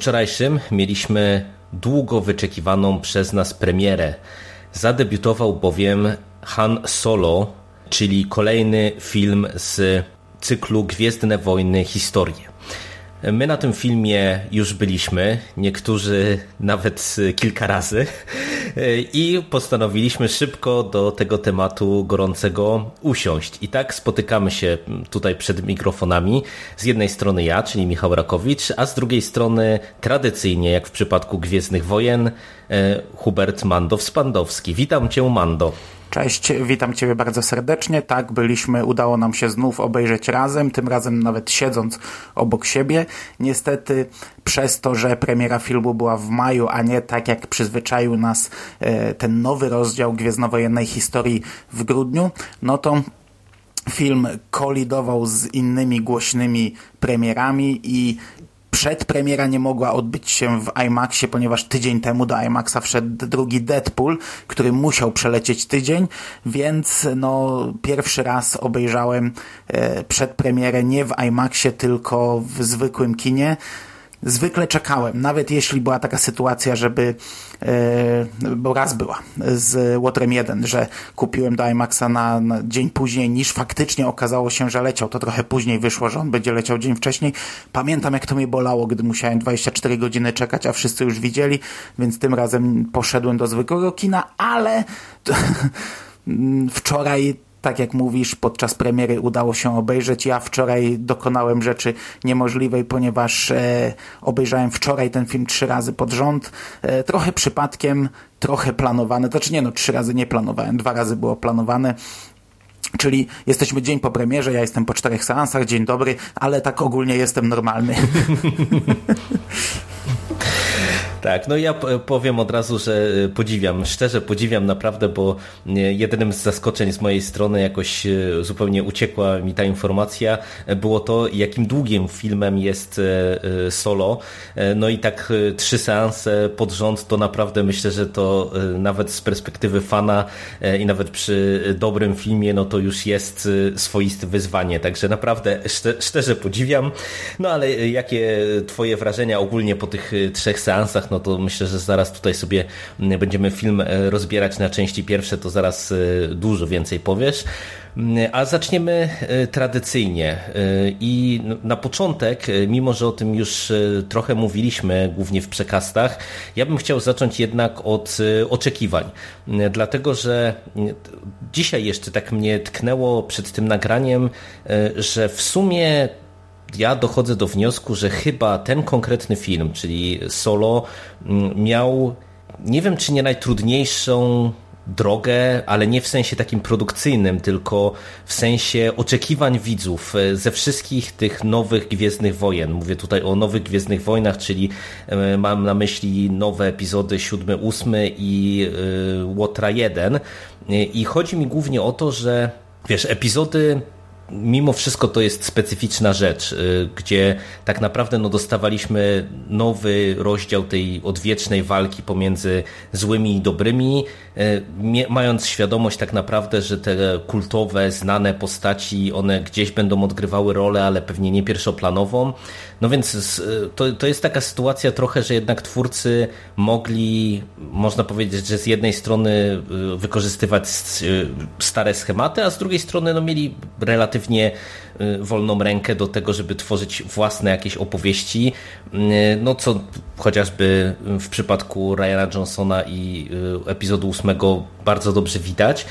Wczorajszym mieliśmy długo wyczekiwaną przez nas premierę. Zadebiutował bowiem Han Solo, czyli kolejny film z cyklu Gwiezdne Wojny Historie. My na tym filmie już byliśmy, niektórzy nawet kilka razy i postanowiliśmy szybko do tego tematu gorącego usiąść. I tak spotykamy się tutaj przed mikrofonami. Z jednej strony ja, czyli Michał Rakowicz, a z drugiej strony tradycyjnie, jak w przypadku Gwiezdnych Wojen, Hubert Mandow-Spandowski. Witam Cię, Mando. Cześć, witam Ciebie bardzo serdecznie. Tak, byliśmy, udało nam się znów obejrzeć razem, tym razem nawet siedząc obok siebie. Niestety przez to, że premiera filmu była w maju, a nie tak jak przyzwyczaił nas e, ten nowy rozdział Gwiezdnowojennej historii w grudniu, no to film kolidował z innymi głośnymi premierami i przedpremiera nie mogła odbyć się w IMAXie, ponieważ tydzień temu do IMAXa wszedł drugi Deadpool, który musiał przelecieć tydzień, więc no pierwszy raz obejrzałem e, przedpremierę nie w IMAXie, tylko w zwykłym kinie zwykle czekałem, nawet jeśli była taka sytuacja, żeby, yy, bo raz była z Łotrem 1, że kupiłem do IMAXa na, na, dzień później niż faktycznie okazało się, że leciał. To trochę później wyszło, że on będzie leciał dzień wcześniej. Pamiętam jak to mnie bolało, gdy musiałem 24 godziny czekać, a wszyscy już widzieli, więc tym razem poszedłem do zwykłego kina, ale wczoraj tak jak mówisz, podczas premiery udało się obejrzeć. Ja wczoraj dokonałem rzeczy niemożliwej, ponieważ e, obejrzałem wczoraj ten film trzy razy pod rząd. E, trochę przypadkiem, trochę planowane. Znaczy nie no, trzy razy nie planowałem, dwa razy było planowane. Czyli jesteśmy dzień po premierze, ja jestem po czterech seansach, dzień dobry, ale tak ogólnie jestem normalny. Tak, no ja powiem od razu, że e, podziwiam, szczerze podziwiam naprawdę, bo e, jedynym z zaskoczeń z mojej strony jakoś e, zupełnie uciekła mi ta informacja, było to, jakim długim filmem jest Solo. No i tak trzy seanse pod rząd, to naprawdę myślę, że to nawet z perspektywy fana i nawet przy dobrym filmie, no to już jest swoiste wyzwanie, także naprawdę szczerze podziwiam. No ale jakie twoje wrażenia ogólnie po tych trzech seansach no to myślę, że zaraz tutaj sobie będziemy film e, rozbierać na części pierwsze, to zaraz e, dużo więcej powiesz. A zaczniemy e, tradycyjnie i na początek, mimo że o tym już trochę mówiliśmy, głównie w przekastach, ja bym chciał zacząć jednak od oczekiwań, dlatego że dzisiaj jeszcze tak mnie tknęło przed tym nagraniem, że w sumie ja dochodzę do wniosku, że chyba ten konkretny film, czyli Solo, mm, miał nie wiem czy nie najtrudniejszą drogę, ale nie w sensie takim produkcyjnym, tylko w sensie oczekiwań widzów e, ze wszystkich tych nowych Gwiezdnych Wojen. Mówię tutaj o nowych Gwiezdnych Wojnach, czyli e, mam na myśli nowe epizody 7, 8 i e, Łotra 1. I chodzi mi głównie o to, że wiesz, epizody mimo wszystko to jest specyficzna rzecz, y, gdzie tak naprawdę no, dostawaliśmy nowy rozdział tej odwiecznej walki pomiędzy złymi i dobrymi, y, mając świadomość tak naprawdę, że te kultowe, znane postaci, one gdzieś będą odgrywały rolę, ale pewnie nie pierwszoplanową. No więc to, to jest taka sytuacja trochę, że jednak twórcy mogli, można powiedzieć, że z jednej strony y, wykorzystywać stare schematy, a z drugiej strony no, mieli relatywnie y, wolną rękę do tego, żeby tworzyć własne jakieś opowieści, y, no co chociażby w przypadku Ryana Johnsona i y, epizodu ósmego bardzo dobrze widać.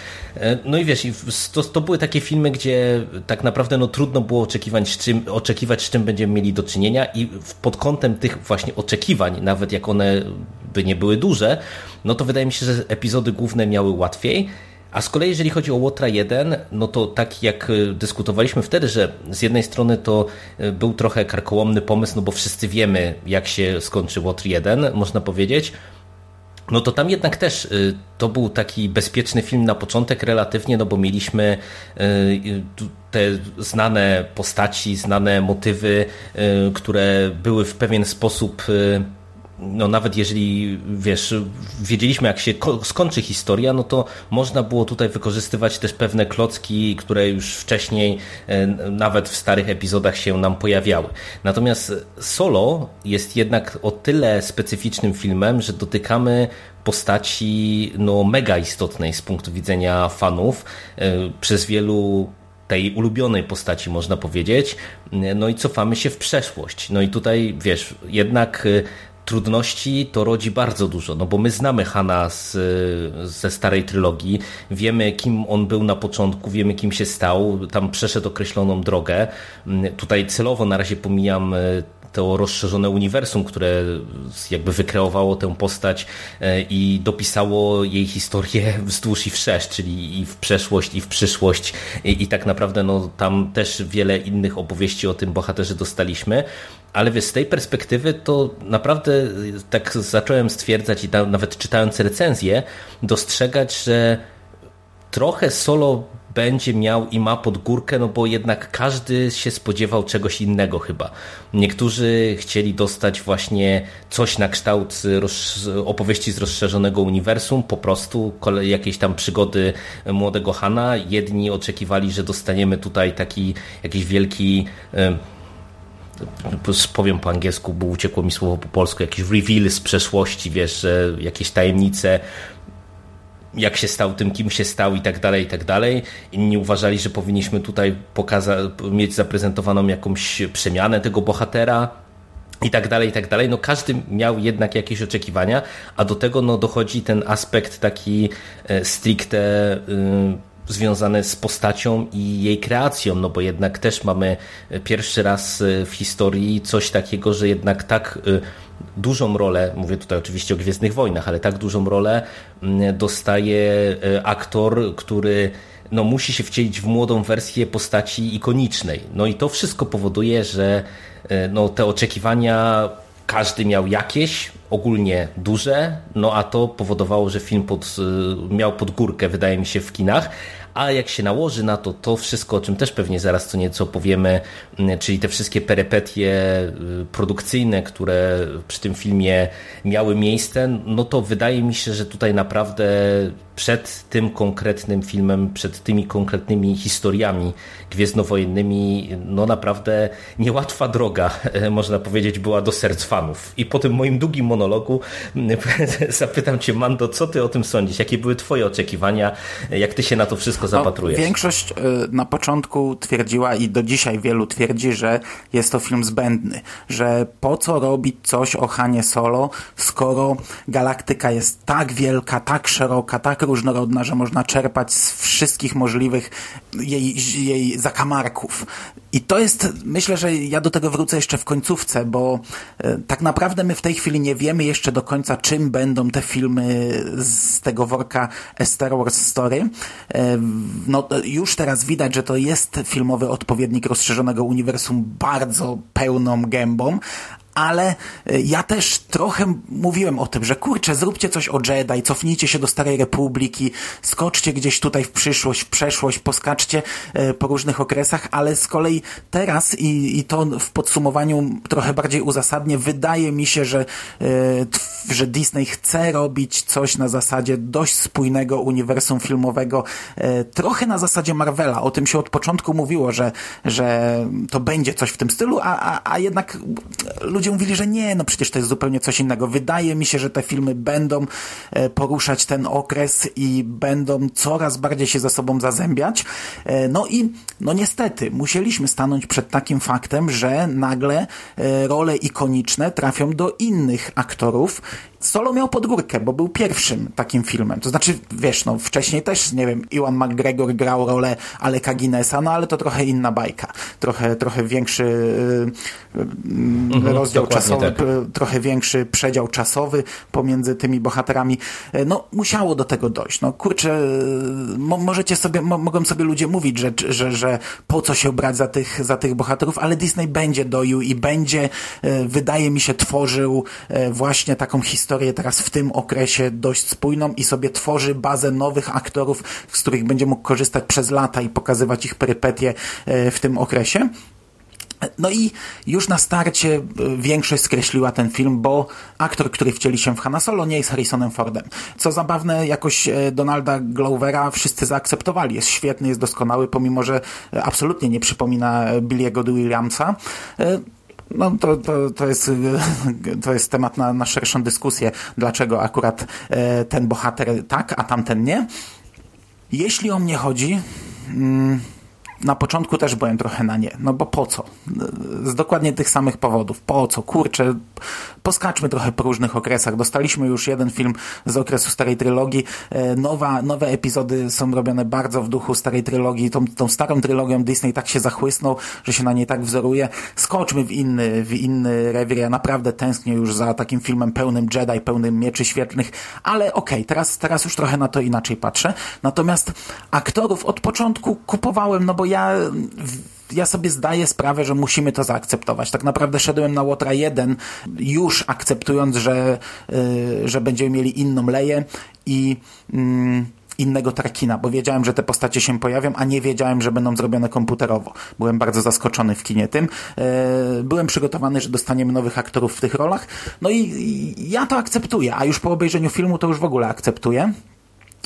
No i wiesz, to, to były takie filmy, gdzie tak naprawdę no, trudno było oczekiwać z, czym, oczekiwać, z czym będziemy mieli do czynienia i pod kątem tych właśnie oczekiwań, nawet jak one by nie były duże, no to wydaje mi się, że epizody główne miały łatwiej, A z kolei jeżeli chodzi o Łotra 1, no to tak jak y, dyskutowaliśmy wtedy, że z jednej strony to y, był trochę karkołomny pomysł, no bo wszyscy wiemy jak się skończy Łotr 1, można powiedzieć, no to tam jednak też y, to był taki bezpieczny film na początek relatywnie, no bo mieliśmy te znane postaci, znane motywy, które były w pewien sposób no nawet jeżeli, wiesz, wiedzieliśmy jak się skończy historia, no to można było tutaj wykorzystywać też pewne klocki, które już wcześniej e, nawet w starych epizodach się nam pojawiały. Natomiast Solo jest jednak o tyle specyficznym filmem, że dotykamy postaci no, mega istotnej z punktu widzenia fanów. E, przez wielu tej ulubionej postaci, można powiedzieć. No i cofamy się w przeszłość. No i tutaj, wiesz, jednak e, trudności to rodzi bardzo dużo, no bo my znamy Hana z, ze starej trylogii, wiemy kim on był na początku, wiemy kim się stał, tam przeszedł określoną drogę. Tutaj celowo na razie pomijam e, to rozszerzone uniwersum, które jakby wykreowało tę postać e, i dopisało jej historię wzdłuż i wszerz, czyli i w przeszłość, i w przyszłość i, i tak naprawdę no, tam też wiele innych opowieści o tym bohaterze dostaliśmy. Ale wiesz, z tej perspektywy to naprawdę tak zacząłem stwierdzać i nawet czytając recenzję, dostrzegać, że trochę solo będzie miał i ma pod górkę, no bo jednak każdy się spodziewał czegoś innego chyba. Niektórzy chcieli dostać właśnie coś na kształt opowieści z rozszerzonego uniwersum, po prostu jakieś tam przygody młodego Hana. Jedni oczekiwali, że dostaniemy tutaj taki jakiś wielki powiem po angielsku, bo uciekło mi słowo po polsku, jakiś reveal z przeszłości, wiesz, jakieś tajemnice, jak się stał tym, kim się stał i tak dalej, i tak dalej. Inni uważali, że powinniśmy tutaj pokazać, mieć zaprezentowaną jakąś przemianę tego bohatera i tak dalej, i tak dalej. No każdy miał jednak jakieś oczekiwania, a do tego no, dochodzi ten aspekt taki e, stricte y, związane z postacią i jej kreacją, no bo jednak też mamy pierwszy raz w historii coś takiego, że jednak tak y, dużą rolę, mówię tutaj oczywiście o Gwiezdnych Wojnach, ale tak dużą rolę mm, dostaje y, aktor, który no, musi się wcielić w młodą wersję postaci ikonicznej. No i to wszystko powoduje, że y, no, te oczekiwania każdy miał jakieś, ogólnie duże, no a to powodowało, że film pod, miał pod górkę, wydaje mi się, w kinach, a jak się nałoży na to to wszystko, o czym też pewnie zaraz co nieco powiemy, mm, czyli te wszystkie perypetie y, produkcyjne, które przy tym filmie miały miejsce, no to wydaje mi się, że tutaj naprawdę przed tym konkretnym filmem, przed tymi konkretnymi historiami gwiezdnowojennymi, no naprawdę niełatwa droga, można powiedzieć, była do serc fanów. I po tym moim długim monologu zapytam Cię, Mando, co Ty o tym sądzisz? Jakie były Twoje oczekiwania? Jak Ty się na to wszystko no, zapatrujesz? No, większość y, na początku twierdziła i do dzisiaj wielu twierdzi, że jest to film zbędny, że po co robić coś o Hanie Solo, skoro galaktyka jest tak wielka, tak szeroka, tak różnorodna, że można czerpać z wszystkich możliwych jej, jej zakamarków. I to jest, myślę, że ja do tego wrócę jeszcze w końcówce, bo e, tak naprawdę my w tej chwili nie wiemy jeszcze do końca, czym będą te filmy z tego worka Star Wars Story. E, no, już teraz widać, że to jest filmowy odpowiednik rozszerzonego uniwersum bardzo pełną gębą, ale e, ja też trochę mówiłem o tym, że kurczę, zróbcie coś o Jedi, cofnijcie się do Starej Republiki, skoczcie gdzieś tutaj w przyszłość, w przeszłość, poskaczcie e, po różnych okresach, ale z kolei teraz i, i to w podsumowaniu trochę bardziej uzasadnie, wydaje mi się, że, e, że Disney chce robić coś na zasadzie dość spójnego uniwersum filmowego, trochę na zasadzie Marvela. O tym się od początku mówiło, że, że to będzie coś w tym stylu, a, a, a jednak ludzie mówili, że nie, no przecież to jest zupełnie coś innego. Wydaje mi się, że te filmy będą e, poruszać ten okres i będą coraz bardziej się ze sobą zazębiać. E, no i, no niestety, musieliśmy stanąć przed takim faktem, że nagle e, role ikoniczne trafią do innych aktorów Solo miał podgórkę, bo był pierwszym takim filmem. To znaczy, wiesz, no wcześniej też, nie wiem, Iwan McGregor grał rolę Aleka Guinnessa, no ale to trochę inna bajka. Trochę, trochę większy yy, rozdział czasowy, tak. trochę większy przedział czasowy pomiędzy tymi bohaterami. Yy, no, musiało do tego dojść. No, kurczę, mo możecie sobie, mo mogą sobie ludzie mówić, że, że, że po co się brać za tych, za tych bohaterów, ale Disney będzie doił i będzie, yy, wydaje mi się, tworzył yy, właśnie taką historię historię teraz w tym okresie dość spójną i sobie tworzy bazę nowych aktorów, z których będzie mógł korzystać przez lata i pokazywać ich perypetie e, w tym okresie. No i już na starcie e, większość skreśliła ten film, bo aktor, który wcieli się w Hanna Solo nie jest Harrisonem Fordem. Co zabawne, jakoś e, Donalda Glovera wszyscy zaakceptowali. Jest świetny, jest doskonały, pomimo, że absolutnie nie przypomina Billy'ego Williamsa. No to, to, to, jest, to jest temat na, na szerszą dyskusję, dlaczego akurat e, ten bohater tak, a tamten nie. Jeśli o mnie chodzi, mm, na początku też byłem trochę na nie, no bo po co? Z dokładnie tych samych powodów. Po co? Kurczę, poskaczmy trochę po różnych okresach. Dostaliśmy już jeden film z okresu starej trylogii. E, nowa, nowe epizody są robione bardzo w duchu starej trylogii. Tą, tą starą trylogią Disney tak się zachłysnął, że się na niej tak wzoruje. Skoczmy w inny, w inny rewir. Ja naprawdę tęsknię już za takim filmem pełnym Jedi, pełnym mieczy świetlnych, ale okej, okay, teraz, teraz już trochę na to inaczej patrzę. Natomiast aktorów od początku kupowałem, no bo ja ja sobie zdaję sprawę, że musimy to zaakceptować. Tak naprawdę szedłem na Łotra 1 już akceptując, że, yy, że będziemy mieli inną leję i yy, innego Trakina, bo wiedziałem, że te postacie się pojawią, a nie wiedziałem, że będą zrobione komputerowo. Byłem bardzo zaskoczony w kinie tym. Yy, byłem przygotowany, że dostaniemy nowych aktorów w tych rolach. No i ja to akceptuję, a już po obejrzeniu filmu to już w ogóle akceptuję.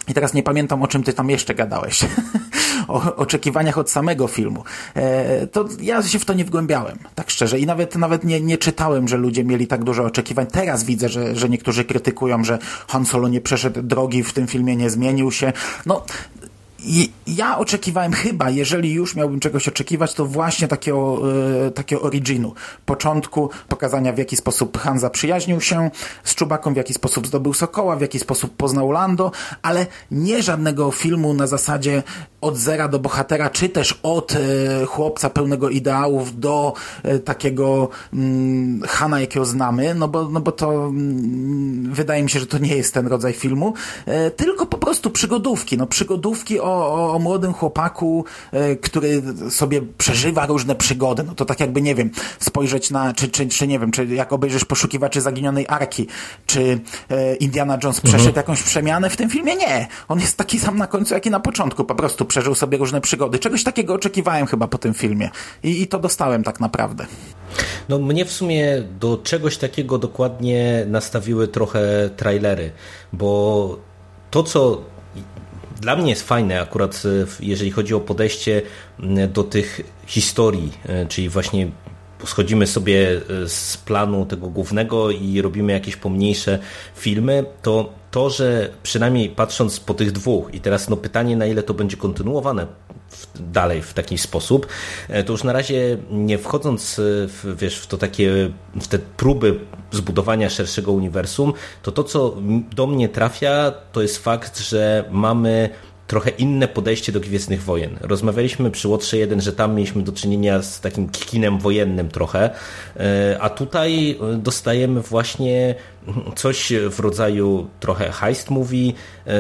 I teraz nie pamiętam, o czym ty tam jeszcze gadałeś. o oczekiwaniach od samego filmu. E, to ja się w to nie wgłębiałem, tak szczerze. I nawet, nawet nie, nie czytałem, że ludzie mieli tak dużo oczekiwań. Teraz widzę, że, że niektórzy krytykują, że Han Solo nie przeszedł drogi, w tym filmie nie zmienił się. No, ja oczekiwałem chyba, jeżeli już miałbym czegoś oczekiwać, to właśnie takiego, e, takiego originu. Początku pokazania, w jaki sposób Han zaprzyjaźnił się z Czubaką, w jaki sposób zdobył Sokoła, w jaki sposób poznał Lando, ale nie żadnego filmu na zasadzie od zera do bohatera, czy też od e, chłopca pełnego ideałów do e, takiego mm, Hana, jakiego znamy, no bo, no bo to mm, wydaje mi się, że to nie jest ten rodzaj filmu, e, tylko po prostu przygodówki. No przygodówki o o, o młodym chłopaku, który sobie przeżywa różne przygody. No to tak jakby, nie wiem, spojrzeć na, czy, czy, czy nie wiem, czy jak obejrzysz Poszukiwaczy Zaginionej Arki, czy Indiana Jones przeszedł mhm. jakąś przemianę w tym filmie? Nie. On jest taki sam na końcu, jak i na początku. Po prostu przeżył sobie różne przygody. Czegoś takiego oczekiwałem chyba po tym filmie. I, i to dostałem tak naprawdę. No mnie w sumie do czegoś takiego dokładnie nastawiły trochę trailery, bo to, co dla mnie jest fajne akurat, e, jeżeli chodzi o podejście do tych historii, e, czyli właśnie schodzimy sobie e, z planu tego głównego i robimy jakieś pomniejsze filmy, to to, że przynajmniej patrząc po tych dwóch i teraz no pytanie, na ile to będzie kontynuowane w, dalej w taki sposób, to już na razie nie wchodząc w, wiesz, w to takie, w te próby zbudowania szerszego uniwersum, to to, co do mnie trafia, to jest fakt, że mamy trochę inne podejście do Gwiezdnych Wojen. Rozmawialiśmy przy Łotrze 1, że tam mieliśmy do czynienia z takim kinem wojennym trochę, e, a tutaj e, dostajemy właśnie coś w rodzaju trochę heist movie, e,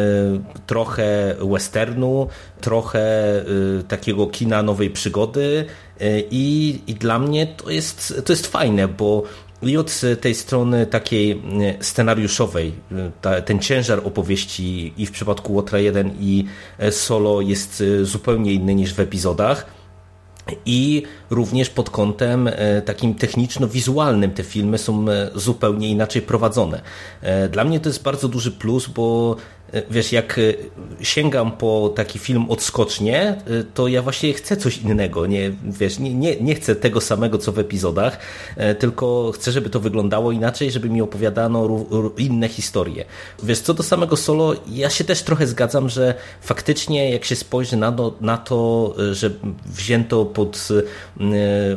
trochę westernu, trochę takiego kina nowej przygody i, i dla mnie to jest, to jest fajne, bo i od tej strony takiej e, scenariuszowej, e, ta, ten ciężar opowieści i w przypadku Łotra 1 i e, Solo jest zupełnie inny niż w epizodach. I również pod kątem takim techniczno-wizualnym te filmy są zupełnie inaczej prowadzone. Dla mnie to jest bardzo duży plus, bo wiesz, jak sięgam po taki film odskocznie, to ja właśnie chcę coś innego. Nie, wiesz, nie, nie, nie chcę tego samego, co w epizodach, tylko chcę, żeby to wyglądało inaczej, żeby mi opowiadano inne historie. Wiesz, co do samego solo, ja się też trochę zgadzam, że faktycznie jak się spojrzy na to, na to że wzięto pod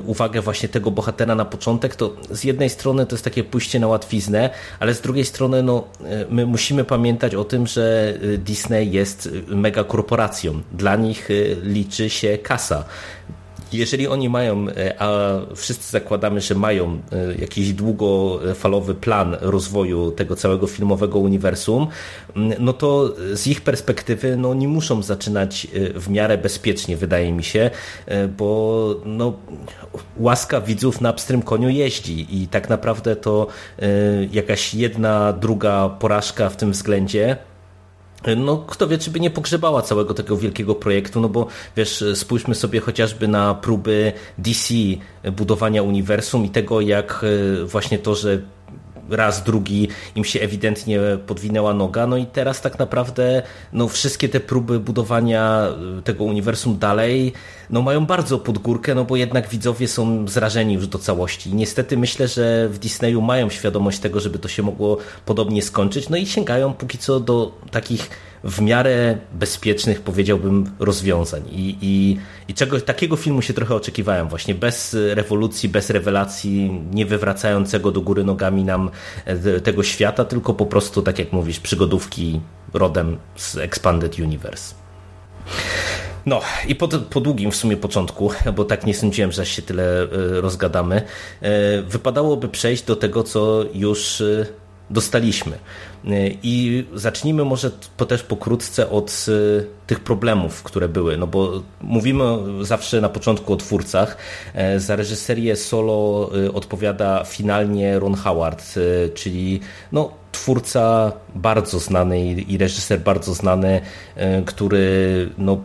uwagę właśnie tego bohatera na początek, to z jednej strony to jest takie pójście na łatwiznę, ale z drugiej strony no, my musimy pamiętać o tym, że Disney jest mega korporacją. Dla nich liczy się kasa jeżeli oni mają, a wszyscy zakładamy, że mają jakiś długofalowy plan rozwoju tego całego filmowego uniwersum, no to z ich perspektywy no, nie muszą zaczynać w miarę bezpiecznie, wydaje mi się, bo no, łaska widzów na pstrym koniu jeździ i tak naprawdę to jakaś jedna, druga porażka w tym względzie no kto wie, czy by nie pogrzebała całego tego wielkiego projektu, no bo wiesz, spójrzmy sobie chociażby na próby DC budowania uniwersum i tego, jak e, właśnie to, że raz, drugi im się ewidentnie podwinęła noga. No i teraz tak naprawdę no, wszystkie te próby budowania y, tego uniwersum dalej no, mają bardzo pod górkę, no bo jednak widzowie są zrażeni już do całości. Niestety myślę, że w Disneyu mają świadomość tego, żeby to się mogło podobnie skończyć, no i sięgają póki co do takich w miarę bezpiecznych, powiedziałbym, rozwiązań. I, i, i czegoś takiego filmu się trochę oczekiwałem, właśnie bez rewolucji, bez rewelacji, nie wywracającego do góry nogami nam e, tego świata, tylko po prostu, tak jak mówisz, przygodówki rodem z Expanded Universe. No i po, po, długim w sumie początku, bo tak nie sądziłem, że się tyle e, rozgadamy, e, wypadałoby przejść do tego, co już dostaliśmy. I zacznijmy może też pokrótce od y, tych problemów, które były, no bo mówimy zawsze na początku o twórcach. E, za reżyserię solo y, odpowiada finalnie Ron Howard, y, czyli no, twórca bardzo znany i reżyser bardzo znany, który no,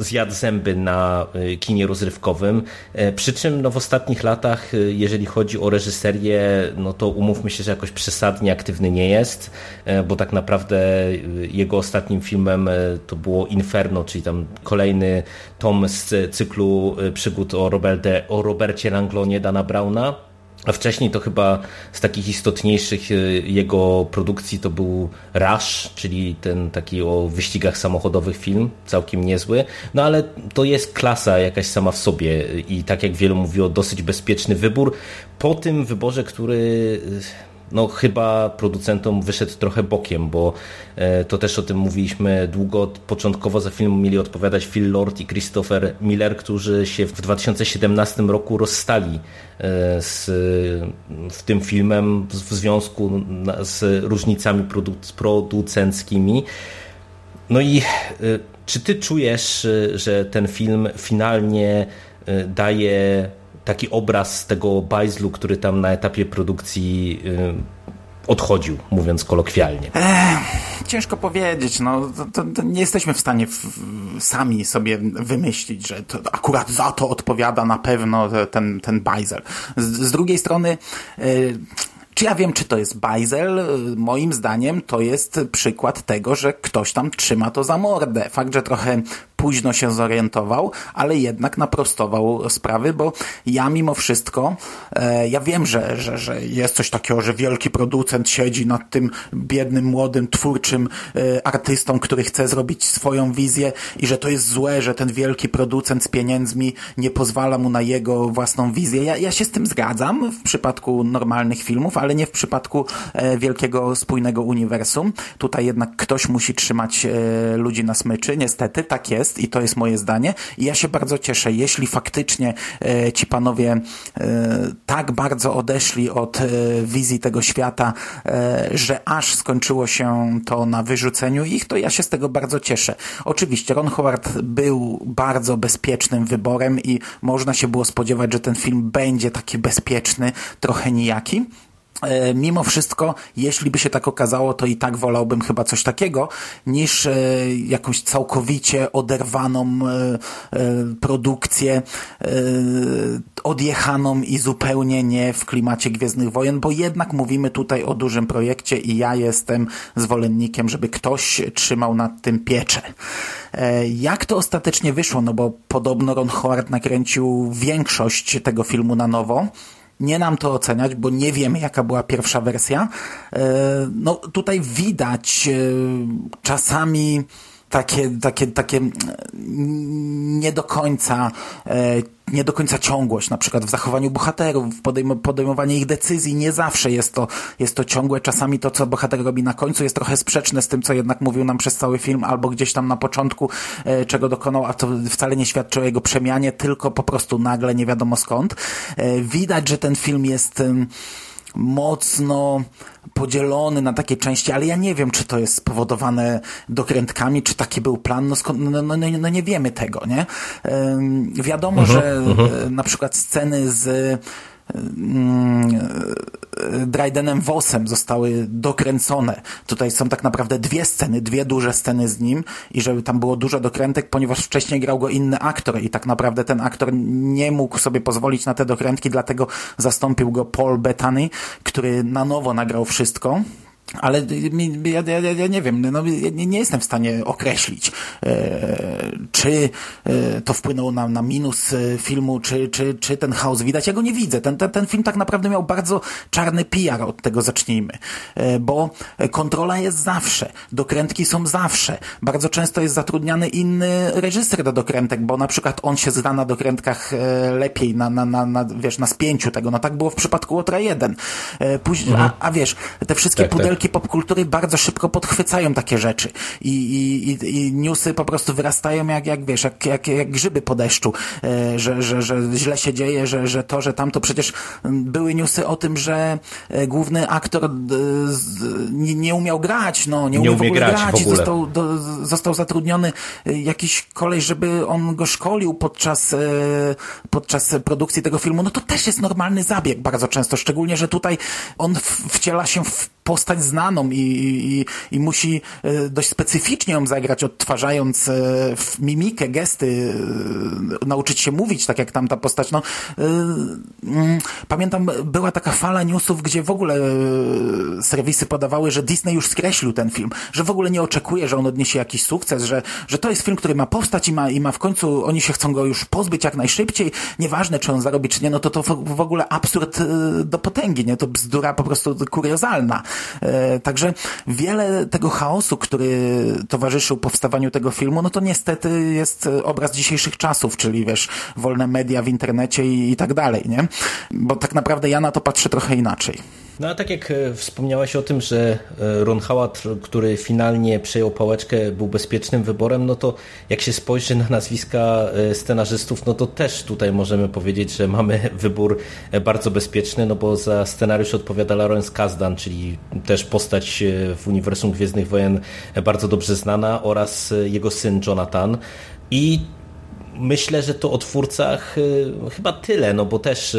zjadł zęby na y, kinie rozrywkowym. E, przy czym no, w ostatnich latach, y, jeżeli chodzi o reżyserię, no to umówmy się, że jakoś przesadnie aktywny nie jest, e, bo tak naprawdę y, jego ostatnim filmem e, to było Inferno, czyli tam kolejny tom z cyklu przygód o, Robercie, o Robercie Langlonie Dana Brauna. A wcześniej to chyba z takich istotniejszych y, jego produkcji to był Rush, czyli ten taki o wyścigach samochodowych film, całkiem niezły. No ale to jest klasa jakaś sama w sobie i tak jak wielu mówiło, dosyć bezpieczny wybór. Po tym wyborze, który y, no chyba producentom wyszedł trochę bokiem, bo e, to też o tym mówiliśmy długo. Początkowo za film mieli odpowiadać Phil Lord i Christopher Miller, którzy się w 2017 roku rozstali e, z, w tym filmem w związku z różnicami producenckimi. No i e, czy ty czujesz, że ten film finalnie daje taki obraz tego bajzlu, który tam na etapie produkcji y, odchodził, mówiąc kolokwialnie? Ech, ciężko powiedzieć. No, to, to nie jesteśmy w stanie w, sami sobie wymyślić, że akurat za to odpowiada na pewno ten, ten bajzel. Z, z drugiej strony... Yy, czy ja wiem, czy to jest bajzel? Moim zdaniem to jest przykład tego, że ktoś tam trzyma to za mordę. Fakt, że trochę późno się zorientował, ale jednak naprostował sprawy, bo ja mimo wszystko, e, ja wiem, że, że, że jest coś takiego, że wielki producent siedzi nad tym biednym, młodym, twórczym e, artystą, który chce zrobić swoją wizję i że to jest złe, że ten wielki producent z pieniędzmi nie pozwala mu na jego własną wizję. Ja, ja się z tym zgadzam w przypadku normalnych filmów, ale nie w przypadku e, wielkiego, spójnego uniwersum. Tutaj jednak ktoś musi trzymać ludzi na smyczy. Niestety, tak jest jest i to jest moje zdanie. I ja się bardzo cieszę, jeśli faktycznie e, ci panowie e, tak bardzo odeszli od e, wizji tego świata, że aż skończyło się to na wyrzuceniu ich, to ja się z tego bardzo cieszę. Oczywiście Ron Howard był bardzo bezpiecznym wyborem i można się było spodziewać, że ten film będzie taki bezpieczny, trochę nijaki. E, mimo wszystko, jeśli by się tak okazało, to i tak wolałbym chyba coś takiego, niż e, jakąś całkowicie oderwaną e, produkcję, odjechaną i zupełnie nie w klimacie Gwiezdnych Wojen, bo jednak mówimy tutaj o dużym projekcie i ja jestem zwolennikiem, żeby ktoś trzymał nad tym pieczę. Jak to ostatecznie wyszło? No bo podobno Ron Howard nakręcił większość tego filmu na nowo, nie nam to oceniać, bo nie wiemy, jaka była pierwsza wersja. E, no tutaj widać e, czasami takie, takie, takie mm, nie do końca e, nie do końca ciągłość, na przykład w zachowaniu bohaterów, w podejm podejmowanie ich decyzji, nie zawsze jest to, jest to ciągłe. Czasami to, co bohater robi na końcu jest trochę sprzeczne z tym, co jednak mówił nam przez cały film, albo gdzieś tam na początku, e, czego dokonał, a to wcale nie świadczy o jego przemianie, tylko po prostu nagle nie wiadomo skąd. E, widać, że ten film jest mocno podzielony na takie części, ale ja nie wiem, czy to jest spowodowane dokrętkami, czy taki był plan, no, skąd, no, no, no, no nie wiemy tego, nie? wiadomo, uh -huh, że uh -huh. na przykład sceny z Drydenem Vosem zostały dokręcone. Tutaj są tak naprawdę dwie sceny, dwie duże sceny z nim i żeby tam było dużo dokrętek, ponieważ wcześniej grał go inny aktor i tak naprawdę ten aktor nie mógł sobie pozwolić na te dokrętki, dlatego zastąpił go Paul Bettany, który na nowo nagrał wszystko ale ja, ja, ja nie wiem, no, nie, nie jestem w stanie określić, e, czy e, to wpłynęło na, na minus e, filmu, czy, czy, czy ten chaos widać. Ja go nie widzę. Ten, ten, ten film tak naprawdę miał bardzo czarny PR, od tego zacznijmy. E, bo kontrola jest zawsze, dokrętki są zawsze. Bardzo często jest zatrudniany inny reżyser do dokrętek, bo na przykład on się zna na dokrętkach e, lepiej, na, na, na, na, wiesz, na spięciu tego. No tak było w przypadku Łotra 1. E, później, mhm. a, a wiesz, te wszystkie tak, tak. pudelki tak. popkultury bardzo szybko podchwycają takie rzeczy i, i, i, newsy po prostu wyrastają jak, jak wiesz, jak, jak, jak grzyby po deszczu, e, że, że, że źle się dzieje, że, że to, że tamto przecież były newsy o tym, że e, główny aktor e, nie, nie umiał grać, no, nie, nie umiał w ogóle grać, grać w ogóle. i został, do, został zatrudniony jakiś kolej, żeby on go szkolił podczas, podczas produkcji tego filmu, no to też jest normalny zabieg bardzo często, szczególnie, że tutaj on wciela się w postać znaną i, i, i musi e, dość specyficznie ją zagrać, odtwarzając e, mimikę, gesty, e, nauczyć się mówić tak jak tamta postać. No, mm, pamiętam, była taka fala newsów, gdzie w ogóle serwisy podawały, że Disney już skreślił ten film, że w ogóle nie oczekuje, że on odniesie jakiś sukces, że, że to jest film, który ma powstać i ma, i ma w końcu, oni się chcą go już pozbyć jak najszybciej, nieważne czy on zarobi czy nie, no to to w ogóle absurd do potęgi, nie? To bzdura po prostu kuriozalna. Także wiele tego chaosu, który towarzyszył powstawaniu tego filmu, no to niestety jest obraz dzisiejszych czasów, czyli wiesz, wolne media w internecie i, i tak dalej, nie? Bo tak naprawdę ja na to patrzę trochę inaczej. No a tak jak e, wspomniałeś o tym, że e, Ron Howard, który finalnie przejął pałeczkę, był bezpiecznym wyborem, no to jak się spojrzy na nazwiska scenarzystów, no to też tutaj możemy powiedzieć, że mamy wybór bardzo bezpieczny, no bo za scenariusz odpowiada Lawrence Kasdan, czyli też postać e, w uniwersum Gwiezdnych Wojen bardzo dobrze znana oraz e, jego syn Jonathan. I myślę, że to o twórcach e, chyba tyle, no bo też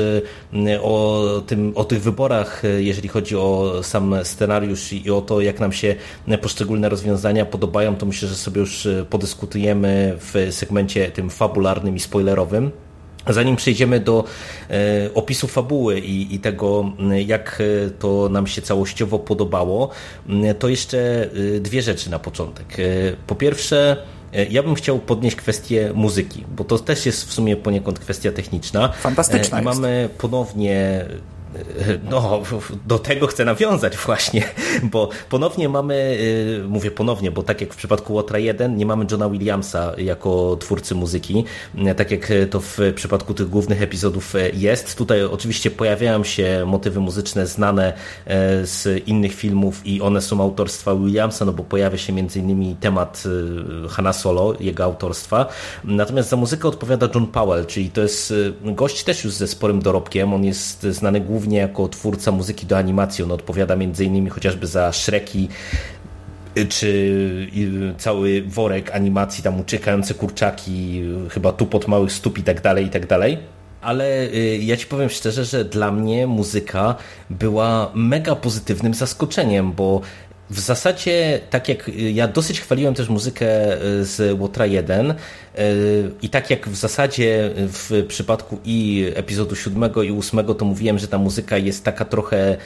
o, tym, o tych wyborach, jeżeli chodzi o sam scenariusz i o to, jak nam się poszczególne rozwiązania podobają, to myślę, że sobie już podyskutujemy w segmencie tym fabularnym i spoilerowym. Zanim przejdziemy do opisu fabuły i, i, tego, jak to nam się całościowo podobało, to jeszcze dwie rzeczy na początek. Po pierwsze, ja bym chciał podnieść kwestię muzyki, bo to też jest w sumie poniekąd kwestia techniczna. Fantastyczna. Mamy ponownie no, do tego chcę nawiązać właśnie, bo ponownie mamy, y, mówię ponownie, bo tak jak w przypadku Łotra 1 nie mamy Johna Williamsa jako twórcy muzyki, tak jak to w przypadku tych głównych epizodów jest. Tutaj oczywiście pojawiają się motywy muzyczne znane e, z innych filmów i one są autorstwa Williamsa, no bo pojawia się między innymi temat Hanna Solo, jego autorstwa. Natomiast za muzykę odpowiada John Powell, czyli to jest gość też już ze sporym dorobkiem, on jest znany głównie głównie jako twórca muzyki do animacji. On odpowiada m.in. chociażby za Shreki, y, czy y, cały worek animacji, tam uciekające kurczaki, chyba tu pod małych stóp i tak dalej, i tak dalej. ale y, ja ci powiem szczerze, że dla mnie muzyka była mega pozytywnym zaskoczeniem, bo w zasadzie, tak jak ja dosyć chwaliłem też muzykę z Łotra 1, i tak jak w zasadzie w przypadku i epizodu 7 i 8 to mówiłem, że ta muzyka jest taka trochę e,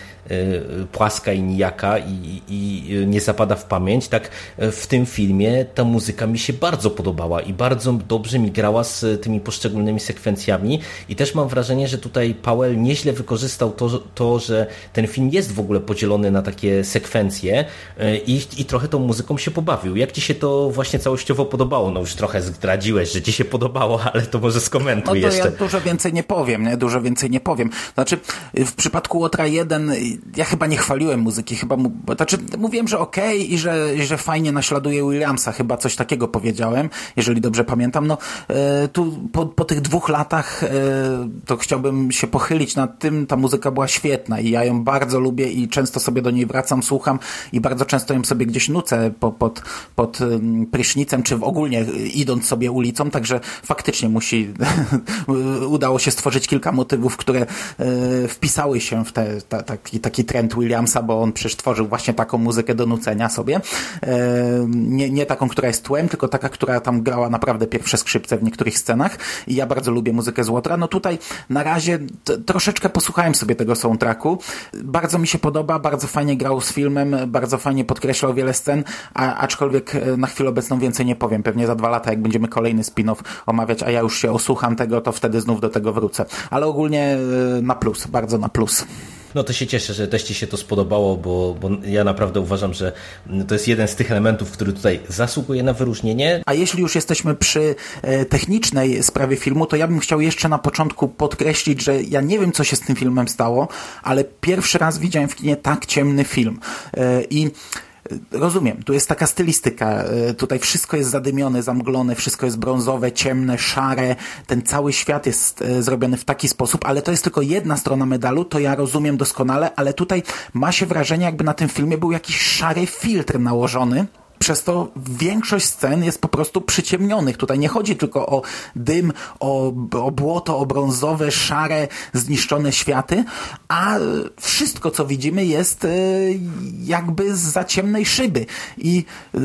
płaska i nijaka i, i nie zapada w pamięć, tak w tym filmie ta muzyka mi się bardzo podobała i bardzo dobrze mi grała z tymi poszczególnymi sekwencjami i też mam wrażenie, że tutaj Powell nieźle wykorzystał to, to że ten film jest w ogóle podzielony na takie sekwencje e, i, i trochę tą muzyką się pobawił. Jak Ci się to właśnie całościowo podobało? No już trochę zdradziłem zdradziłeś, że ci się podobało, ale to może skomentuj no to jeszcze. ja dużo więcej nie powiem, nie? Dużo więcej nie powiem. Znaczy, w przypadku Łotra 1 ja chyba nie chwaliłem muzyki, chyba mu, znaczy mówiłem, że okej okay i że, że fajnie naśladuje Williamsa, chyba coś takiego powiedziałem, jeżeli dobrze pamiętam. No, e, tu po, po tych dwóch latach e, to chciałbym się pochylić nad tym, ta muzyka była świetna i ja ją bardzo lubię i często sobie do niej wracam, słucham i bardzo często ją sobie gdzieś nucę po, pod, pod prysznicem, czy w ogólnie idąc sobie sobie ulicą, także faktycznie musi, udało się stworzyć kilka motywów, które e, wpisały się w te, ta, taki, taki trend Williamsa, bo on przecież tworzył właśnie taką muzykę do nucenia sobie. E, nie, nie taką, która jest tłem, tylko taka, która tam grała naprawdę pierwsze skrzypce w niektórych scenach i ja bardzo lubię muzykę z. No tutaj na razie troszeczkę posłuchałem sobie tego soundtracku. Bardzo mi się podoba, bardzo fajnie grał z filmem, bardzo fajnie podkreślał wiele scen, a, aczkolwiek e, na chwilę obecną więcej nie powiem. Pewnie za dwa lata, jak będziemy kolejny spin-off omawiać, a ja już się osłucham tego, to wtedy znów do tego wrócę. Ale ogólnie y, na plus, bardzo na plus. No to się cieszę, że też Ci się to spodobało, bo, bo ja naprawdę uważam, że to jest jeden z tych elementów, który tutaj zasługuje na wyróżnienie. A jeśli już jesteśmy przy e, technicznej sprawie filmu, to ja bym chciał jeszcze na początku podkreślić, że ja nie wiem, co się z tym filmem stało, ale pierwszy raz widziałem w kinie tak ciemny film. E, I Rozumiem, tu jest taka stylistyka, e, tutaj wszystko jest zadymione, zamglone, wszystko jest brązowe, ciemne, szare, ten cały świat jest e, zrobiony w taki sposób, ale to jest tylko jedna strona medalu, to ja rozumiem doskonale, ale tutaj ma się wrażenie, jakby na tym filmie był jakiś szary filtr nałożony, przez to większość scen jest po prostu przyciemnionych. Tutaj nie chodzi tylko o dym, o, o błoto, o brązowe, szare, zniszczone światy, a wszystko, co widzimy, jest e, jakby za ciemnej szyby. I e,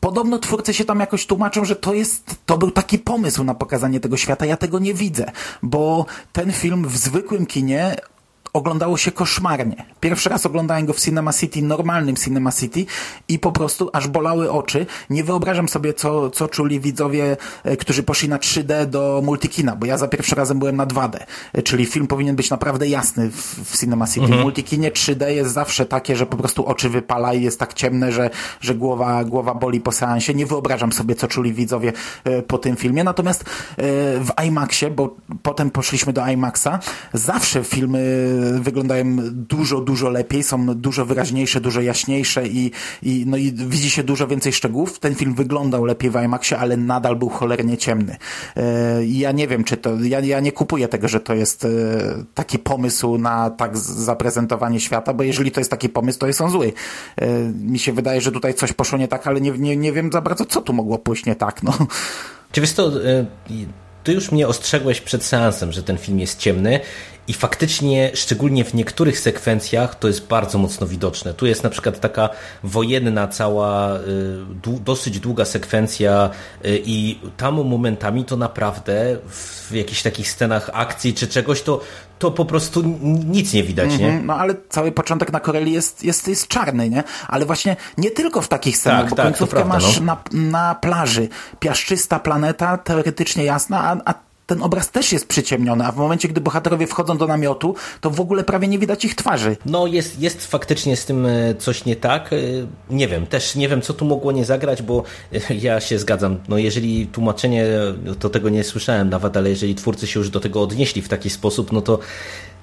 podobno twórcy się tam jakoś tłumaczą, że to jest, to był taki pomysł na pokazanie tego świata. Ja tego nie widzę, bo ten film w zwykłym kinie oglądało się koszmarnie. Pierwszy raz oglądałem go w Cinema City, normalnym Cinema City i po prostu aż bolały oczy. Nie wyobrażam sobie, co, co czuli widzowie, e, którzy poszli na 3D do Multikina, bo ja za pierwszy razem byłem na 2D, e, czyli film powinien być naprawdę jasny w, w Cinema City. Mhm. W Multikinie 3D jest zawsze takie, że po prostu oczy wypala i jest tak ciemne, że, że głowa, głowa boli po seansie. Nie wyobrażam sobie, co czuli widzowie e, po tym filmie. Natomiast w IMAXie, bo potem poszliśmy do IMAXa, zawsze filmy wyglądają dużo, dużo lepiej, są dużo wyraźniejsze, dużo jaśniejsze i, i, no i widzi się dużo więcej szczegółów. Ten film wyglądał lepiej w IMAXie, ale nadal był cholernie ciemny. E, ja nie wiem, czy to, ja, ja nie kupuję tego, że to jest e, taki pomysł na tak zaprezentowanie świata, bo jeżeli to jest taki pomysł, to jest on zły. Mi się wydaje, że tutaj coś poszło nie tak, ale nie, nie, nie wiem za bardzo, co tu mogło pójść nie tak, no. Czy wiesz to, ty już mnie ostrzegłeś przed seansem, że ten film jest ciemny i faktycznie, szczególnie w niektórych sekwencjach, to jest bardzo mocno widoczne. Tu jest na przykład taka wojenna, cała, y, dosyć długa sekwencja y, i tam momentami to naprawdę w jakichś takich scenach akcji czy czegoś, to, to po prostu nic nie widać, nie? Mhm, no ale cały początek na Koreli jest, jest, jest czarny, nie? Ale właśnie nie tylko w takich scenach, tak, bo tak, końcówkę prawda, masz no. na, na plaży. Piaszczysta planeta, teoretycznie jasna, a, a ten obraz też jest przyciemniony, a w momencie, gdy bohaterowie wchodzą do namiotu, to w ogóle prawie nie widać ich twarzy. No jest, jest faktycznie z tym e, coś nie tak. E, nie wiem, też nie wiem, co tu mogło nie zagrać, bo e, ja się zgadzam. No jeżeli tłumaczenie, to tego nie słyszałem nawet, ale jeżeli twórcy się już do tego odnieśli w taki sposób, no to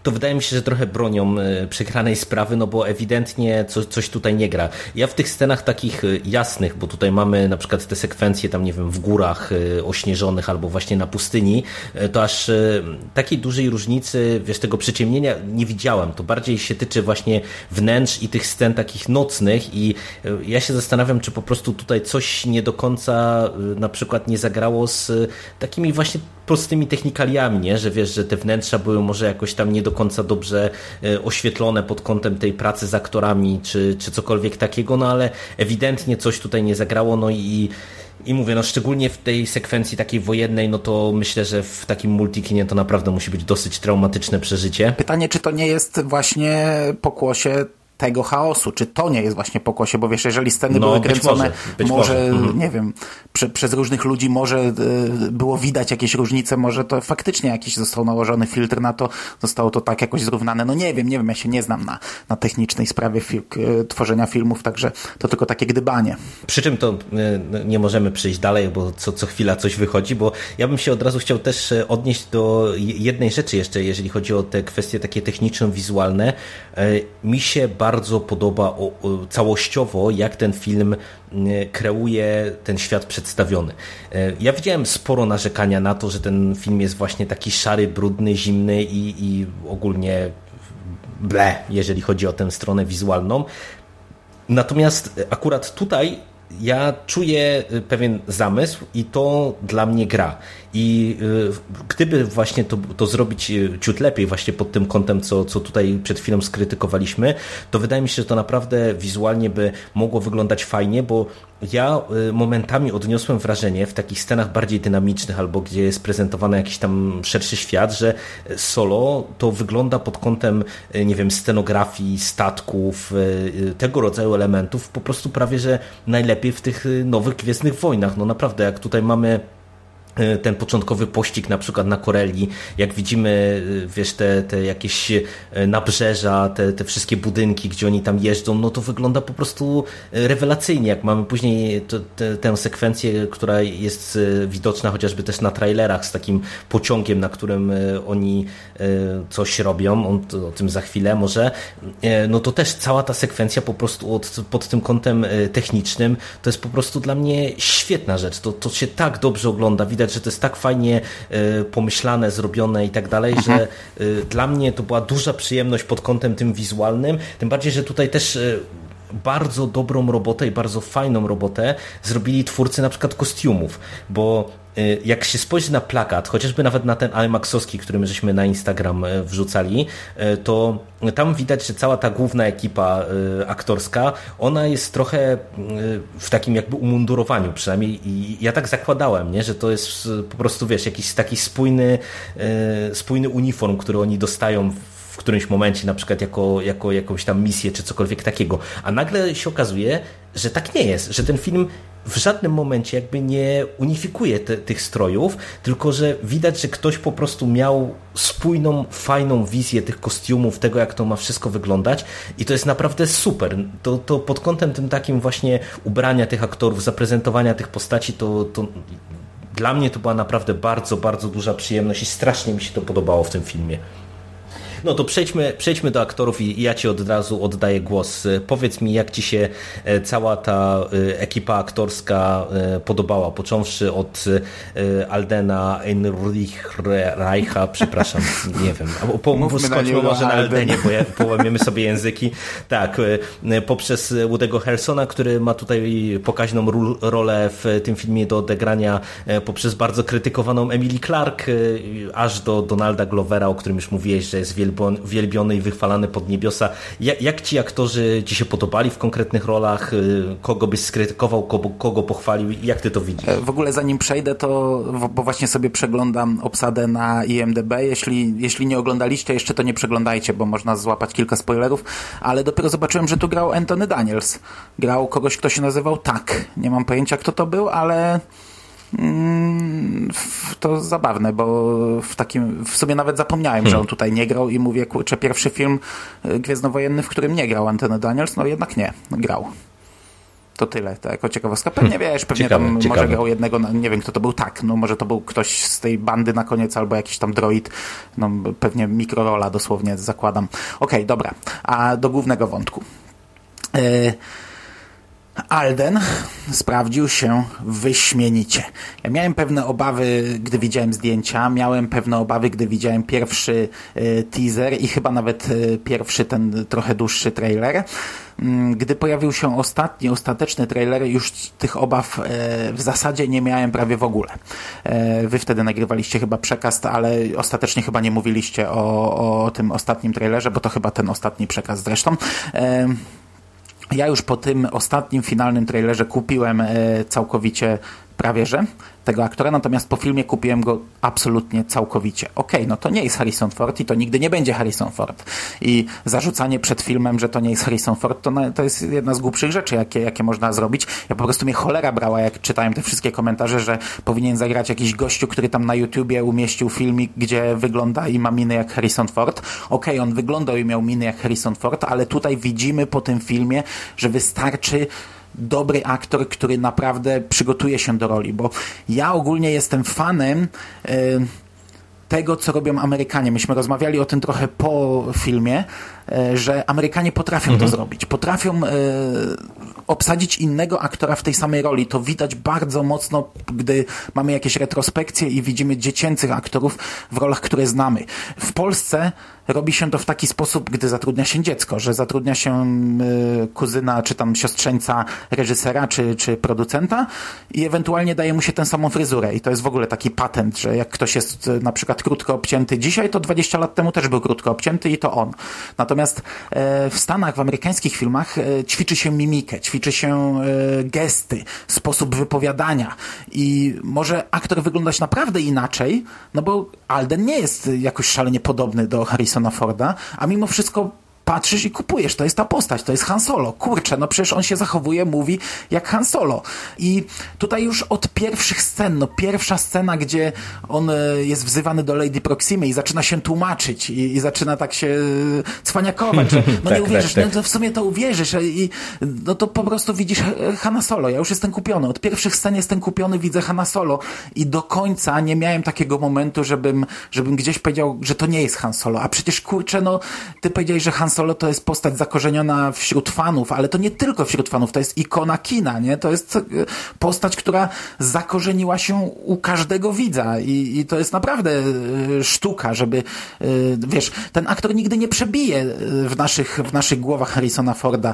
to wydaje mi się, że trochę bronią e, przegranej sprawy, no bo ewidentnie co, coś tutaj nie gra. Ja w tych scenach takich e, jasnych, bo tutaj mamy na przykład te sekwencje tam, nie wiem, w górach ośnieżonych albo właśnie na pustyni, to aż takiej dużej różnicy, wiesz, tego przyciemnienia nie widziałem. To bardziej się tyczy właśnie wnętrz i tych scen takich nocnych i ja się zastanawiam, czy po prostu tutaj coś nie do końca na przykład nie zagrało z takimi właśnie prostymi technikaliami, nie? że wiesz, że te wnętrza były może jakoś tam nie do końca dobrze e, oświetlone pod kątem tej pracy z aktorami, czy, czy cokolwiek takiego, no ale ewidentnie coś tutaj nie zagrało, no i i mówię, no szczególnie w tej sekwencji takiej wojennej, no to myślę, że w takim multikinie to naprawdę musi być dosyć traumatyczne przeżycie. Pytanie, czy to nie jest właśnie pokłosie tego chaosu. Czy to nie jest właśnie pokłosie? Bo wiesz, jeżeli sceny no, były kręcone, może, może, może. Mhm. nie wiem, prze, przez różnych ludzi może y, było widać jakieś różnice, może to faktycznie jakiś został nałożony filtr na to, zostało to tak jakoś zrównane. No nie wiem, nie wiem, ja się nie znam na, na technicznej sprawie fi y, tworzenia filmów, także to tylko takie gdybanie. Przy czym to y, nie możemy przejść dalej, bo co, co chwila coś wychodzi, bo ja bym się od razu chciał też odnieść do jednej rzeczy jeszcze, jeżeli chodzi o te kwestie takie techniczno-wizualne. Mi się bardzo bardzo podoba całościowo, jak ten film kreuje ten świat przedstawiony. E, ja widziałem sporo narzekania na to, że ten film jest właśnie taki szary, brudny, zimny i, i ogólnie ble, jeżeli chodzi o tę stronę wizualną. Natomiast akurat tutaj ja czuję pewien zamysł i to dla mnie gra. I y, gdyby właśnie to, to zrobić y, ciut lepiej, właśnie pod tym kątem, co, co tutaj przed chwilą skrytykowaliśmy, to wydaje mi się, że to naprawdę wizualnie by mogło wyglądać fajnie, bo ja y, momentami odniosłem wrażenie w takich scenach bardziej dynamicznych, albo gdzie jest prezentowany jakiś tam szerszy świat, że solo to wygląda pod kątem, nie wiem, scenografii, statków, tego rodzaju elementów, po prostu prawie, że najlepiej w tych nowych Gwiezdnych Wojnach. No naprawdę, jak tutaj mamy ten początkowy pościg na przykład na Koreli, jak widzimy, e, wiesz, te, te jakieś e, nabrzeża, te, te wszystkie budynki, gdzie oni tam jeżdżą, no to wygląda po prostu rewelacyjnie, jak mamy później to, te, tę sekwencję, która jest widoczna chociażby też na trailerach z takim pociągiem, na którym oni coś robią, on, o tym za chwilę może, no to też cała ta sekwencja po prostu od, pod tym kątem technicznym, to jest po prostu dla mnie świetna rzecz, to, to się tak dobrze ogląda, widać widać, że to jest tak fajnie e, pomyślane, zrobione i tak dalej, że mhm. e, dla mnie to była duża przyjemność pod kątem tym wizualnym, tym bardziej, że tutaj też e, bardzo dobrą robotę i bardzo fajną robotę zrobili twórcy na przykład kostiumów, bo jak się spojrzy na plakat, chociażby nawet na ten IMAXowski, który my żeśmy na Instagram y, wrzucali, y, to tam widać, że cała ta główna ekipa aktorska, ona jest trochę w takim jakby umundurowaniu przynajmniej i ja tak zakładałem, nie? że to jest po prostu, wiesz, jakiś taki spójny, spójny uniform, który oni dostają w którymś momencie, na przykład jako, jako jakąś tam misję czy cokolwiek takiego. A nagle się okazuje, że tak nie jest, że ten film w żadnym momencie jakby nie unifikuje te, tych strojów, tylko że widać, że ktoś po prostu miał spójną, fajną wizję tych kostiumów, tego jak to ma wszystko wyglądać i to jest naprawdę super. To, to pod kątem tym takim właśnie ubrania tych aktorów, zaprezentowania tych postaci, to, to dla mnie to była naprawdę bardzo, bardzo duża przyjemność i strasznie mi się to podobało w tym filmie. No to przejdźmy, przejdźmy do aktorów i ja Ci od razu oddaję głos. Powiedz mi, jak Ci się e, cała ta e, ekipa aktorska e, podobała, począwszy od Aldena Reicha, przepraszam, nie wiem, po, skończmy może na Aldenie, bo ja, połamiemy sobie języki. Tak, poprzez Woody'ego Harrisona, który ma tutaj pokaźną rolę w tym filmie do odegrania, poprzez bardzo krytykowaną Emily Clark, aż do Donalda Glovera, o którym już mówiłeś, że jest wielki wielbiony i wychwalany pod niebiosa. Jak, jak ci aktorzy ci się podobali w konkretnych rolach? Y, kogo byś skrytykował, kogo, kogo pochwalił? Jak ty to widzisz? E, w ogóle zanim przejdę, to bo właśnie sobie przeglądam obsadę na IMDB. Jeśli, jeśli nie oglądaliście jeszcze, to nie przeglądajcie, bo można złapać kilka spoilerów, ale dopiero zobaczyłem, że tu grał Anthony Daniels. Grał kogoś, kto się nazywał Tak. Nie mam pojęcia, kto to był, ale Mm, to zabawne, bo w takim, w sobie nawet zapomniałem, hmm. że on tutaj nie grał i mówię, kurczę, pierwszy film y, gwiezdnowojenny, w którym nie grał Anthony Daniels, no jednak nie, grał. To tyle, to jako ciekawostka. Pewnie Hmm. wiesz, pewnie Ciekawe, tam ciekawe. może grał jednego, nie wiem kto to był, tak, no może to był ktoś z tej bandy na koniec, albo jakiś tam droid, no pewnie mikrorola dosłownie zakładam. Okej, dobra, a do głównego wątku. E, Alden sprawdził się wyśmienicie. Ja miałem pewne obawy, gdy widziałem zdjęcia, miałem pewne obawy, gdy widziałem pierwszy e, teaser i chyba nawet e, pierwszy ten trochę dłuższy trailer. Mm, Gdy pojawił się ostatni, ostateczny trailer, już tych obaw e, w zasadzie nie miałem prawie w ogóle. Wy wtedy nagrywaliście chyba przekaz, ale ostatecznie chyba nie mówiliście o, o tym ostatnim trailerze, bo to chyba ten ostatni przekaz zresztą. Ja już po tym ostatnim, finalnym trailerze kupiłem e, całkowicie prawie że tego aktora, natomiast po filmie kupiłem go absolutnie całkowicie. Okej, no to nie jest Harrison Ford i to nigdy nie będzie Harrison Ford. I zarzucanie przed filmem, że to nie jest Harrison Ford, to, to jest jedna z głupszych rzeczy, jakie, jakie można zrobić. Ja po prostu mnie cholera brała, jak czytałem te wszystkie komentarze, że powinien zagrać jakiś gościu, który tam na YouTubie umieścił filmik, gdzie wygląda i ma miny jak Harrison Ford. Okej, on wyglądał i miał miny jak Harrison Ford, ale tutaj widzimy po tym filmie, że wystarczy dobry aktor, który naprawdę przygotuje się do roli, bo ja ogólnie jestem fanem y, tego, co robią Amerykanie. Myśmy rozmawiali o tym trochę po filmie, e, że Amerykanie potrafią to zrobić. Potrafią e, obsadzić innego aktora w tej samej roli. To widać bardzo mocno, gdy mamy jakieś retrospekcje i widzimy dziecięcych aktorów w rolach, które znamy. W Polsce robi się to w taki sposób, gdy zatrudnia się dziecko, że zatrudnia się e, kuzyna, czy tam siostrzeńca reżysera, czy, czy producenta i ewentualnie daje mu się tę samą fryzurę. I to jest w ogóle taki patent, że jak ktoś jest e, na przykład krótko obcięty dzisiaj, to 20 lat temu też był krótko obcięty i to on. Natomiast e, w Stanach, w amerykańskich filmach e, ćwiczy się mimikę, ćwiczy się e, gesty, sposób wypowiadania i może aktor wyglądać naprawdę inaczej, no bo Alden nie jest jakoś szalenie podobny do Harrisona Forda, a mimo wszystko patrzysz i kupujesz, to jest ta postać, to jest Han Solo. Kurczę, no przecież on się zachowuje, mówi jak Han Solo. I tutaj już od pierwszych scen, no pierwsza scena, gdzie on e, jest wzywany do Lady Proximy i zaczyna się tłumaczyć i, i zaczyna tak się e, cwaniakować, że no Tak, nie uwierzysz, tak, tak. no to w sumie to uwierzysz e, i no to po prostu widzisz Hanna Solo. Ja już jestem kupiony. Od pierwszych scen jestem kupiony, widzę Hanna Solo i do końca nie miałem takiego momentu, żebym, żebym gdzieś powiedział, że to nie jest Han Solo. A przecież kurczę, no ty powiedziałeś, że Han Solo to jest postać zakorzeniona wśród fanów, ale to nie tylko wśród fanów, to jest ikona kina, nie? To jest e, postać, która zakorzeniła się u każdego widza i, i to jest naprawdę e, sztuka, żeby, e, wiesz, ten aktor nigdy nie przebije w naszych, w naszych głowach Harrisona Forda.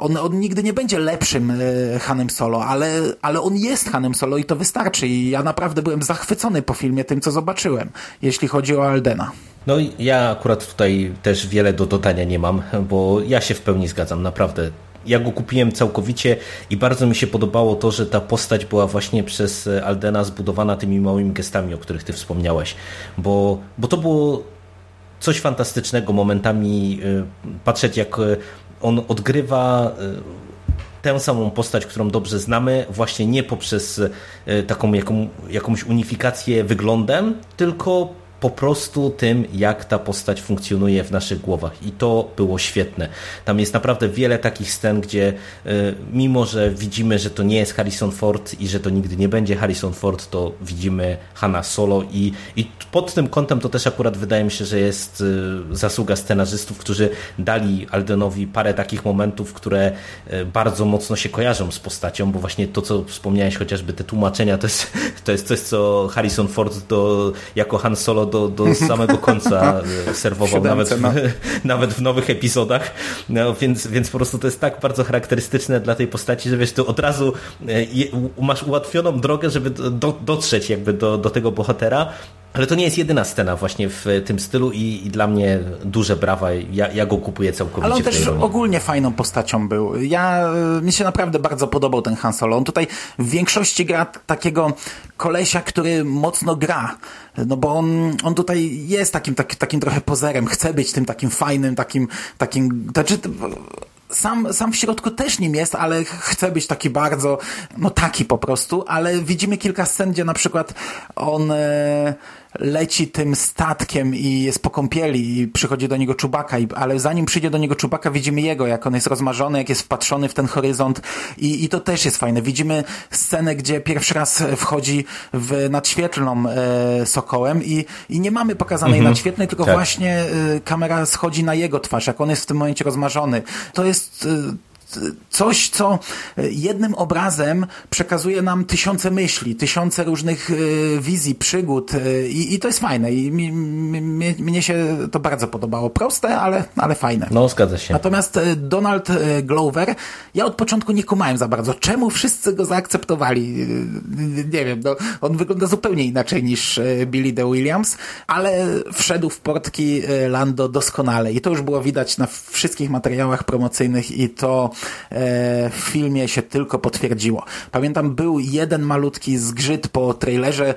On, on nigdy nie będzie lepszym Hanem Solo, ale, ale on jest Hanem Solo i to wystarczy i ja naprawdę byłem zachwycony po filmie tym, co zobaczyłem, jeśli chodzi o Aldena. No ja akurat tutaj też wiele do dodania nie mam, bo ja się w pełni zgadzam, naprawdę. Ja go kupiłem całkowicie i bardzo mi się podobało to, że ta postać była właśnie przez Aldena zbudowana tymi małymi gestami, o których ty wspomniałeś, bo, bo to było coś fantastycznego momentami y, patrzeć jak y, on odgrywa y, tę samą postać, którą dobrze znamy, właśnie nie poprzez taką jaką, jakąś unifikację wyglądem, tylko po prostu tym, jak ta postać funkcjonuje w naszych głowach. I to było świetne. Tam jest naprawdę wiele takich scen, gdzie y, mimo, że widzimy, że to nie jest Harrison Ford i że to nigdy nie będzie Harrison Ford, to widzimy Hanna Solo i, i pod tym kątem to też akurat wydaje mi się, że jest y, zasługa scenarzystów, którzy dali Aldenowi parę takich momentów, które y, bardzo mocno się kojarzą z postacią, bo właśnie to, co wspomniałeś, chociażby te tłumaczenia, to jest, to jest coś, co Harrison Ford do, jako Han Solo do, do samego końca e, serwował, nawet w, nawet w nowych epizodach, no, więc, więc po prostu to jest tak bardzo charakterystyczne dla tej postaci, że wiesz, tu od razu e, masz ułatwioną drogę, żeby do, dotrzeć jakby do, do tego bohatera, ale to nie jest jedyna scena właśnie w tym stylu i, i dla mnie duże brawa, ja, ja go kupuję całkowicie Ale on też ogólnie fajną postacią był. Ja, y, mi się naprawdę bardzo podobał ten Han Solo. On tutaj w większości gra takiego kolesia, który mocno gra. No bo on, on tutaj jest takim, tak, takim trochę pozerem. Chce być tym takim fajnym, takim, takim, znaczy, sam, sam w środku też nim jest, ale ch- chce być taki bardzo, no taki po prostu, ale widzimy kilka scen, gdzie na przykład on e, leci tym statkiem i jest po kąpieli i przychodzi do niego Czubaka, i, ale zanim przyjdzie do niego Czubaka, widzimy jego, jak on jest rozmarzony, jak jest wpatrzony w ten horyzont i, i to też jest fajne. Widzimy scenę, gdzie pierwszy raz wchodzi w nadświetlną e, Sokołem i, i nie mamy pokazanej mhm. nadświetlnej, tylko tak. właśnie e, kamera schodzi na jego twarz, jak on jest w tym momencie rozmarzony. To jest e, coś, co jednym obrazem przekazuje nam tysiące myśli, tysiące różnych e, wizji, przygód e, i, i to jest fajne i mi, mi, mnie się to bardzo podobało. Proste, ale, ale fajne. No, zgadza się. Natomiast e, Donald Glover, ja od początku nie kumałem za bardzo. Czemu wszyscy go zaakceptowali? Nie wiem, no, on wygląda zupełnie inaczej niż Billy de Williams, ale wszedł w portki Lando doskonale i to już było widać na wszystkich materiałach promocyjnych i to E, w filmie się tylko potwierdziło. Pamiętam, był jeden malutki zgrzyt po trailerze.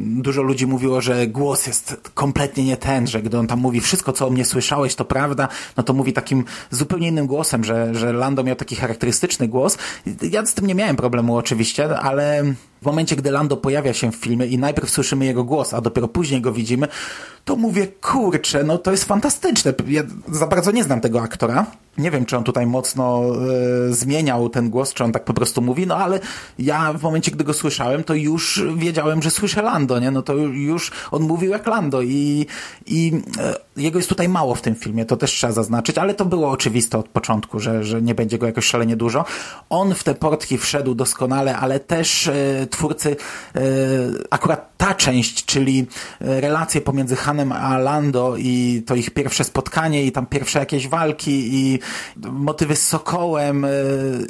Dużo ludzi mówiło, że głos jest kompletnie nie ten, że gdy on tam mówi wszystko, co o mnie słyszałeś, to prawda, no to mówi takim zupełnie innym głosem, że, że Lando miał taki charakterystyczny głos. Ja z tym nie miałem problemu oczywiście, ale w momencie, gdy Lando pojawia się w filmie i najpierw słyszymy jego głos, a dopiero później go widzimy, to mówię, kurczę, no to jest fantastyczne. Ja za bardzo nie znam tego aktora. Nie wiem, czy on tutaj mocno e, zmieniał ten głos, czy on tak po prostu mówi, no ale ja w momencie, gdy go słyszałem, to już wiedziałem, że słyszę Lando, nie? No to już on mówił jak Lando i, i e, jego jest tutaj mało w tym filmie, to też trzeba zaznaczyć, ale to było oczywiste od początku, że, że nie będzie go jakoś szalenie dużo. On w te portki wszedł doskonale, ale też e, twórcy, e, akurat ta część, czyli e, relacje pomiędzy Hanem a Lando i to ich pierwsze spotkanie i tam pierwsze jakieś walki i motywy z Sokołem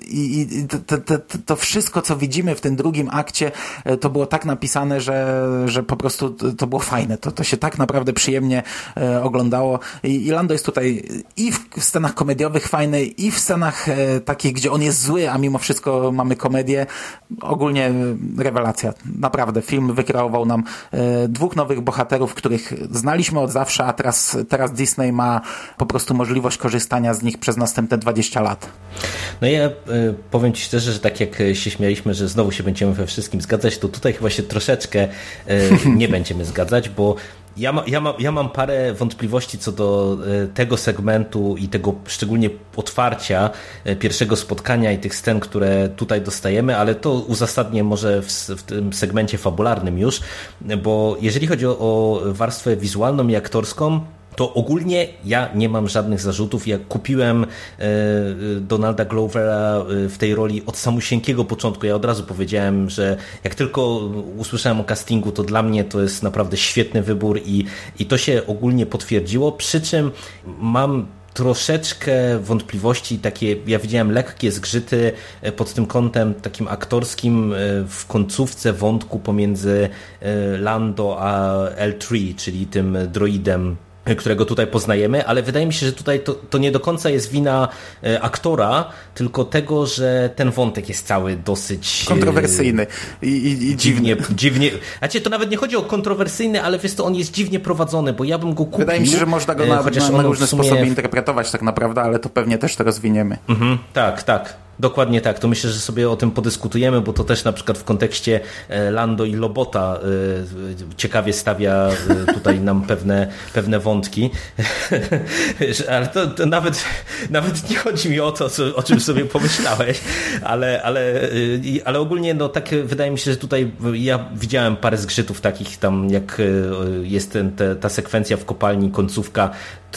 i, i to, to, to, wszystko, co widzimy w tym drugim akcie, to było tak napisane, że, że po prostu to było fajne. To, to się tak naprawdę przyjemnie oglądało i, i Lando jest tutaj i w scenach komediowych fajny, i w scenach takich, gdzie on jest zły, a mimo wszystko mamy komedię. Ogólnie rewelacja. Naprawdę, film wykreował nam e, dwóch nowych bohaterów, których znaliśmy od zawsze, a teraz, teraz Disney ma po prostu możliwość korzystania z nich przez następne 20 lat. No ja e, powiem Ci szczerze, że tak jak się śmialiśmy, że znowu się będziemy we wszystkim zgadzać, to tutaj chyba się troszeczkę e, nie będziemy zgadzać, bo ja, ma, ja, ma, ja mam parę wątpliwości co do e, tego segmentu i tego szczególnie otwarcia e, pierwszego spotkania i tych scen, które tutaj dostajemy, ale to uzasadnię może w, w tym segmencie fabularnym już, bo jeżeli chodzi o, o warstwę wizualną i aktorską, to ogólnie ja nie mam żadnych zarzutów. Ja kupiłem e, Donalda Glovera e, w tej roli od samusieńkiego początku. Ja od razu powiedziałem, że jak tylko usłyszałem o castingu, to dla mnie to jest naprawdę świetny wybór i, i to się ogólnie potwierdziło. Przy czym mam troszeczkę wątpliwości, takie, ja widziałem lekkie zgrzyty e, pod tym kątem takim aktorskim w końcówce wątku pomiędzy Lando a L3, czyli tym droidem którego tutaj poznajemy, ale wydaje mi się, że tutaj to, to nie do końca jest wina e, aktora, tylko tego, że ten wątek jest cały dosyć... E, kontrowersyjny i, i, i dziwnie. dziwnie. Znaczy, to nawet nie chodzi o kontrowersyjny, ale wiesz to, on jest dziwnie prowadzony, bo ja bym go kupił. Wydaje mi się, że można go e, na, na, na różne sumie... sposoby interpretować tak naprawdę, ale to pewnie też to rozwiniemy. Mhm, tak, tak. Dokładnie tak. To myślę, że sobie o tym podyskutujemy, bo to też na przykład w kontekście e, Lando i Lobota e, ciekawie stawia e, tutaj nam pewne, pewne wątki. ale to, to, nawet, nawet nie chodzi mi o to, co, o czym sobie pomyślałeś, ale, ale, ale ogólnie no tak wydaje mi się, że tutaj ja widziałem parę zgrzytów takich tam, jak jest ten, te, ta sekwencja w kopalni, końcówka.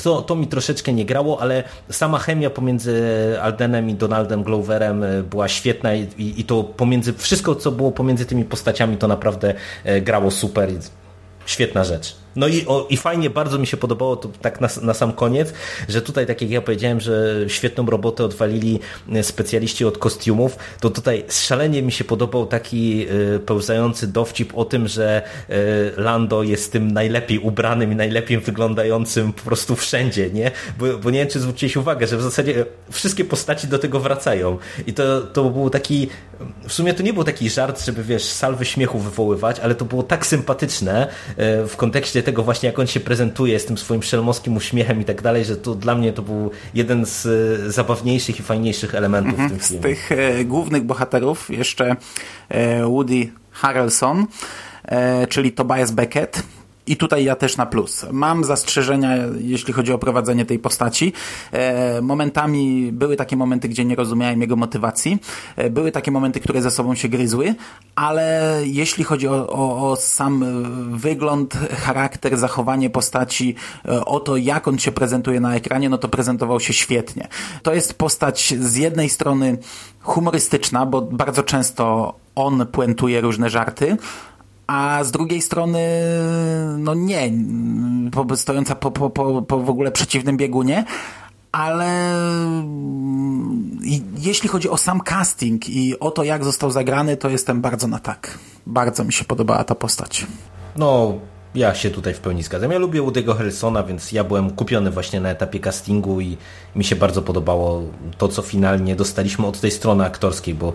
To, to mi troszeczkę nie grało, ale sama chemia pomiędzy Aldenem i Donaldem Glover E, była świetna i, i to pomiędzy, wszystko co było pomiędzy tymi postaciami to naprawdę e, grało super. Świetna rzecz. No i, o, i fajnie, bardzo mi się podobało to tak na, na, sam koniec, że tutaj, tak jak ja powiedziałem, że świetną robotę odwalili e, specjaliści od kostiumów, to tutaj szalenie mi się podobał taki y, pełzający dowcip o tym, że y, Lando jest tym najlepiej ubranym i najlepiej wyglądającym po prostu wszędzie, nie? Bo, bo nie wiem, czy zwróciłeś uwagę, że w zasadzie wszystkie postaci do tego wracają. I to, to był taki, w sumie to nie był taki żart, żeby wiesz, salwy śmiechu wywoływać, ale to było tak sympatyczne y, w kontekście tego właśnie, jak on się prezentuje z tym swoim szelmowskim uśmiechem i tak dalej, że to dla mnie to był jeden z e, zabawniejszych i fajniejszych elementów w tym filmie. Z tych e, głównych bohaterów jeszcze e, Woody Harrelson, czyli Tobias Beckett, i tutaj ja też na plus. Mam zastrzeżenia, jeśli chodzi o prowadzenie tej postaci. E, momentami były takie momenty, gdzie nie rozumiałem jego motywacji. E, były takie momenty, które ze sobą się gryzły, ale jeśli chodzi o, o, o sam wygląd, charakter, zachowanie postaci, e, o to, jak on się prezentuje na ekranie, no to prezentował się świetnie. To jest postać z jednej strony humorystyczna, bo bardzo często on puentuje różne żarty, a z drugiej strony, no nie, stojąca po, po, po, po w ogóle przeciwnym biegunie, ale jeśli chodzi o sam casting i o to, jak został zagrany, to jestem bardzo na tak. Bardzo mi się podobała ta postać. No, ja się tutaj w pełni zgadzam. Ja lubię Woody'ego Harrisona, więc ja byłem kupiony właśnie na etapie castingu i mi się bardzo podobało to, co finalnie dostaliśmy od tej strony aktorskiej, bo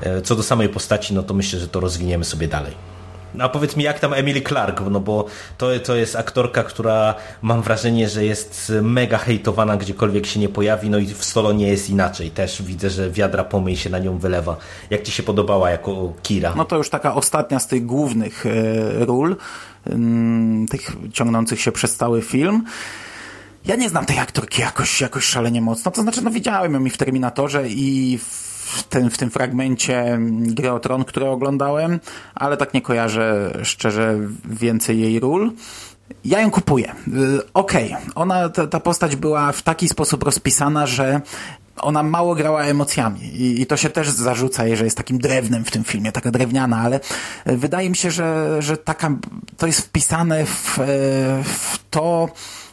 e, co do samej postaci, no to myślę, że to rozwiniemy sobie dalej. A powiedz mi, jak tam Emily Clark, no bo to, to jest aktorka, która mam wrażenie, że jest mega hejtowana, gdziekolwiek się nie pojawi, no i w solo nie jest inaczej. Też widzę, że wiadra pomyj się na nią wylewa. Jak ci się podobała jako Kira? No to już taka ostatnia z tych głównych e, ról, tych ciągnących się przez cały film. Ja nie znam tej aktorki jakoś, jakoś szalenie mocno, to znaczy no widziałem ją i w Terminatorze i w w, ten, w tym fragmencie gry o Tron, który oglądałem, ale tak nie kojarzę szczerze więcej jej ról. Ja ją kupuję. Y, okej, okay. ona, ta, ta postać była w taki sposób rozpisana, że ona mało grała emocjami I, i, to się też zarzuca że jest takim drewnem w tym filmie, taka drewniana, ale wydaje mi się, że, że taka, to jest wpisane w, w to, Mm,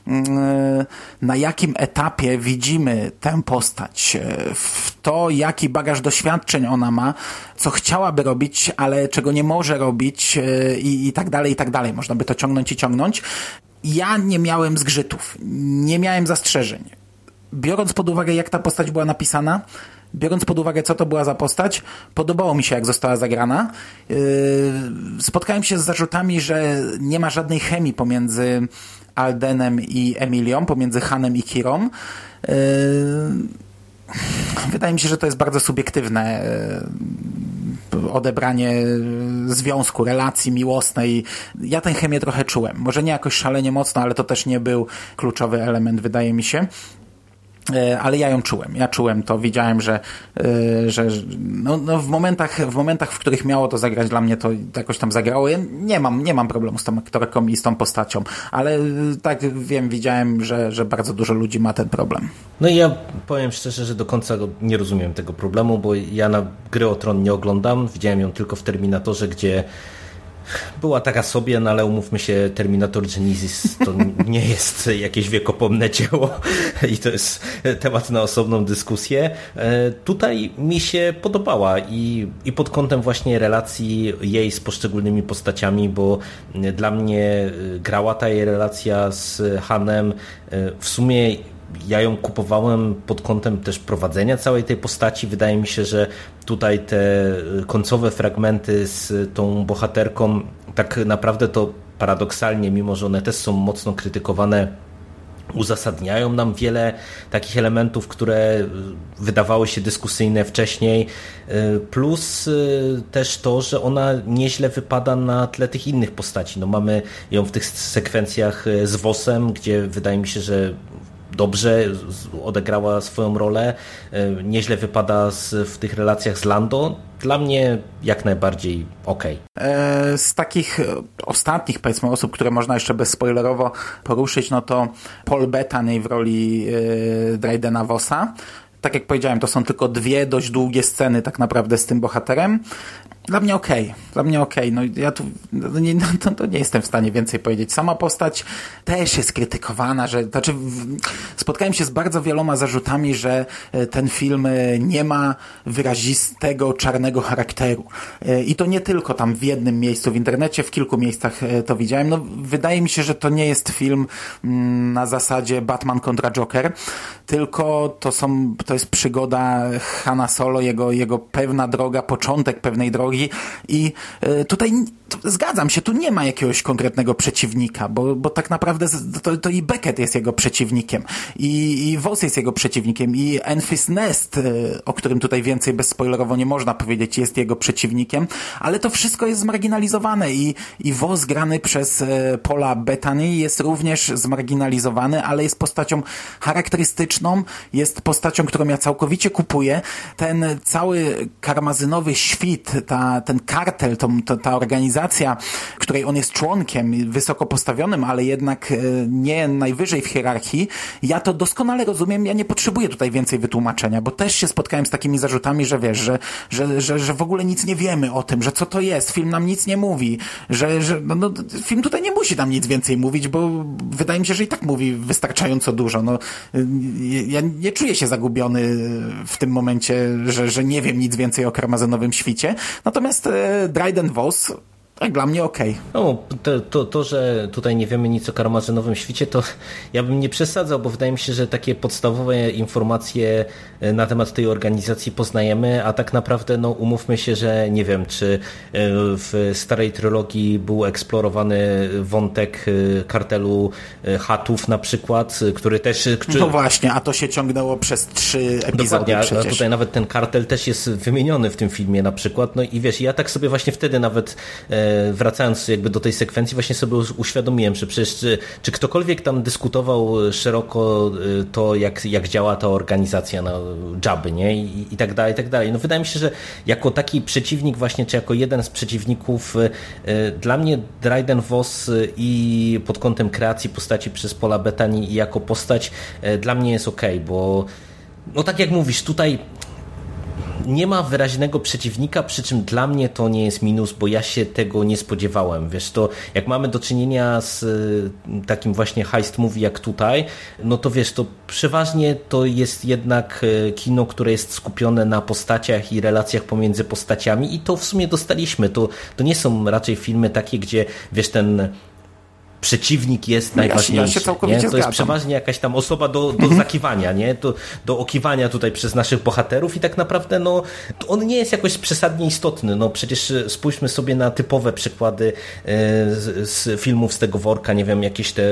na jakim etapie widzimy tę postać, e, w to, jaki bagaż doświadczeń ona ma, co chciałaby robić, ale czego nie może robić e, i, i tak dalej, i tak dalej. Można by to ciągnąć i ciągnąć. Ja nie miałem zgrzytów, nie miałem zastrzeżeń. Biorąc pod uwagę, jak ta postać była napisana, biorąc pod uwagę, co to była za postać, podobało mi się, jak została zagrana. Yy, spotkałem się z zarzutami, że nie ma żadnej chemii pomiędzy Aldenem i Emilią, pomiędzy Hanem i Kirą. Yy, wydaje mi się, że to jest bardzo subiektywne yy, odebranie związku, relacji miłosnej. Ja tę chemię trochę czułem. Może nie jakoś szalenie mocno, ale to też nie był kluczowy element, wydaje mi się. E, ale ja ją czułem. Ja czułem to, widziałem, że, e, że no, no w, momentach, w momentach, w których miało to zagrać dla mnie, to jakoś tam zagrało. Ja nie mam, nie mam problemu z tą aktorką i z tą postacią, ale tak wiem, widziałem, że, że bardzo dużo ludzi ma ten problem. No i ja powiem szczerze, że do końca nie rozumiem tego problemu, bo ja na gry o Tron nie oglądam, widziałem ją tylko w Terminatorze, gdzie była taka sobie, no ale umówmy się, Terminator Genesis to nie jest jakieś wiekopomne dzieło i to jest temat na osobną dyskusję. E, tutaj mi się podobała i, i pod kątem właśnie relacji jej z poszczególnymi postaciami, bo dla mnie grała ta jej relacja z Hanem e, w sumie ja ją kupowałem pod kątem też prowadzenia całej tej postaci. Wydaje mi się, że tutaj te końcowe fragmenty z tą bohaterką tak naprawdę to paradoksalnie, mimo że one też są mocno krytykowane uzasadniają nam wiele takich elementów, które wydawały się dyskusyjne wcześniej, plus też to, że ona nieźle wypada na tle tych innych postaci. No mamy ją w tych sekwencjach z Wosem, gdzie wydaje mi się, że dobrze odegrała swoją rolę, e, nieźle wypada w tych relacjach z Lando. Dla mnie jak najbardziej. Okay. E, z takich e, ostatnich, powiedzmy, osób, które można jeszcze bezspoilerowo poruszyć, no to Paul Bettany w roli Drydena Vossa tak jak powiedziałem, to są tylko dwie dość długie sceny tak naprawdę z tym bohaterem. Dla mnie okej, okay. dla mnie okej. Okay. No ja tu no nie, no, to, nie jestem w stanie więcej powiedzieć. Sama postać też jest krytykowana, że znaczy spotkałem się z bardzo wieloma zarzutami, że e, ten film e, nie ma wyrazistego czarnego charakteru. E, I to nie tylko tam w jednym miejscu w internecie, w kilku miejscach to widziałem. No wydaje mi się, że to nie jest film mm, na zasadzie Batman kontra Joker tylko to są, to jest przygoda Hanna Solo, jego, jego pewna droga, początek pewnej drogi. I y, tutaj zgadzam się, tu nie ma jakiegoś konkretnego przeciwnika, bo, bo tak naprawdę to, to i Beckett jest jego przeciwnikiem i, i Voss jest jego przeciwnikiem i Enfys Nest, y, o którym tutaj więcej bezspoilerowo nie można powiedzieć, jest jego przeciwnikiem, ale to wszystko jest zmarginalizowane i, i Voss grany przez y, Paula Bettany jest również zmarginalizowany, ale jest postacią charakterystyczną, jest postacią, którą ja całkowicie kupuję. Ten cały karmazynowy świt, ta, ten kartel, ta organizacja, której on jest członkiem, wysoko postawionym, ale jednak e, nie najwyżej w hierarchii, ja to doskonale rozumiem, ja nie potrzebuję tutaj więcej wytłumaczenia, bo też się spotkałem z takimi zarzutami, że wiesz, że, że, że, że w ogóle nic nie wiemy o tym, że co to jest, film nam nic nie mówi, że, że no, no, film tutaj nie musi nam nic więcej mówić, bo wydaje mi się, że i tak mówi wystarczająco dużo. No, ja nie czuję się zagubiony w tym momencie, że, że nie wiem nic więcej o karmazynowym świcie. Natomiast e, Dryden Voss tak, dla mnie okej. Okay. No, to, to, to, że tutaj nie wiemy nic o karmazynowym świcie, to ja bym nie przesadzał, bo wydaje mi się, że takie podstawowe informacje e, na temat tej organizacji poznajemy, a tak naprawdę, no umówmy się, że nie wiem, czy e, w starej trylogii był eksplorowany wątek e, kartelu Hatów na przykład, który też... Który... No właśnie, a to się ciągnęło przez trzy epizody Dokładnie, a tutaj nawet ten kartel też jest wymieniony w tym filmie na przykład, no i wiesz, ja tak sobie właśnie wtedy nawet wracając jakby do tej sekwencji, właśnie sobie uświadomiłem, że przecież czy, czy ktokolwiek tam dyskutował szeroko y, to, jak, jak działa ta organizacja na Jabby, nie? I, I tak dalej, i tak dalej. No wydaje mi się, że jako taki przeciwnik właśnie, czy jako jeden z przeciwników dla mnie Dryden Voss i pod kątem kreacji postaci przez Pola Betani i jako postać dla mnie jest ok, bo no tak jak mówisz, tutaj nie ma wyraźnego przeciwnika, przy czym dla mnie to nie jest minus, bo ja się tego nie spodziewałem. Wiesz, to jak mamy do czynienia z y, takim właśnie heist movie jak tutaj, no to wiesz, to przeważnie to jest jednak y, kino, które jest skupione na postaciach i relacjach pomiędzy postaciami i to w sumie dostaliśmy. To, to nie są raczej filmy takie, gdzie wiesz, ten przeciwnik jest najważniejszy. Ja się, ja się nie? To jest przeważnie jakaś tam osoba do, do mhm. zakiwania, nie? Do, do okiwania tutaj przez naszych bohaterów i tak naprawdę no, on nie jest jakoś przesadnie istotny. No przecież e, spójrzmy sobie na typowe przykłady e, z, z filmów z tego worka, nie wiem, jakieś te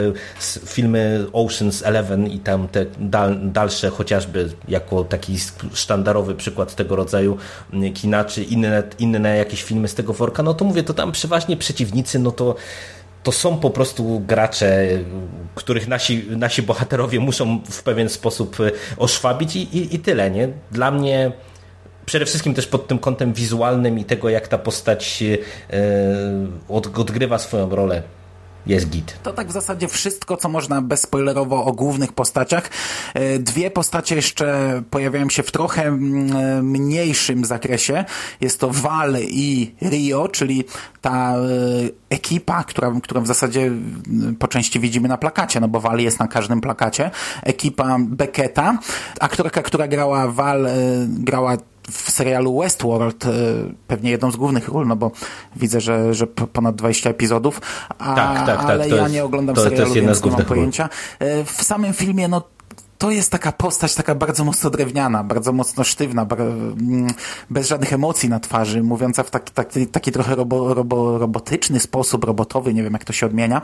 filmy Ocean's Eleven i tam te dal, dalsze chociażby jako taki sztandarowy przykład tego rodzaju kina, czy inne, inne jakieś filmy z tego worka, no to mówię, to tam przeważnie przeciwnicy, no to to są po prostu gracze, których nasi, nasi bohaterowie muszą w pewien sposób e, oszwabić i, i, i tyle. Nie? Dla mnie przede wszystkim też pod tym kątem wizualnym i tego, jak ta postać yy, odgrywa swoją rolę jest git. To tak w zasadzie wszystko, co można bezspoilerowo o głównych postaciach. E, dwie postacie jeszcze pojawiają się w trochę mm, e, mniejszym zakresie. Jest to Val i Rio, czyli ta e, ekipa, która, którą w zasadzie mm, po części widzimy na plakacie, no bo Val jest na każdym plakacie. Ekipa Becketa. Aktorka, która grała Val, grała w serialu Westworld e, pewnie jedną z głównych ról, no bo widzę, że, że ponad 20 epizodów, a, tak, tak, tak, ale ja jest, nie oglądam to, serialu, to więc nie mam pojęcia. E, w samym filmie, no to jest taka postać taka bardzo mocno drewniana, bardzo mocno sztywna, mm, bez żadnych emocji na twarzy, mówiąca w taki, taki, taki trochę robo, robo, robotyczny sposób, robotowy, nie wiem jak to się odmienia.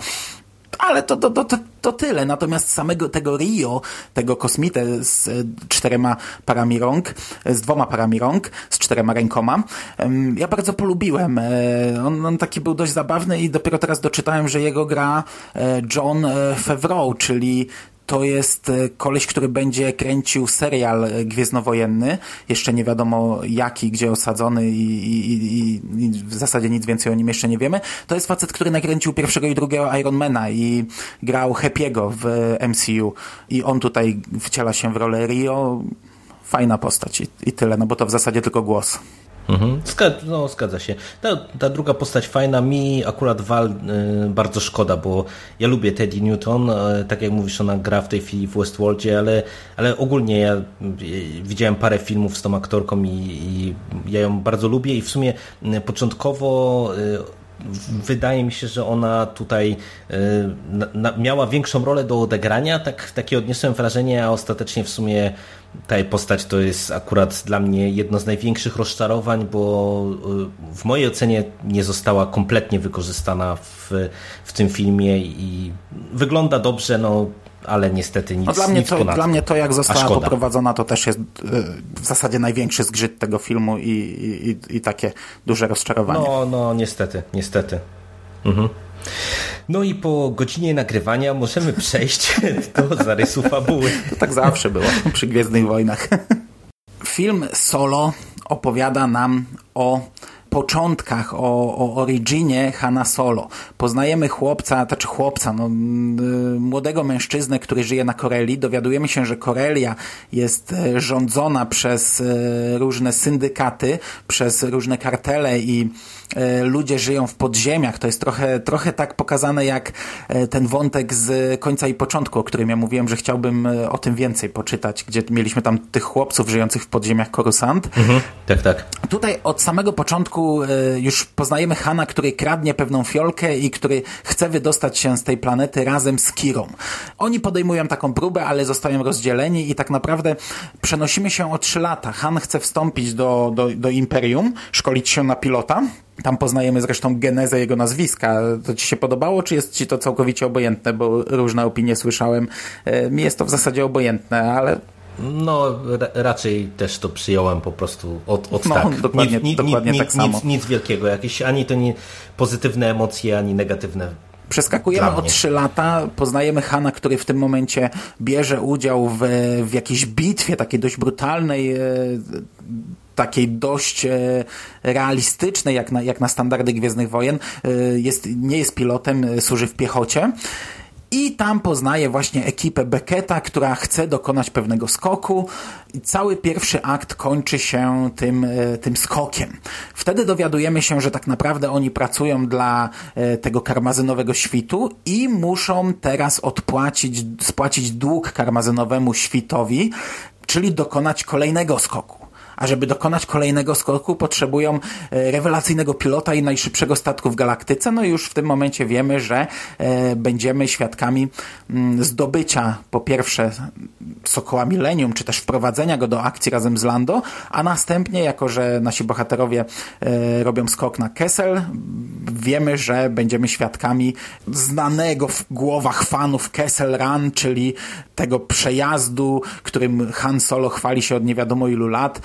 Ale to, to, to, to, tyle. Natomiast samego tego Rio, tego kosmitę z e, czterema parami rąk, z dwoma parami rąk, z czterema rękoma, ja bardzo polubiłem. E, on, on taki był dość zabawny i dopiero teraz doczytałem, że jego gra e, John Favreau, czyli to jest e, koleś, który będzie kręcił serial e, gwiezdnowojenny. Jeszcze nie wiadomo jaki, gdzie osadzony i, i, i, i, w zasadzie nic więcej o nim jeszcze nie wiemy. To jest facet, który nakręcił pierwszego i drugiego Ironmana i grał Happy'ego w MCU. I on tutaj wciela się w rolę Rio. Fajna postać i, i tyle, no bo to w zasadzie tylko głos. Mhm. Zgadza, no, zgadza się. Ta, ta, druga postać fajna, mi akurat Val y, bardzo szkoda, bo ja lubię Teddy Newton, y, tak jak mówisz, ona gra w tej chwili w Westworldzie, ale, ale ogólnie ja y, widziałem parę filmów z tą aktorką i, i, ja ją bardzo lubię i w sumie początkowo wydaje mi się, że ona tutaj miała większą rolę do odegrania, tak, takie odniosłem wrażenie, a ostatecznie w sumie ta postać to jest akurat dla mnie jedno z największych rozczarowań, bo w mojej ocenie nie została kompletnie wykorzystana w, w tym filmie i wygląda dobrze, no ale niestety nic, no dla mnie nic to, Dla mnie to, jak została poprowadzona, to też jest w zasadzie największy zgrzyt tego filmu i, i, i takie duże rozczarowanie. No, no niestety, niestety. Mhm. No i po godzinie nagrywania możemy przejść do zarysu fabuły. To tak zawsze było przy Gwiezdnych Wojnach. Film Solo opowiada nam o początkach, o, o originie Hanna Solo. Poznajemy chłopca, to czy chłopca, no, młodego mężczyznę, który żyje na Koreli. Dowiadujemy się, że Korelia jest e, rządzona przez e, różne syndykaty, przez różne kartele i ludzie żyją w podziemiach. To jest trochę, trochę tak pokazane jak ten wątek z końca i początku, o którym ja mówiłem, że chciałbym o tym więcej poczytać, gdzie mieliśmy tam tych chłopców żyjących w podziemiach Korusant. Mhm, tak, tak. Tutaj od samego początku E, już poznajemy Hana, który kradnie pewną fiolkę i który chce wydostać się z tej planety razem z Kirą. Oni podejmują taką próbę, ale zostają rozdzieleni i tak naprawdę przenosimy się o trzy lata. Han chce wstąpić do, do, do Imperium, szkolić się na pilota. Tam poznajemy zresztą genezę jego nazwiska. To ci się podobało, czy jest ci to całkowicie obojętne? Bo różne opinie słyszałem. E, mi jest to w zasadzie obojętne, ale no, raczej też to przyjąłem po prostu od, od no, tak. Dokładnie, nic, dokładnie nic, tak samo. Nic, nic wielkiego, jakieś ani to nie pozytywne emocje, ani negatywne Przeskakujemy o trzy lata, poznajemy Hana, który w tym momencie bierze udział w, w jakiejś bitwie, takiej dość brutalnej, e, takiej dość e, realistycznej, jak na, jak na standardy Gwiezdnych Wojen. E, jest, nie jest pilotem, służy w piechocie. I tam poznaje właśnie ekipę Becketa, która chce dokonać pewnego skoku. I cały pierwszy akt kończy się tym, e, tym skokiem. Wtedy dowiadujemy się, że tak naprawdę oni pracują dla e, tego karmazynowego świtu i muszą teraz odpłacić, spłacić dług karmazynowemu świtowi, czyli dokonać kolejnego skoku a żeby dokonać kolejnego skoku potrzebują e, rewelacyjnego pilota i najszybszego statku w galaktyce. No i już w tym momencie wiemy, że e, będziemy świadkami mm, zdobycia po pierwsze Sokoła Millennium, czy też wprowadzenia go do akcji razem z Lando, a następnie, jako że nasi bohaterowie e, robią skok na Kessel, wiemy, że będziemy świadkami znanego w głowach fanów Kessel Run, czyli tego przejazdu, którym Han Solo chwali się od nie wiadomo ilu lat,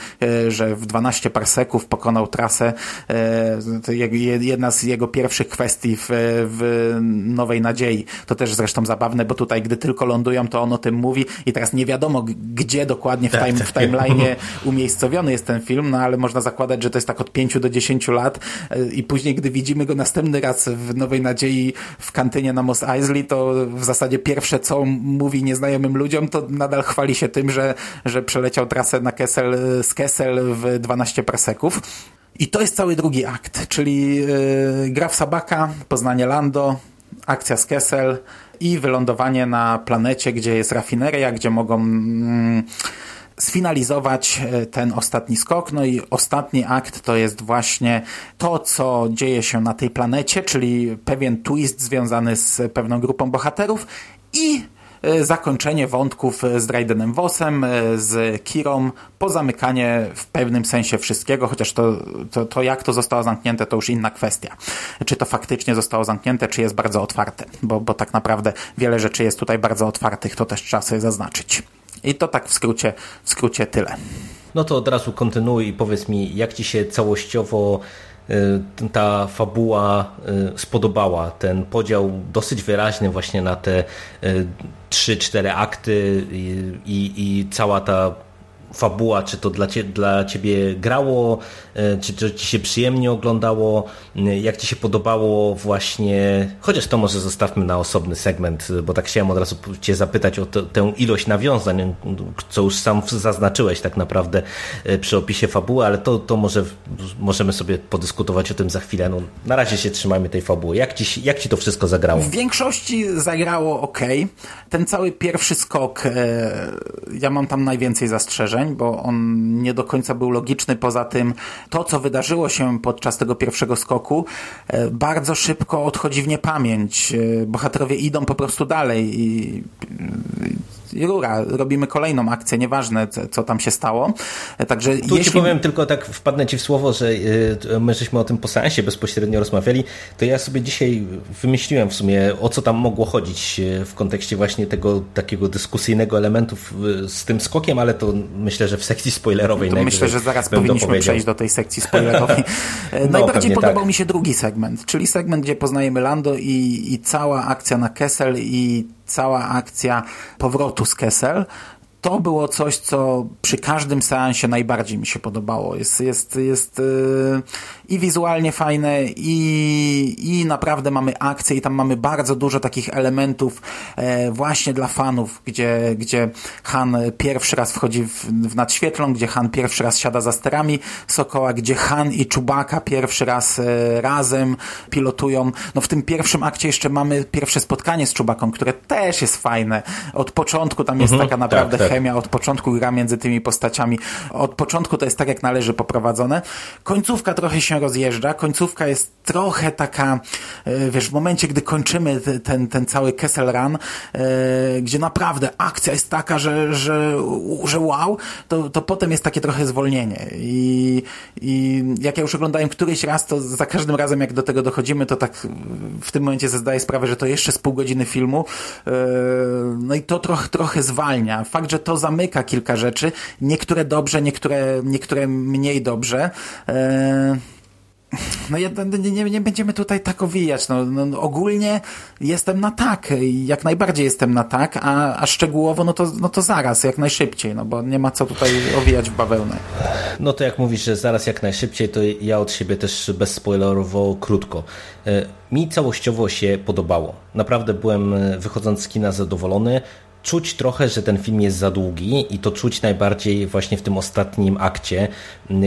że w 12 parseków pokonał trasę. E, jedna z jego pierwszych kwestii w, w Nowej Nadziei. To też zresztą zabawne, bo tutaj, gdy tylko lądują, to on o tym mówi i teraz nie wiadomo, gdzie dokładnie w, tak, time, w tak. timeline'ie umiejscowiony jest ten film, no ale można zakładać, że to jest tak od 5 do 10 lat e, i później, gdy widzimy go następny raz w Nowej Nadziei w kantynie na Mos Eisley, to w zasadzie pierwsze, co mówi nieznajomym ludziom, to nadal chwali się tym, że, że przeleciał trasę na Kessel z Kessel Kessel w 12 parseków. I to jest cały drugi akt, czyli yy, gra w Sabaka, poznanie Lando, akcja z Kessel i wylądowanie na planecie, gdzie jest rafineria, gdzie mogą mm, sfinalizować y, ten ostatni skok. No i ostatni akt to jest właśnie to, co dzieje się na tej planecie, czyli pewien twist związany z pewną grupą bohaterów i zakończenie wątków z Draidenem Vossem, e, z Kirą, pozamykanie w pewnym sensie wszystkiego, chociaż to, to, to jak to zostało zamknięte, to już inna kwestia. Czy to faktycznie zostało zamknięte, czy jest bardzo otwarte, bo, bo tak naprawdę wiele rzeczy jest tutaj bardzo otwartych, to też trzeba sobie zaznaczyć. I to tak w skrócie, w skrócie tyle. No to od razu kontynuuj i powiedz mi, jak Ci się całościowo ta fabuła y, spodobała. Ten podział dosyć wyraźny właśnie na te y, trzy, cztery akty i, i cała ta fabuła, czy to dla, cie, dla ciebie grało, e, czy to ci się przyjemnie oglądało, e, jak ci się podobało właśnie, chociaż to może zostawmy na osobny segment, bo tak chciałem od razu cię zapytać o to, tę ilość nawiązań, co już sam zaznaczyłeś tak naprawdę e, przy opisie fabuły, ale to, to może możemy sobie podyskutować o tym za chwilę. No, na razie się trzymajmy tej fabuły. Jak ci, jak ci to wszystko zagrało? W większości zagrało ok. Ten cały pierwszy skok, ja mam tam najwięcej zastrzeżeń bo on nie do końca był logiczny. Poza tym to, co wydarzyło się podczas tego pierwszego skoku, e, bardzo szybko odchodzi w niepamięć. E, bohaterowie idą po prostu dalej i i rura, robimy kolejną akcję, nieważne co tam się stało. E, także tu jeśli... ci powiem tylko tak, wpadnę ci w słowo, że my żeśmy o tym po seansie bezpośrednio rozmawiali, to ja sobie dzisiaj wymyśliłem w sumie o co tam mogło chodzić w kontekście właśnie tego takiego dyskusyjnego elementu z tym skokiem, ale to myślę, że w sekcji spoilerowej to Myślę, że zaraz powinniśmy przejść do tej sekcji spoilerowej. no, Najbardziej podobał tak. mi się drugi segment, czyli segment, gdzie poznajemy Lando i, i cała akcja na Kessel i cała akcja powrotu z Kessel, to było coś, co przy każdym seansie najbardziej mi się podobało. Jest, jest, jest yy, i wizualnie fajne, i, i naprawdę mamy akcję, i tam mamy bardzo dużo takich elementów e, właśnie dla fanów, gdzie, gdzie Han pierwszy raz wchodzi w, w nadświetlą, gdzie Han pierwszy raz siada za sterami Sokoła, gdzie Han i Czubaka pierwszy raz e, razem pilotują. No w tym pierwszym akcie jeszcze mamy pierwsze spotkanie z Czubaką, które też jest fajne. Od początku tam jest mhm, taka naprawdę tak, tak chemia od początku gra między tymi postaciami. Od początku to jest tak, jak należy poprowadzone. Końcówka trochę się rozjeżdża. Końcówka jest trochę taka, e, wiesz, w momencie, gdy kończymy ten, ten cały Kessel Run, e, gdzie naprawdę akcja jest taka, że, że, że wow, to, to potem jest takie trochę zwolnienie. I, I jak ja już oglądałem któryś raz, to za każdym razem, jak do tego dochodzimy, to tak w tym momencie zdaję sprawę, że to jeszcze z pół godziny filmu. E, no i to trochę, trochę zwalnia. Fakt, że to zamyka kilka rzeczy. Niektóre dobrze, niektóre, niektóre mniej dobrze. E, no nie, nie, nie, będziemy tutaj tak owijać. No, no, no, ogólnie jestem na tak. Jak najbardziej jestem na tak, a, a szczegółowo no to, no to zaraz, jak najszybciej, no bo nie ma co tutaj owijać w bawełnę. No to jak mówisz, że zaraz jak najszybciej, to ja od siebie też bezspoilerowo krótko. E, mi całościowo się podobało. Naprawdę byłem e, wychodząc z kina zadowolony czuć trochę, że ten film jest za długi i to czuć najbardziej właśnie w tym ostatnim akcie,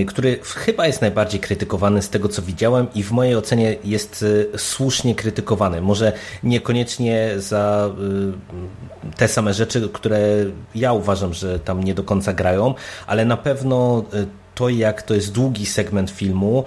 który chyba jest najbardziej krytykowany z tego, co widziałem i w mojej ocenie jest y, słusznie krytykowany. Może niekoniecznie za y, te same rzeczy, które ja uważam, że tam nie do końca grają, ale na pewno y, to, jak to jest długi segment filmu,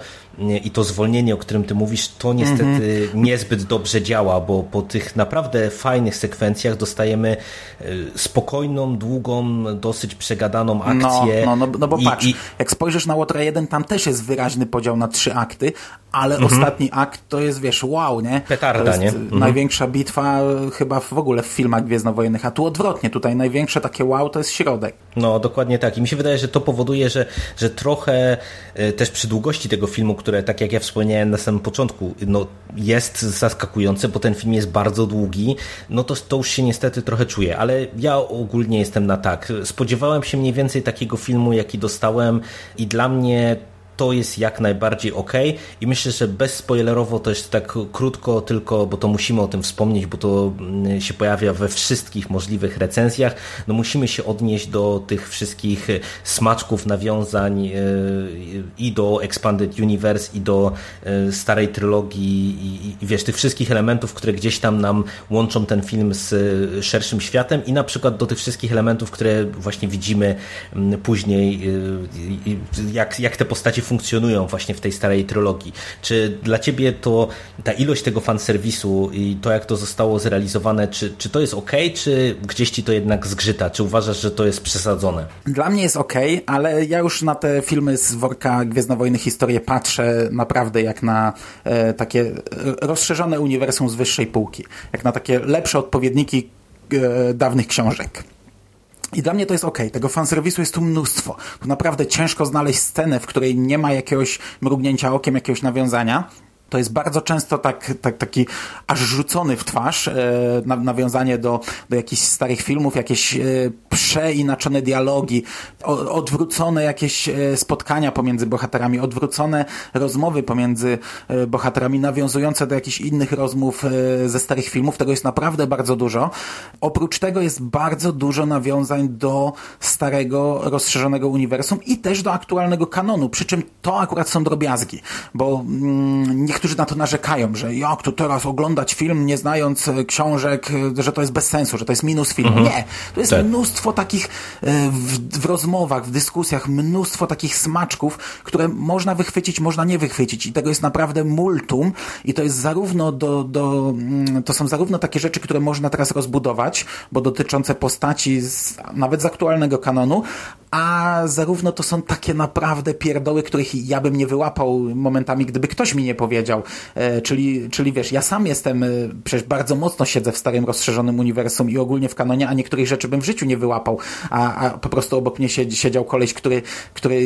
i to zwolnienie, o którym ty mówisz, to niestety mm -hmm. niezbyt dobrze działa, bo po tych naprawdę fajnych sekwencjach dostajemy e, spokojną, długą, dosyć przegadaną no, akcję. No, no, no, no bo i, patrz, i... jak spojrzysz na Łotra 1, tam też jest wyraźny podział na trzy akty, ale mm -hmm. ostatni akt to jest, wiesz, wow, nie? Petarda, to jest nie? Mm -hmm. największa bitwa chyba w ogóle w filmach Gwiezdnowojennych, a tu odwrotnie, tutaj największe takie wow to jest środek. No, dokładnie tak. I mi się wydaje, że to powoduje, że, że trochę e, też przy długości tego filmu, które, tak jak ja wspomniałem na samym początku, no, jest zaskakujące, bo ten film jest bardzo długi, no to, to już się niestety trochę czuję, ale ja ogólnie jestem na tak. Spodziewałem się mniej więcej takiego filmu, jaki dostałem i dla mnie to jest jak najbardziej ok i myślę, że bezspoilerowo to jest tak krótko tylko, bo to musimy o tym wspomnieć, bo to mm, się pojawia we wszystkich możliwych recenzjach, no musimy się odnieść do tych wszystkich smaczków, nawiązań e, i do Expanded Universe i do e, starej trylogii i, i wiesz, tych wszystkich elementów, które gdzieś tam nam łączą ten film z e, szerszym światem i na przykład do tych wszystkich elementów, które właśnie widzimy mm, później, jak, jak te postacie funkcjonują właśnie w tej starej trylogii. Czy dla ciebie to ta ilość tego fanserwisu i to, jak to zostało zrealizowane, czy, czy to jest ok, czy gdzieś ci to jednak zgrzyta? Czy uważasz, że to jest przesadzone? Dla mnie jest ok, ale ja już na te filmy z worka Gwiezdnowojny historie patrzę naprawdę jak na e, takie rozszerzone uniwersum z wyższej półki. Jak na takie lepsze odpowiedniki e, dawnych książek. I dla mnie to jest ok. Tego fanserwisu jest tu mnóstwo. Tu naprawdę ciężko znaleźć scenę, w której nie ma jakiegoś mrugnięcia okiem, jakiegoś nawiązania to jest bardzo często tak, tak, taki aż rzucony w twarz e, nawiązanie do, do jakichś starych filmów, jakieś e, przeinaczone dialogi, o, odwrócone jakieś e, spotkania pomiędzy bohaterami, odwrócone rozmowy pomiędzy e, bohaterami, nawiązujące do jakichś innych rozmów e, ze starych filmów. Tego jest naprawdę bardzo dużo. Oprócz tego jest bardzo dużo nawiązań do starego, rozszerzonego uniwersum i też do aktualnego kanonu, przy czym to akurat są drobiazgi, bo mm, którzy na to narzekają, że jak to teraz oglądać film nie znając e, książek, e, że to jest bez sensu, że to jest minus filmu. Mhm. Nie, to jest Tak. mnóstwo takich e, w, w rozmowach, w dyskusjach, mnóstwo takich smaczków, które można wychwycić, można nie wychwycić i tego jest naprawdę multum i to jest zarówno do, do mm, to są zarówno takie rzeczy, które można teraz rozbudować, bo dotyczące postaci z, nawet z aktualnego kanonu, a zarówno to są takie naprawdę pierdoły, których ja bym nie wyłapał momentami, gdyby ktoś mi nie powiedział. E, czyli, czyli wiesz, ja sam jestem, e, przecież bardzo mocno siedzę w starym rozszerzonym uniwersum i ogólnie w kanonie, a niektórych rzeczy bym w życiu nie wyłapał, a, a po prostu obok mnie siedzi, siedział koleś, który, który e,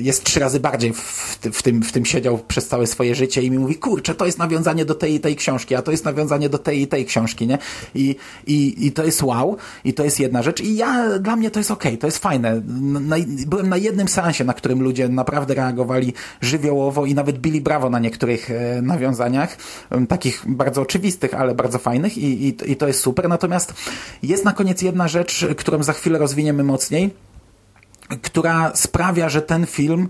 jest trzy razy bardziej w, w, tym, w tym siedział przez całe swoje życie i mi mówi, kurczę, to jest nawiązanie do tej i tej książki, a to jest nawiązanie do tej i tej książki, nie? I, i, i to jest wow, i to jest jedna rzecz i ja, dla mnie to jest okej, to jest fajne. Na, byłem na jednym seansie, na którym ludzie naprawdę reagowali żywiołowo i nawet bili brawo na niektórych e, nawiązaniach, takich bardzo oczywistych, ale bardzo fajnych i, i, i to jest super. Natomiast jest na koniec jedna rzecz, którą za chwilę rozwiniemy mocniej, która sprawia, że ten film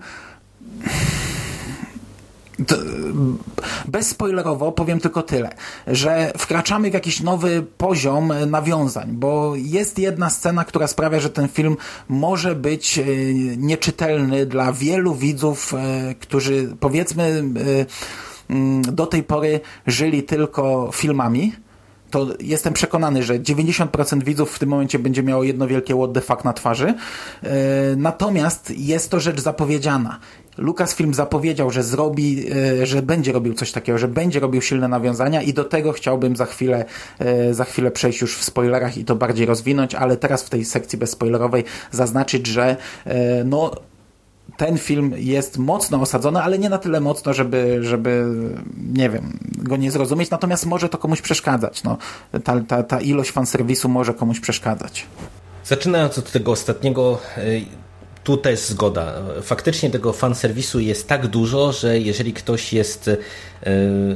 bezspoilerowo powiem tylko tyle, że wkraczamy w jakiś nowy poziom nawiązań, bo jest jedna scena, która sprawia, że ten film może być e, nieczytelny dla wielu widzów, e, którzy powiedzmy e, mm, do tej pory żyli tylko filmami to jestem przekonany, że 90% widzów w tym momencie będzie miało jedno wielkie what the fuck na twarzy. Natomiast jest to rzecz zapowiedziana. Lucasfilm zapowiedział, że zrobi, e, że będzie robił coś takiego, że będzie robił silne nawiązania i do tego chciałbym za chwilę, e, za chwilę przejść już w spoilerach i to bardziej rozwinąć, ale teraz w tej sekcji bezspoilerowej zaznaczyć, że e, no ten film jest mocno osadzony, ale nie na tyle mocno, żeby, żeby nie wiem, go nie zrozumieć, natomiast może to komuś przeszkadzać. No, ta, ta, ta ilość fanserwisu może komuś przeszkadzać. Zaczynając od tego ostatniego, tu też zgoda. Faktycznie tego fanserwisu jest tak dużo, że jeżeli ktoś jest y,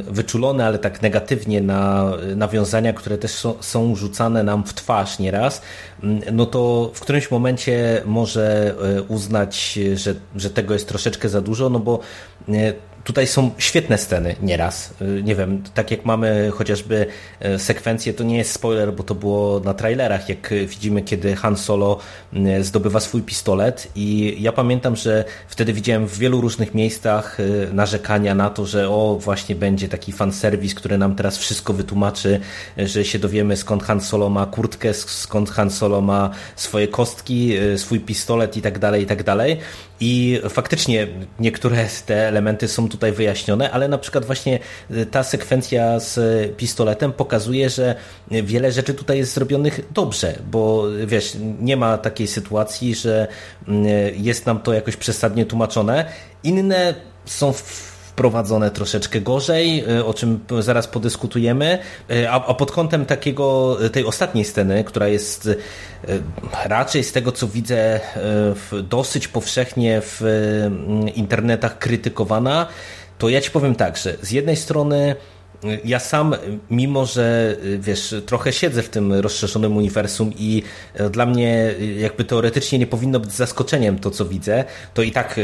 wyczulony, ale tak negatywnie na nawiązania, które też są, rzucane nam w twarz nieraz, mm, no to w którymś momencie może y, uznać, że, że tego jest troszeczkę za dużo, no bo y, Tutaj są świetne sceny nieraz. Y, Nie wiem, tak jak mamy chociażby y, sekwencję, to nie jest spoiler, bo to było na trailerach, jak y, widzimy, kiedy Han Solo zdobywa swój pistolet i ja pamiętam, że wtedy widziałem w wielu różnych miejscach narzekania na to, że o, właśnie będzie taki fanserwis, który nam teraz wszystko wytłumaczy, że się dowiemy skąd Han Solo ma kurtkę, sk- skąd Han Solo ma swoje kostki, swój pistolet i tak dalej, i tak dalej. I faktycznie niektóre te elementy są tutaj wyjaśnione, ale na przykład właśnie y, ta sekwencja z pistoletem pokazuje, że wiele rzeczy tutaj jest zrobionych dobrze, bo y, wiesz, nie ma takiej sytuacji, że y, jest nam to jakoś przesadnie tłumaczone. Inne są w wprowadzone troszeczkę gorzej, y, o czym zaraz podyskutujemy, Y, a, a pod kątem takiego, y, tej ostatniej sceny, która jest raczej z tego co widzę dosyć powszechnie w internetach krytykowana, to ja ci powiem tak, że z jednej strony ja sam, mimo że wiesz, trochę siedzę w tym rozszerzonym uniwersum i y, dla mnie y, jakby teoretycznie nie powinno być zaskoczeniem to, co widzę, to i tak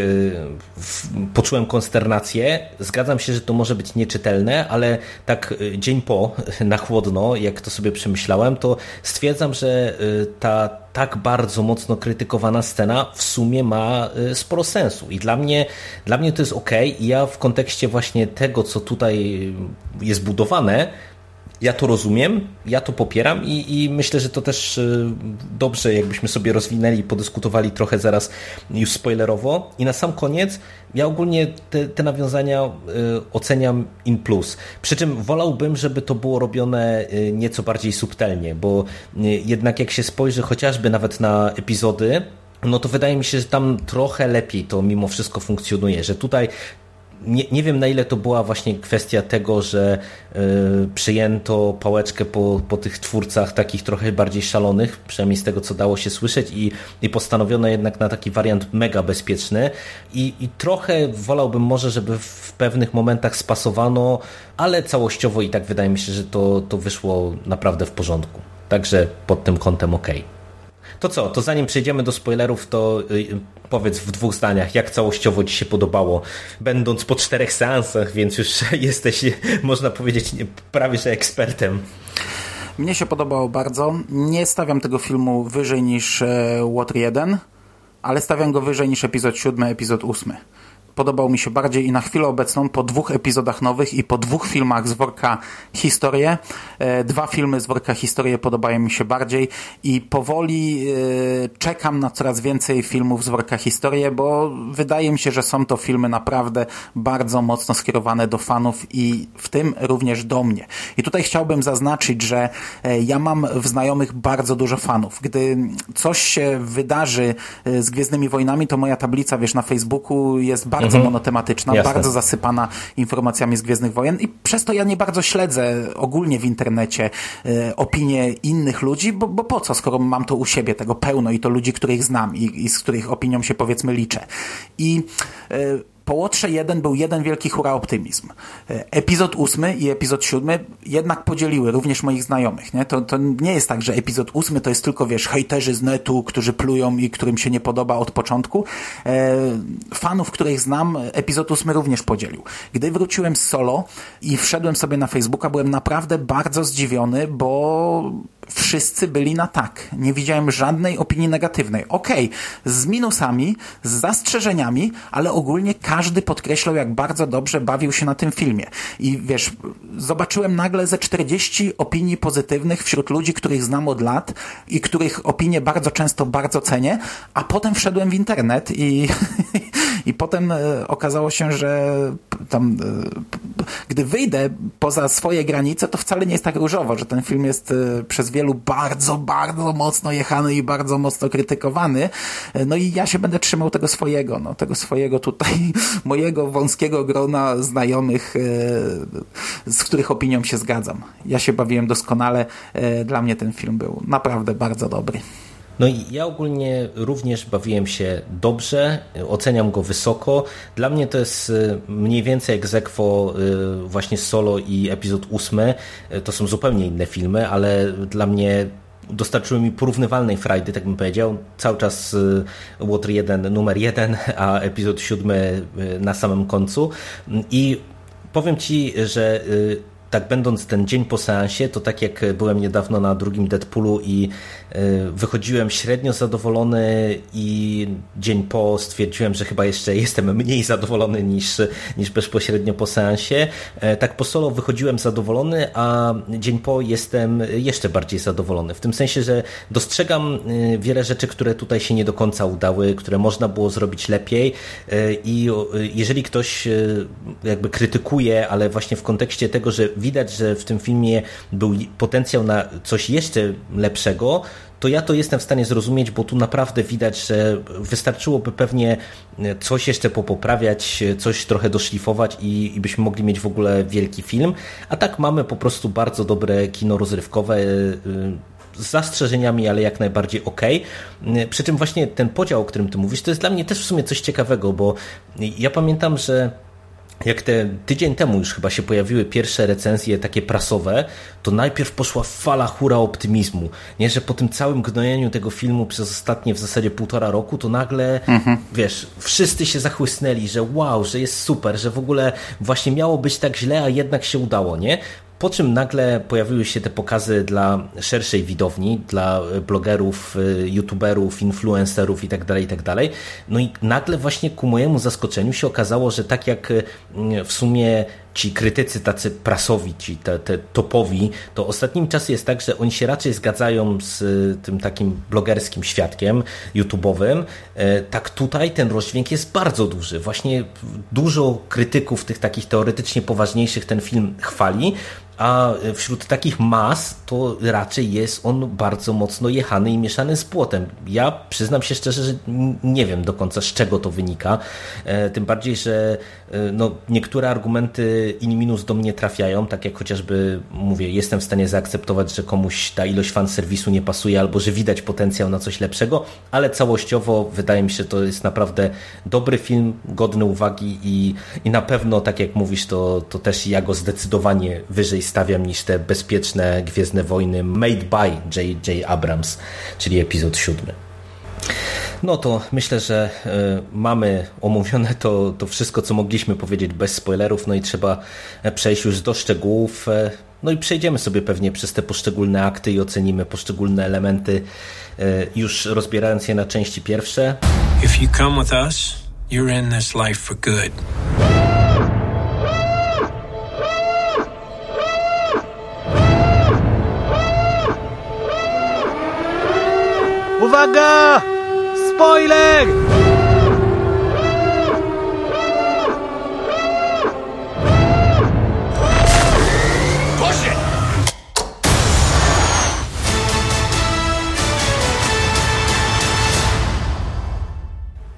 w, poczułem konsternację. Zgadzam się, że to może być nieczytelne, ale tak dzień po, na chłodno, jak to sobie przemyślałem, to stwierdzam, że ta tak bardzo mocno krytykowana scena w sumie ma y, sporo sensu. I dla mnie, dla mnie to jest ok i ja w kontekście właśnie tego, co tutaj jest budowane, ja to rozumiem, ja to popieram i, i myślę, że to też y, dobrze, jakbyśmy sobie rozwinęli podyskutowali trochę zaraz już spoilerowo. I na sam koniec, ja ogólnie te, te nawiązania y, oceniam in plus. Przy czym wolałbym, żeby to było robione y, nieco bardziej subtelnie, bo jednak jak się spojrzy chociażby nawet na epizody, no to wydaje mi się, że tam trochę lepiej to mimo wszystko funkcjonuje, że tutaj nie, nie wiem na ile to była właśnie kwestia tego, że y, przyjęto pałeczkę po, po tych twórcach takich trochę bardziej szalonych, przynajmniej z tego co dało się słyszeć i, i postanowiono jednak na taki wariant mega bezpieczny i, i trochę wolałbym może, żeby w pewnych momentach spasowano, ale całościowo i tak wydaje mi się, że to, to wyszło naprawdę w porządku. Także pod tym kątem ok. To co, to zanim przejdziemy do spoilerów, to y, powiedz w dwóch zdaniach, jak całościowo Ci się podobało, będąc po czterech seansach, więc już jesteś, można powiedzieć, prawie że ekspertem. Mnie się podobało bardzo. Nie stawiam tego filmu wyżej niż e, Water 1, ale stawiam go wyżej niż epizod 7, epizod 8 podobał mi się bardziej i na chwilę obecną po dwóch epizodach nowych i po dwóch filmach z worka Historię, e, dwa filmy z worka Historię podobają mi się bardziej i powoli e, czekam na coraz więcej filmów z worka Historię, bo wydaje mi się, że są to filmy naprawdę bardzo mocno skierowane do fanów i w tym również do mnie. I tutaj chciałbym zaznaczyć, że e, ja mam w znajomych bardzo dużo fanów. Gdy coś się wydarzy z Gwiezdnymi Wojnami, to moja tablica, wiesz, na Facebooku jest bardzo bardzo mhm. monotematyczna, Jasne. bardzo zasypana informacjami z Gwiezdnych Wojen i przez to ja nie bardzo śledzę ogólnie w internecie e, opinie innych ludzi, bo, bo po co, skoro mam to u siebie tego pełno i to ludzi, których znam i, i z których opinią się powiedzmy liczę. I e, po Łotrze 1 był jeden wielki hura optymizm. E, epizod 8 i epizod 7 jednak podzieliły również moich znajomych. Nie? To, to nie jest tak, że epizod 8 to jest tylko, wiesz, hejterzy z netu, którzy plują i którym się nie podoba od początku. E, fanów, których znam, epizod 8 również podzielił. Gdy wróciłem z solo i wszedłem sobie na Facebooka, byłem naprawdę bardzo zdziwiony, bo wszyscy byli na tak. Nie widziałem żadnej opinii negatywnej. Okej, okay, z minusami, z zastrzeżeniami, ale ogólnie każdy podkreślał, jak bardzo dobrze bawił się na tym filmie. I wiesz, zobaczyłem nagle ze 40 opinii pozytywnych wśród ludzi, których znam od lat i których opinie bardzo często bardzo cenię, a potem wszedłem w internet i, i potem e, okazało się, że tam, e, gdy wyjdę poza swoje granice, to wcale nie jest tak różowo, że ten film jest e, przez wielu bardzo, bardzo mocno jechany i bardzo mocno krytykowany. No i ja się będę trzymał tego swojego, no, tego swojego tutaj, mojego wąskiego grona znajomych, z których opinią się zgadzam. Ja się bawiłem doskonale. Dla mnie ten film był naprawdę bardzo dobry. No i ja ogólnie również bawiłem się dobrze, oceniam go wysoko. Dla mnie to jest y, mniej więcej egzekwo y, właśnie Solo i epizod 8. Y, to są zupełnie inne filmy, ale dla mnie dostarczyły mi porównywalnej frajdy, tak bym powiedział. Cały czas Water 1 numer 1, a epizod 7 na samym końcu. I powiem Ci, że tak będąc ten dzień po seansie, to tak jak byłem niedawno na drugim Deadpoolu i Y, wychodziłem średnio zadowolony i dzień po stwierdziłem, że chyba jeszcze jestem mniej zadowolony niż, niż bezpośrednio po seansie. E, tak po solo wychodziłem zadowolony, a dzień po jestem jeszcze bardziej zadowolony. W tym sensie, że dostrzegam y, wiele rzeczy, które tutaj się nie do końca udały, które można było zrobić lepiej e, i jeżeli ktoś jakby krytykuje, ale właśnie w kontekście tego, że widać, że w tym filmie był potencjał na coś jeszcze lepszego, to ja to jestem w stanie zrozumieć, bo tu naprawdę widać, że wystarczyłoby pewnie coś jeszcze popoprawiać, coś trochę doszlifować i, i byśmy mogli mieć w ogóle wielki film. A tak mamy po prostu bardzo dobre kino rozrywkowe y, z zastrzeżeniami, ale jak najbardziej ok. Przy czym właśnie ten podział, o którym ty mówisz, to jest dla mnie też w sumie coś ciekawego, bo ja pamiętam, że jak te tydzień temu już chyba się pojawiły pierwsze recenzje takie prasowe, to najpierw poszła fala hura optymizmu. Nie, że po tym całym gnojeniu tego filmu przez ostatnie w zasadzie półtora roku, to nagle, mhm. wiesz, wszyscy się zachłysnęli, że wow, że jest super, że w ogóle właśnie miało być tak źle, a jednak się udało, nie? Po czym nagle pojawiły się te pokazy dla szerszej widowni, dla blogerów, y, youtuberów, influencerów itd., tak itd. Tak no i nagle właśnie ku mojemu zaskoczeniu się okazało, że tak jak y, w sumie ci krytycy tacy prasowi, ci te, te topowi, to ostatnim czasem jest tak, że oni się raczej zgadzają z tym takim blogerskim świadkiem YouTube'owym. E, tak tutaj ten rozdźwięk jest bardzo duży. Właśnie dużo krytyków tych takich teoretycznie poważniejszych ten film chwali, a wśród takich mas to raczej jest on bardzo mocno jechany i mieszany z płotem. Ja przyznam się szczerze, że nie wiem do końca z czego to wynika, e, tym bardziej, że e, no, niektóre argumenty in minus do mnie trafiają, tak jak chociażby mówię, jestem w stanie zaakceptować, że komuś ta ilość fan serwisu nie pasuje albo że widać potencjał na coś lepszego, ale całościowo wydaje mi się, to jest naprawdę dobry film, godny uwagi i, i na pewno, tak jak mówisz, to, to też ja go zdecydowanie wyżej stawiam niż te bezpieczne Gwiezdne Wojny Made by J.J. Abrams, czyli epizod siódmy. No to myślę, że y, mamy omówione to, to wszystko, co mogliśmy powiedzieć bez spoilerów, no i trzeba przejść już do szczegółów. No i przejdziemy sobie pewnie przez te poszczególne akty i ocenimy poszczególne elementy, już rozbierając je na części pierwsze. If you come with us, you're in this life for good. Uwaga! Spoiler!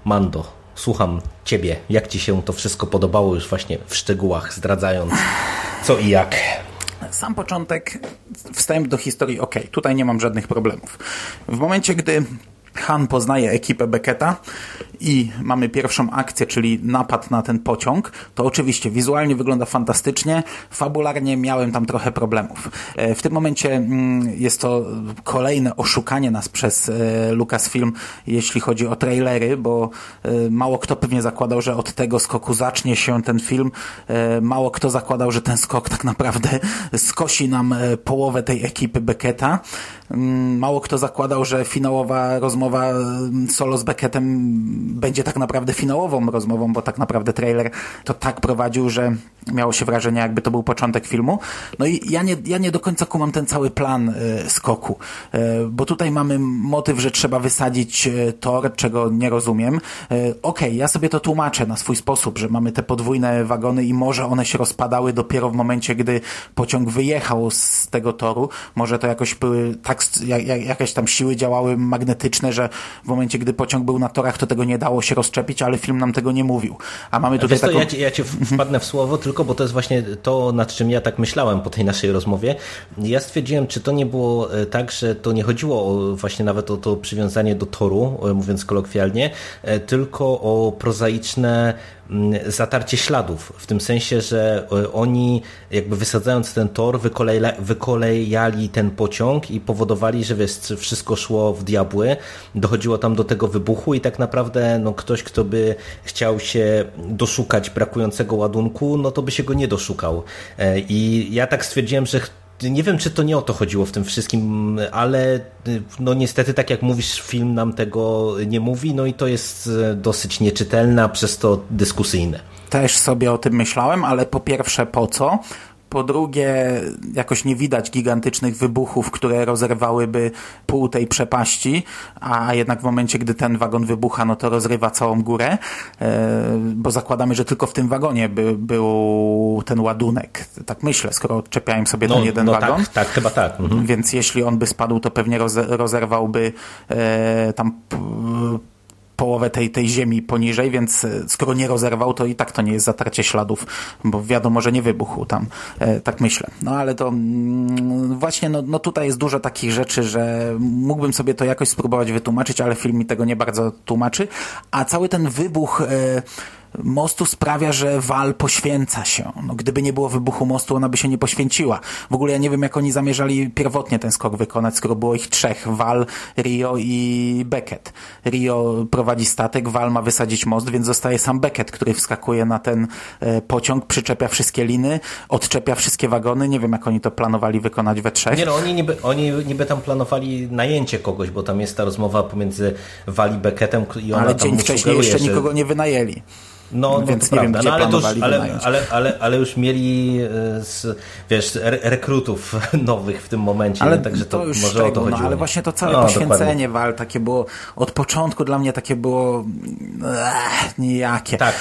Mando, słucham ciebie. Jak ci się to wszystko podobało już właśnie w szczegółach, zdradzając co i jak? Sam początek, wstęp do historii, ok, tutaj nie mam żadnych problemów. W momencie, gdy Han poznaje ekipę Becketa i mamy pierwszą akcję, czyli napad na ten pociąg, to oczywiście wizualnie wygląda fantastycznie, fabularnie miałem tam trochę problemów. E, w tym momencie mm, jest to kolejne oszukanie nas przez e, Lucasfilm, jeśli chodzi o trailery, bo e, mało kto pewnie zakładał, że od tego skoku zacznie się ten film. Mało kto zakładał, że ten skok tak naprawdę skosi nam połowę tej ekipy Becketa. Mm, mało kto zakładał, że finałowa rozmowa mm, solo z Beckettem będzie tak naprawdę finałową rozmową, bo tak naprawdę trailer to tak prowadził, że miało się wrażenie, jakby to był początek filmu. No i ja nie, ja nie do końca kumam ten cały plan y, skoku, y, bo tutaj mamy motyw, że trzeba wysadzić y, tor, czego nie rozumiem. Okej, okay, ja sobie to tłumaczę na swój sposób, że mamy te podwójne wagony i może one się rozpadały dopiero w momencie, gdy pociąg wyjechał z tego toru. Może to jakoś były tak, jak, jakieś tam siły działały magnetyczne, że w momencie, gdy pociąg był na torach, to tego nie dało się rozczepić, ale film nam tego nie mówił. A mamy tutaj taką... ja, ci, ja ci wpadnę w słowo, tylko bo to jest właśnie to, nad czym ja tak myślałem po tej naszej rozmowie. Ja stwierdziłem, czy to nie było e, tak, że to nie chodziło o, właśnie nawet o to przywiązanie do toru, e, mówiąc kolokwialnie, e, tylko o prozaiczne zatarcie śladów, w tym sensie, że e, oni jakby wysadzając ten tor wykolejali ten pociąg i powodowali, że wiesz, wszystko szło w diabły, dochodziło tam do tego wybuchu i tak naprawdę no, ktoś, kto by chciał się doszukać brakującego ładunku, no to by się go nie doszukał. E, I ja tak stwierdziłem, że nie wiem, czy to nie o to chodziło w tym wszystkim, ale no niestety, tak jak mówisz, film nam tego nie mówi, no i to jest e, dosyć nieczytelne, a przez to dyskusyjne. Też sobie o tym myślałem, ale po pierwsze po co? Po drugie, jakoś nie widać gigantycznych wybuchów, które rozerwałyby pół tej przepaści, a jednak w momencie, gdy ten wagon wybucha, no to rozrywa całą górę, e, bo zakładamy, że tylko w tym wagonie by, był ten ładunek. Tak myślę, skoro odczepiałem sobie no, ten jeden no wagon. Tak, tak, chyba tak. Mhm. Więc jeśli on by spadł, to pewnie rozerwałby e, tam połowę tej, tej ziemi poniżej, więc e, skoro nie rozerwał, to i tak to nie jest zatarcie śladów, bo wiadomo, że nie wybuchł tam. E, tak myślę. No ale to mm, właśnie, no, no tutaj jest dużo takich rzeczy, że mógłbym sobie to jakoś spróbować wytłumaczyć, ale film mi tego nie bardzo tłumaczy. A cały ten wybuch... Mostu sprawia, że Wal poświęca się. No, gdyby nie było wybuchu mostu, ona by się nie poświęciła. W ogóle ja nie wiem, jak oni zamierzali pierwotnie ten skok wykonać, skoro było ich trzech. Wal, Rio i Beckett. Rio prowadzi statek, Wal ma wysadzić most, więc zostaje sam Beckett, który wskakuje na ten e, pociąg, przyczepia wszystkie liny, odczepia wszystkie wagony. Nie wiem, jak oni to planowali wykonać we trzech. Nie no, oni niby, oni niby tam planowali najęcie kogoś, bo tam jest ta rozmowa pomiędzy Wal i Beckettem i ona Ale dzień wcześniej jeszcze że... nikogo nie wynajęli. No, no więc nie prawda. wiem, no, ale, już, ale, ale, ale, ale, już mieli e, z, wiesz, rekrutów nowych w tym momencie, ale także to, to już może o to no, chodziło. No, ale właśnie to całe no, poświęcenie wal takie było od początku dla mnie takie było ech, nijakie. Tak,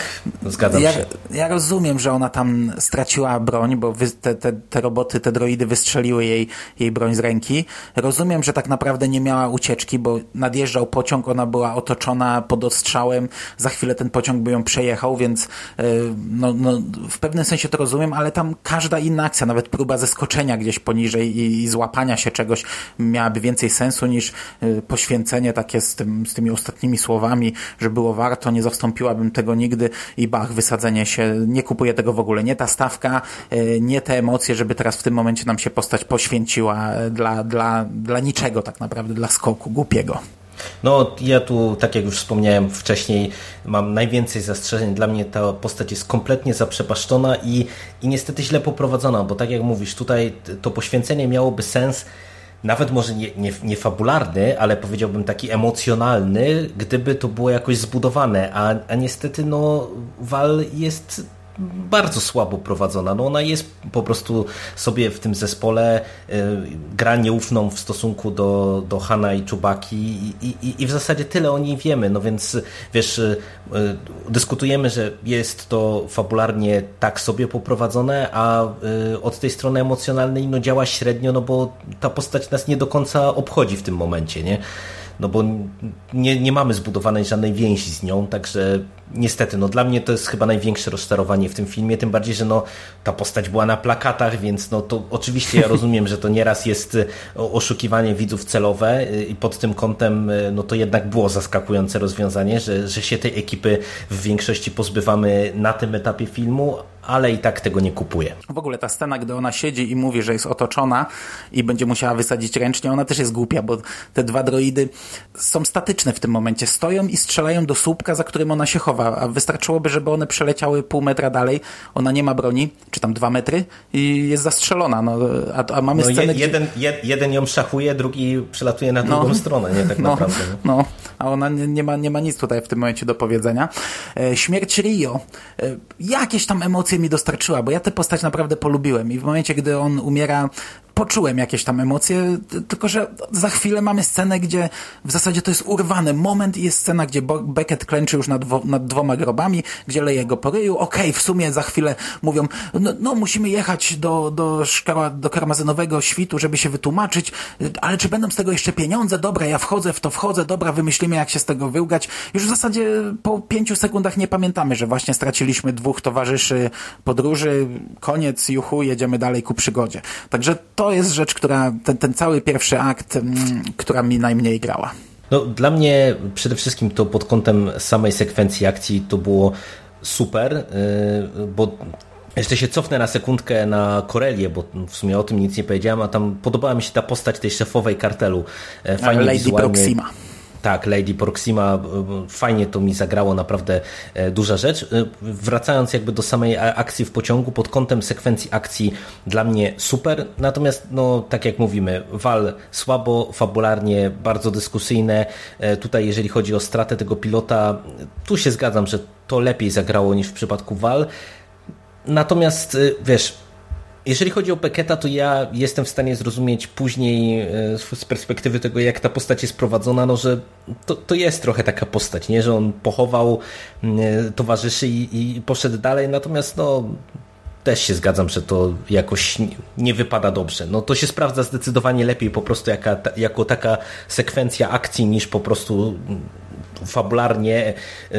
zgadzam ja, się. Ja rozumiem, że ona tam straciła broń, bo wy, te, te, te roboty, te droidy wystrzeliły jej, jej broń z ręki. Rozumiem, że tak naprawdę nie miała ucieczki, bo nadjeżdżał pociąg, ona była otoczona pod ostrzałem, za chwilę ten pociąg by ją przejechał jechał, więc e, no, no, w pewnym sensie to rozumiem, ale tam każda inna akcja, nawet próba zeskoczenia gdzieś poniżej i, i złapania się czegoś miałaby więcej sensu niż e, poświęcenie takie z, tym, z tymi ostatnimi słowami, że było warto, nie zastąpiłabym tego nigdy i bach, wysadzenie się, nie kupuję tego w ogóle. Nie ta stawka, e, nie te emocje, żeby teraz w tym momencie nam się postać poświęciła dla, dla, dla niczego tak naprawdę, dla skoku głupiego. No, ja tu, tak jak już wspomniałem wcześniej, mam najwięcej zastrzeżeń. Dla mnie ta postać jest kompletnie zaprzepaszczona i, i niestety źle poprowadzona, bo tak jak mówisz, tutaj to poświęcenie miałoby sens nawet może nie, nie, nie fabularny, ale powiedziałbym taki emocjonalny, gdyby to było jakoś zbudowane, a, a niestety no Val jest bardzo słabo prowadzona. No ona jest po prostu sobie w tym zespole y, gra nieufną w stosunku do, do Hana i Czubaki i, i, i w zasadzie tyle o niej wiemy. No więc wiesz, y, dyskutujemy, że jest to fabularnie tak sobie poprowadzone, a od tej strony emocjonalnej no działa średnio, no bo ta postać nas nie do końca obchodzi w tym momencie, nie? no bo nie, nie mamy zbudowanej żadnej więzi z nią, także niestety, no dla mnie to jest chyba największe rozczarowanie w tym filmie, tym bardziej, że no ta postać była na plakatach, więc no to oczywiście ja rozumiem, że to nieraz jest e, oszukiwanie widzów celowe e, i pod tym kątem e, no to jednak było zaskakujące rozwiązanie, że, że się tej ekipy w większości pozbywamy na tym etapie filmu, ale i tak tego nie kupuję. W ogóle ta scena, gdy ona siedzi i mówi, że jest otoczona i będzie musiała wysadzić ręcznie, ona też jest głupia, bo te dwa droidy są statyczne w tym momencie. Stoją i strzelają do słupka, za którym ona się chowa, a wystarczyłoby, żeby one przeleciały pół metra dalej. Ona nie ma broni, czy tam dwa metry i jest zastrzelona. No, a, a mamy no, scenę, je, jeden, gdzie... jeden ją szachuje, drugi przelatuje na drugą no, stronę, nie tak no, naprawdę. No, a ona nie, nie, ma, nie ma nic tutaj w tym momencie do powiedzenia. E, śmierć Rio. E, jakieś tam emocje mi dostarczyła, bo ja tę postać naprawdę polubiłem i w momencie, gdy on umiera, poczułem jakieś tam emocje, tylko że za chwilę mamy scenę, gdzie w zasadzie to jest urwane moment i jest scena, gdzie Beckett klęczy już nad, nad dwoma grobami, gdzie leje go po ryju. Okej, okay, w sumie za chwilę mówią, no, no musimy jechać do, do, do karmazynowego świtu, żeby się wytłumaczyć, ale czy będą z tego jeszcze pieniądze? Dobra, ja wchodzę w to, wchodzę, dobra, wymyślimy jak się z tego wyłgać. Już w zasadzie po pięciu sekundach nie pamiętamy, że właśnie straciliśmy dwóch towarzyszy podróży, koniec, juhu, jedziemy dalej ku przygodzie. Także to jest rzecz, która, ten, ten cały pierwszy akt, mm, która mi najmniej grała. No, dla mnie przede wszystkim to pod kątem samej sekwencji akcji to było super, y, bo jeszcze się cofnę na sekundkę na Korelię, bo w sumie o tym nic nie powiedziałem, a tam podobała mi się ta postać tej szefowej kartelu. E, fajnie Lady wizualnie... Proxima. Tak, Lady Proxima, fajnie to mi zagrało, naprawdę e, duża rzecz. E, wracając jakby do samej akcji w pociągu, pod kątem sekwencji akcji dla mnie super, natomiast no tak jak mówimy, Wal słabo, fabularnie, bardzo dyskusyjne. E, tutaj jeżeli chodzi o stratę tego pilota, tu się zgadzam, że to lepiej zagrało niż w przypadku Wal. Natomiast wiesz, jeżeli chodzi o Peketa, to ja jestem w stanie zrozumieć później e, z perspektywy tego, jak ta postać jest prowadzona, no, że to, to jest trochę taka postać, nie? że on pochował e, towarzyszy i, i poszedł dalej, natomiast no, też się zgadzam, że to jakoś nie wypada dobrze. No to się sprawdza zdecydowanie lepiej po prostu jaka, jako taka sekwencja akcji niż po prostu fabularnie y,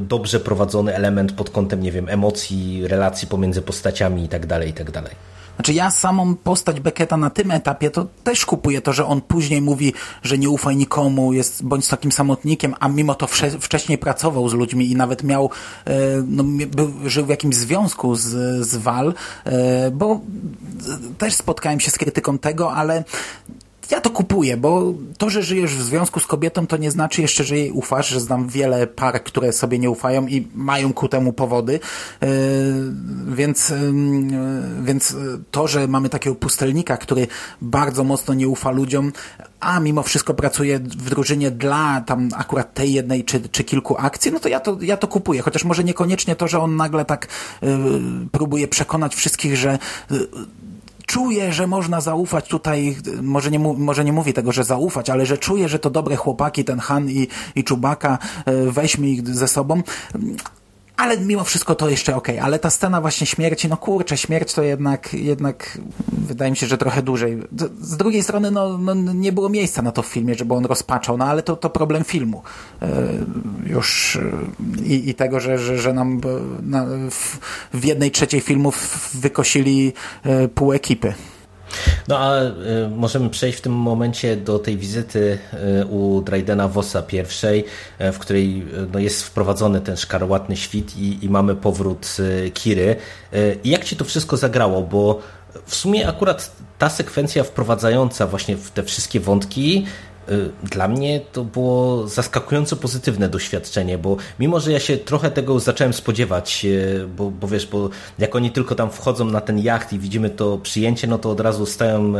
dobrze prowadzony element pod kątem, nie wiem, emocji, relacji pomiędzy postaciami i tak tak. Znaczy ja samą postać Becketa na tym etapie to też kupuję to, że on później mówi, że nie ufaj nikomu, jest bądź takim samotnikiem, a mimo to wcześniej pracował z ludźmi i nawet miał, e, no, był, żył w jakimś związku z, z Val, e, bo też spotkałem się z krytyką tego, ale ja to kupuję, bo to, że żyjesz w związku z kobietą, to nie znaczy jeszcze, że jej ufasz, że znam wiele par, które sobie nie ufają i mają ku temu powody. Yy, więc, yy, więc to, że mamy takiego pustelnika, który bardzo mocno nie ufa ludziom, a mimo wszystko pracuje w drużynie dla tam akurat tej jednej czy, czy kilku akcji, no to ja to, ja to kupuję. Chociaż może niekoniecznie to, że on nagle tak yy, próbuje przekonać wszystkich, że czuje, że można zaufać tutaj, może nie, może nie mówi tego, że zaufać, ale że czuje, że to dobre chłopaki, ten Han i, i Czubaka, e, weźmy ich ze sobą ale mimo wszystko to jeszcze okej, okay. ale ta scena właśnie śmierci, no kurczę, śmierć to jednak, jednak wydaje mi się, że trochę dłużej. Z drugiej strony, no, no nie było miejsca na to w filmie, żeby on rozpaczał, no ale to, to problem filmu. Yy, już yy, i tego, że, że, że nam na, w, w jednej trzeciej filmów wykosili yy, pół ekipy. No a y, możemy przejść w tym momencie do tej wizyty y, u Draydena Vossa pierwszej, y, w której no, jest wprowadzony ten szkarłatny świt i, i mamy powrót Kiry. I jak ci to wszystko zagrało? Bo w sumie akurat ta sekwencja wprowadzająca właśnie w te wszystkie wątki dla mnie to było zaskakująco pozytywne doświadczenie, bo mimo, że ja się trochę tego zacząłem spodziewać, bo, bo wiesz, bo jak oni tylko tam wchodzą na ten jacht i widzimy to przyjęcie, no to od razu stają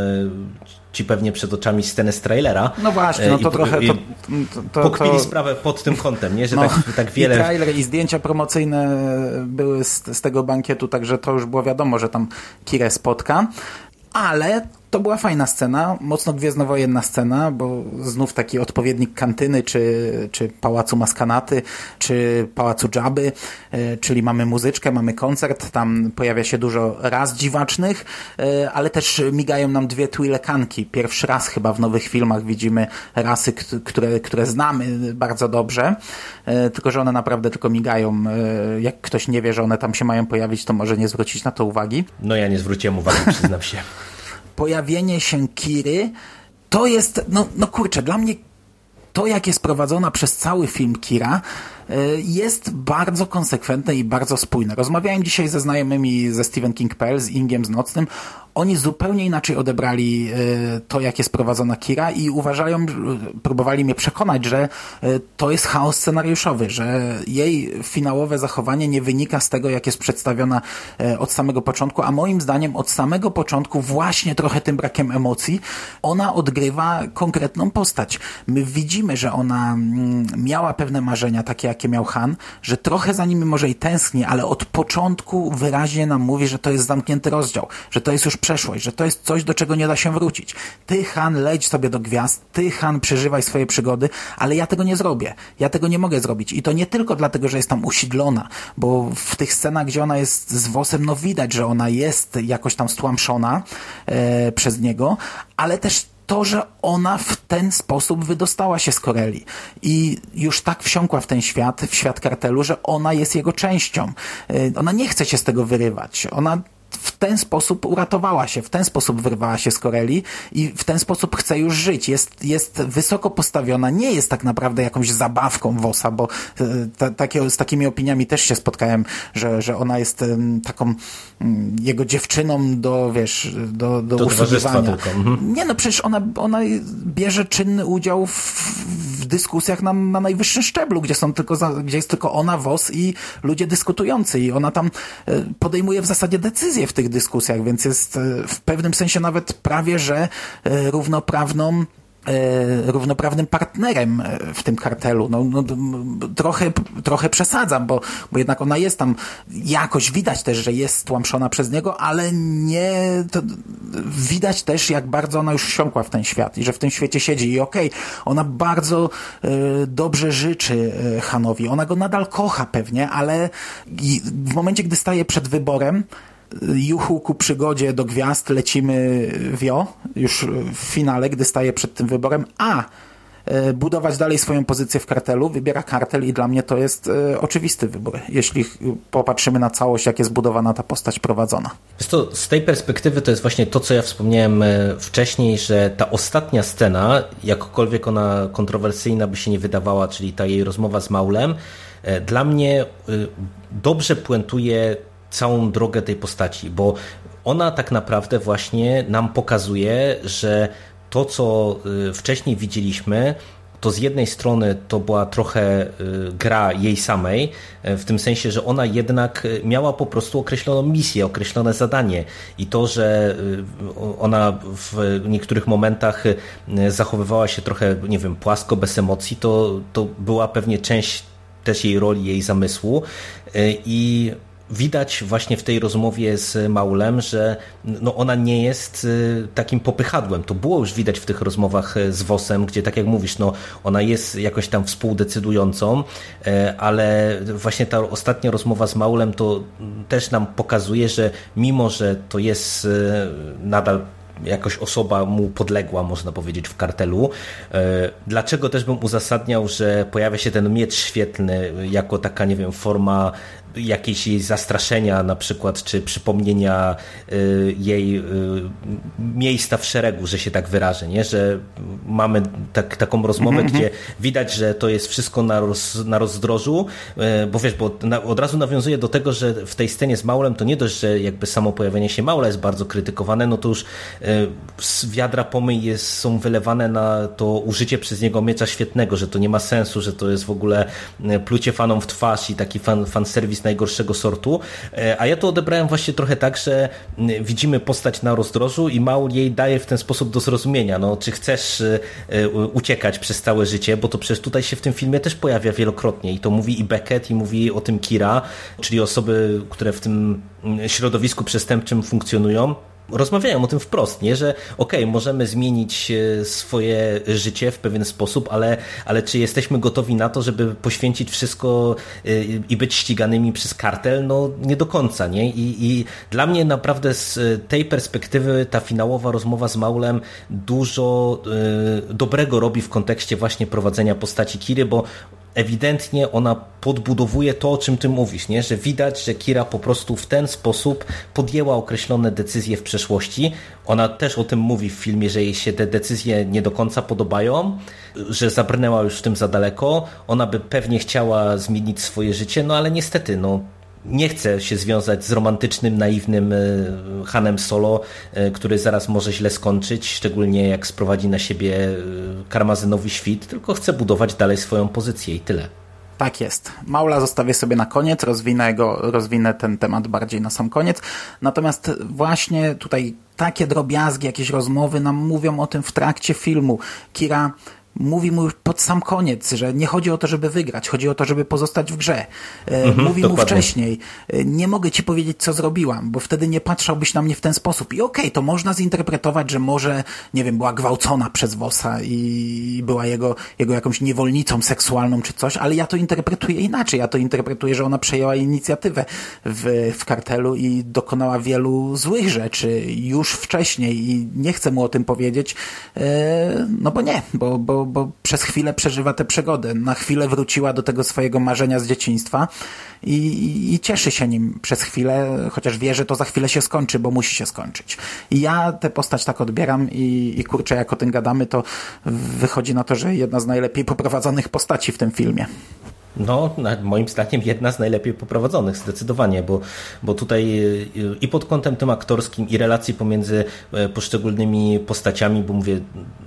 ci pewnie przed oczami scenę z trailera. No właśnie, no to i, trochę... To, to, to, pokpili sprawę pod tym kątem, nie? że no, tak, tak wiele... I trailer i zdjęcia promocyjne były z, z tego bankietu, także to już było wiadomo, że tam Kirę spotka ale to była fajna scena, mocno gwiezdnowojenna scena, bo znów taki odpowiednik kantyny, czy, czy Pałacu Maskanaty, czy Pałacu Dżaby, e, czyli mamy muzyczkę, mamy koncert, tam pojawia się dużo raz dziwacznych, e, ale też migają nam dwie twilekanki. Pierwszy raz chyba w nowych filmach widzimy rasy, które, które znamy bardzo dobrze, e, tylko że one naprawdę tylko migają. Jak ktoś nie wie, że one tam się mają pojawić, to może nie zwrócić na to uwagi. No ja nie zwróciłem uwagi, przyznam się pojawienie się Kiry to jest, no, no kurczę, dla mnie to, jak jest prowadzona przez cały film Kira, jest bardzo konsekwentne i bardzo spójne. Rozmawiałem dzisiaj ze znajomymi ze Stephen King Pell, z Ingiem z Nocnym oni zupełnie inaczej odebrali e, to, jak jest prowadzona Kira i uważają, próbowali mnie przekonać, że e, to jest chaos scenariuszowy, że jej finałowe zachowanie nie wynika z tego, jak jest przedstawiona e, od samego początku, a moim zdaniem od samego początku właśnie trochę tym brakiem emocji ona odgrywa konkretną postać. My widzimy, że ona mm, miała pewne marzenia, takie jakie miał Han, że trochę za nimi może i tęskni, ale od początku wyraźnie nam mówi, że to jest zamknięty rozdział, że to jest już przeszłość, że to jest coś, do czego nie da się wrócić. Ty, Han, leć sobie do gwiazd, ty, Han, przeżywaj swoje przygody, ale ja tego nie zrobię. Ja tego nie mogę zrobić. I to nie tylko dlatego, że jest tam usidlona, bo w tych scenach, gdzie ona jest z włosem, no widać, że ona jest jakoś tam stłamszona e, przez niego, ale też to, że ona w ten sposób wydostała się z Koreli i już tak wsiąkła w ten świat, w świat kartelu, że ona jest jego częścią. E, ona nie chce się z tego wyrywać. Ona w ten sposób uratowała się, w ten sposób wyrwała się z Koreli i w ten sposób chce już żyć. Jest, jest wysoko postawiona, nie jest tak naprawdę jakąś zabawką Wosa, bo e, takie, z takimi opiniami też się spotkałem, że, że ona jest taką jego dziewczyną do, wiesz, do, do, do usługiwania. Mhm. Nie no, przecież ona, ona bierze czynny udział w, w dyskusjach na, na najwyższym szczeblu, gdzie są tylko, gdzie jest tylko ona, WOS i ludzie dyskutujący i ona tam e, podejmuje w zasadzie w tych dyskusjach, więc jest e, w pewnym sensie nawet prawie, że e, równoprawną E, równoprawnym partnerem w tym kartelu. No, no, trochę, trochę przesadzam, bo, bo jednak ona jest tam, jakoś widać też, że jest stłamszona przez niego, ale nie, widać też, jak bardzo ona już wsiąkła w ten świat i że w tym świecie siedzi i okej, okay, ona bardzo e, dobrze życzy Hanowi, ona go nadal kocha pewnie, ale w momencie, gdy staje przed wyborem, juchu ku przygodzie do gwiazd lecimy wio, już w finale, gdy staje przed tym wyborem, a e, budować dalej swoją pozycję w kartelu, wybiera kartel i dla mnie to jest e, oczywisty wybór, jeśli popatrzymy na całość, jak jest budowana ta postać prowadzona. To, z tej perspektywy to jest właśnie to, co ja wspomniałem e, wcześniej, że ta ostatnia scena, jakkolwiek ona kontrowersyjna by się nie wydawała, czyli ta jej rozmowa z Maulem, dla mnie dobrze puentuje całą drogę tej postaci, bo ona tak naprawdę właśnie nam pokazuje, że to, co y, wcześniej widzieliśmy, to z jednej strony to była trochę y, gra jej samej, y, w tym sensie, że ona jednak miała po prostu określoną misję, określone zadanie i to, że ona w niektórych momentach zachowywała się trochę, nie wiem, płasko, bez emocji, to, to była pewnie część też jej roli, jej zamysłu i widać właśnie w tej rozmowie z Maulem, że no ona nie jest y, takim popychadłem. To było już widać w tych rozmowach y, z Wosem, gdzie tak jak mówisz, no ona jest jakoś tam współdecydującą, y, ale właśnie ta ostatnia rozmowa z Maulem to też nam pokazuje, że mimo, że to jest nadal jakoś osoba mu podległa, można powiedzieć, w kartelu. Dlaczego też bym uzasadniał, że pojawia się ten miecz świetlny jako taka, nie wiem, forma jakieś jej zastraszenia na przykład, czy przypomnienia y, jej y, miejsca w szeregu, że się tak wyrażę, nie? że mamy tak, taką rozmowę, mm -hmm. gdzie widać, że to jest wszystko na, roz, na rozdrożu, y, bo wiesz, bo na, od razu nawiązuje do tego, że w tej scenie z Maulem to nie dość, że jakby samo pojawienie się Maula jest bardzo krytykowane, no to już z wiadra pomyj jest, są wylewane na to użycie przez niego miecza świetnego, że to nie ma sensu, że to jest w ogóle plucie fanom w twarz i taki fan, najgorszego sortu, e, a ja to odebrałem właśnie trochę tak, że widzimy postać na rozdrożu i Maul jej daje w ten sposób do zrozumienia, no czy chcesz e, uciekać przez całe życie, bo to przecież tutaj się w tym filmie też pojawia wielokrotnie. I to mówi i Beckett i mówi o tym Kira, czyli osoby, które w tym środowisku przestępczym funkcjonują, rozmawiają o tym wprost, nie? że okej, okay, możemy zmienić e, swoje życie w pewien sposób, ale, ale czy jesteśmy gotowi na to, żeby poświęcić wszystko e, i być ściganymi przez kartel? No nie do końca. Nie? I, I dla mnie naprawdę z tej perspektywy ta finałowa rozmowa z Maulem dużo y, dobrego robi w kontekście właśnie prowadzenia postaci Kiry, bo ewidentnie ona podbudowuje to, o czym ty mówisz, nie? że widać, że Kira po prostu w ten sposób podjęła określone decyzje w przeszłości. Ona też o tym mówi w filmie, że jej się te decyzje nie do końca podobają, że zabrnęła już w tym za daleko. Ona by pewnie chciała zmienić swoje życie, no ale niestety, no nie chce się związać z romantycznym, naiwnym e, Hanem Solo, e, który zaraz może źle skończyć, szczególnie jak sprowadzi na siebie e, karmazynowy świt, tylko chce budować dalej swoją pozycję i tyle. Tak jest. Maula zostawię sobie na koniec, rozwinę, go, rozwinę ten temat bardziej na sam koniec. Natomiast właśnie tutaj takie drobiazgi, jakieś rozmowy nam mówią o tym w trakcie filmu. Kira mówi mu pod sam koniec, że nie chodzi o to, żeby wygrać, chodzi o to, żeby pozostać w grze. E, mhm, mówi dokładnie. mu wcześniej, e, nie mogę ci powiedzieć, co zrobiłam, bo wtedy nie patrzałbyś na mnie w ten sposób. I okej, okay, to można zinterpretować, że może, nie wiem, była gwałcona przez Wosa i była jego, jego jakąś niewolnicą seksualną czy coś, ale ja to interpretuję inaczej. Ja to interpretuję, że ona przejęła inicjatywę w, w kartelu i dokonała wielu złych rzeczy już wcześniej i nie chcę mu o tym powiedzieć, e, no bo nie, bo, bo bo, przez chwilę przeżywa tę przygodę. Na chwilę wróciła do tego swojego marzenia z dzieciństwa i, i, i cieszy się nim przez chwilę, chociaż wie, że to za chwilę się skończy, bo musi się skończyć. I ja tę postać tak odbieram i, i kurczę, jak o tym gadamy, to wychodzi na to, że jedna z najlepiej poprowadzonych postaci w tym filmie. No, moim zdaniem jedna z najlepiej poprowadzonych, zdecydowanie, bo, bo tutaj y, i pod kątem tym aktorskim, i relacji pomiędzy e, poszczególnymi postaciami, bo mówię,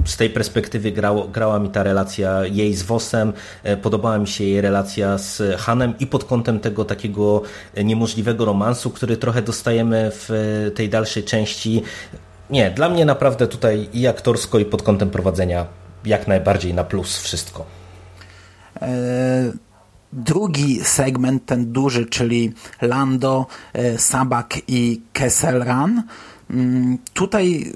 z tej perspektywy grało, grała mi ta relacja jej z Wosem, e, podobała mi się jej relacja z Hanem i pod kątem tego takiego niemożliwego romansu, który trochę dostajemy w tej dalszej części. Nie, dla mnie naprawdę tutaj i aktorsko, i pod kątem prowadzenia jak najbardziej na plus wszystko. E, drugi segment, ten duży, czyli Lando, e, Sabak i Kesselran. Mm, tutaj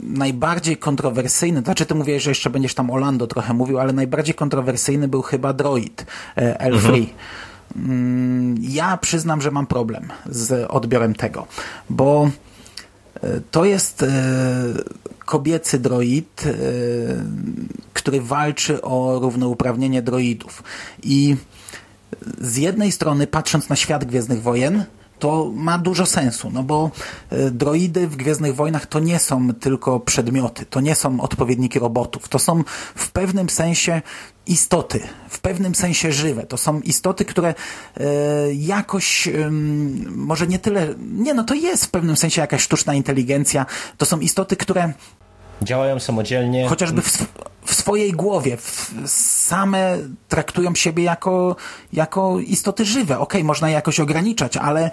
najbardziej kontrowersyjny, znaczy ty mówiłeś, że jeszcze będziesz tam o Lando trochę mówił, ale najbardziej kontrowersyjny był chyba Droid e, L3. Mhm. Mm, ja przyznam, że mam problem z odbiorem tego, bo e, to jest kobiecy droid, który walczy o równouprawnienie droidów. I z jednej strony, patrząc na świat Gwiezdnych Wojen, to ma dużo sensu, no bo e, droidy w Gwiezdnych Wojnach to nie są tylko przedmioty, to nie są odpowiedniki robotów, to są w pewnym sensie istoty, w pewnym sensie żywe. To są istoty, które e, jakoś, może nie tyle, nie no to jest w pewnym sensie jakaś sztuczna inteligencja, to są istoty, które działają samodzielnie. Chociażby w, w swojej głowie, w, same traktują siebie jako, jako istoty żywe. Okej, okay, można je jakoś ograniczać, ale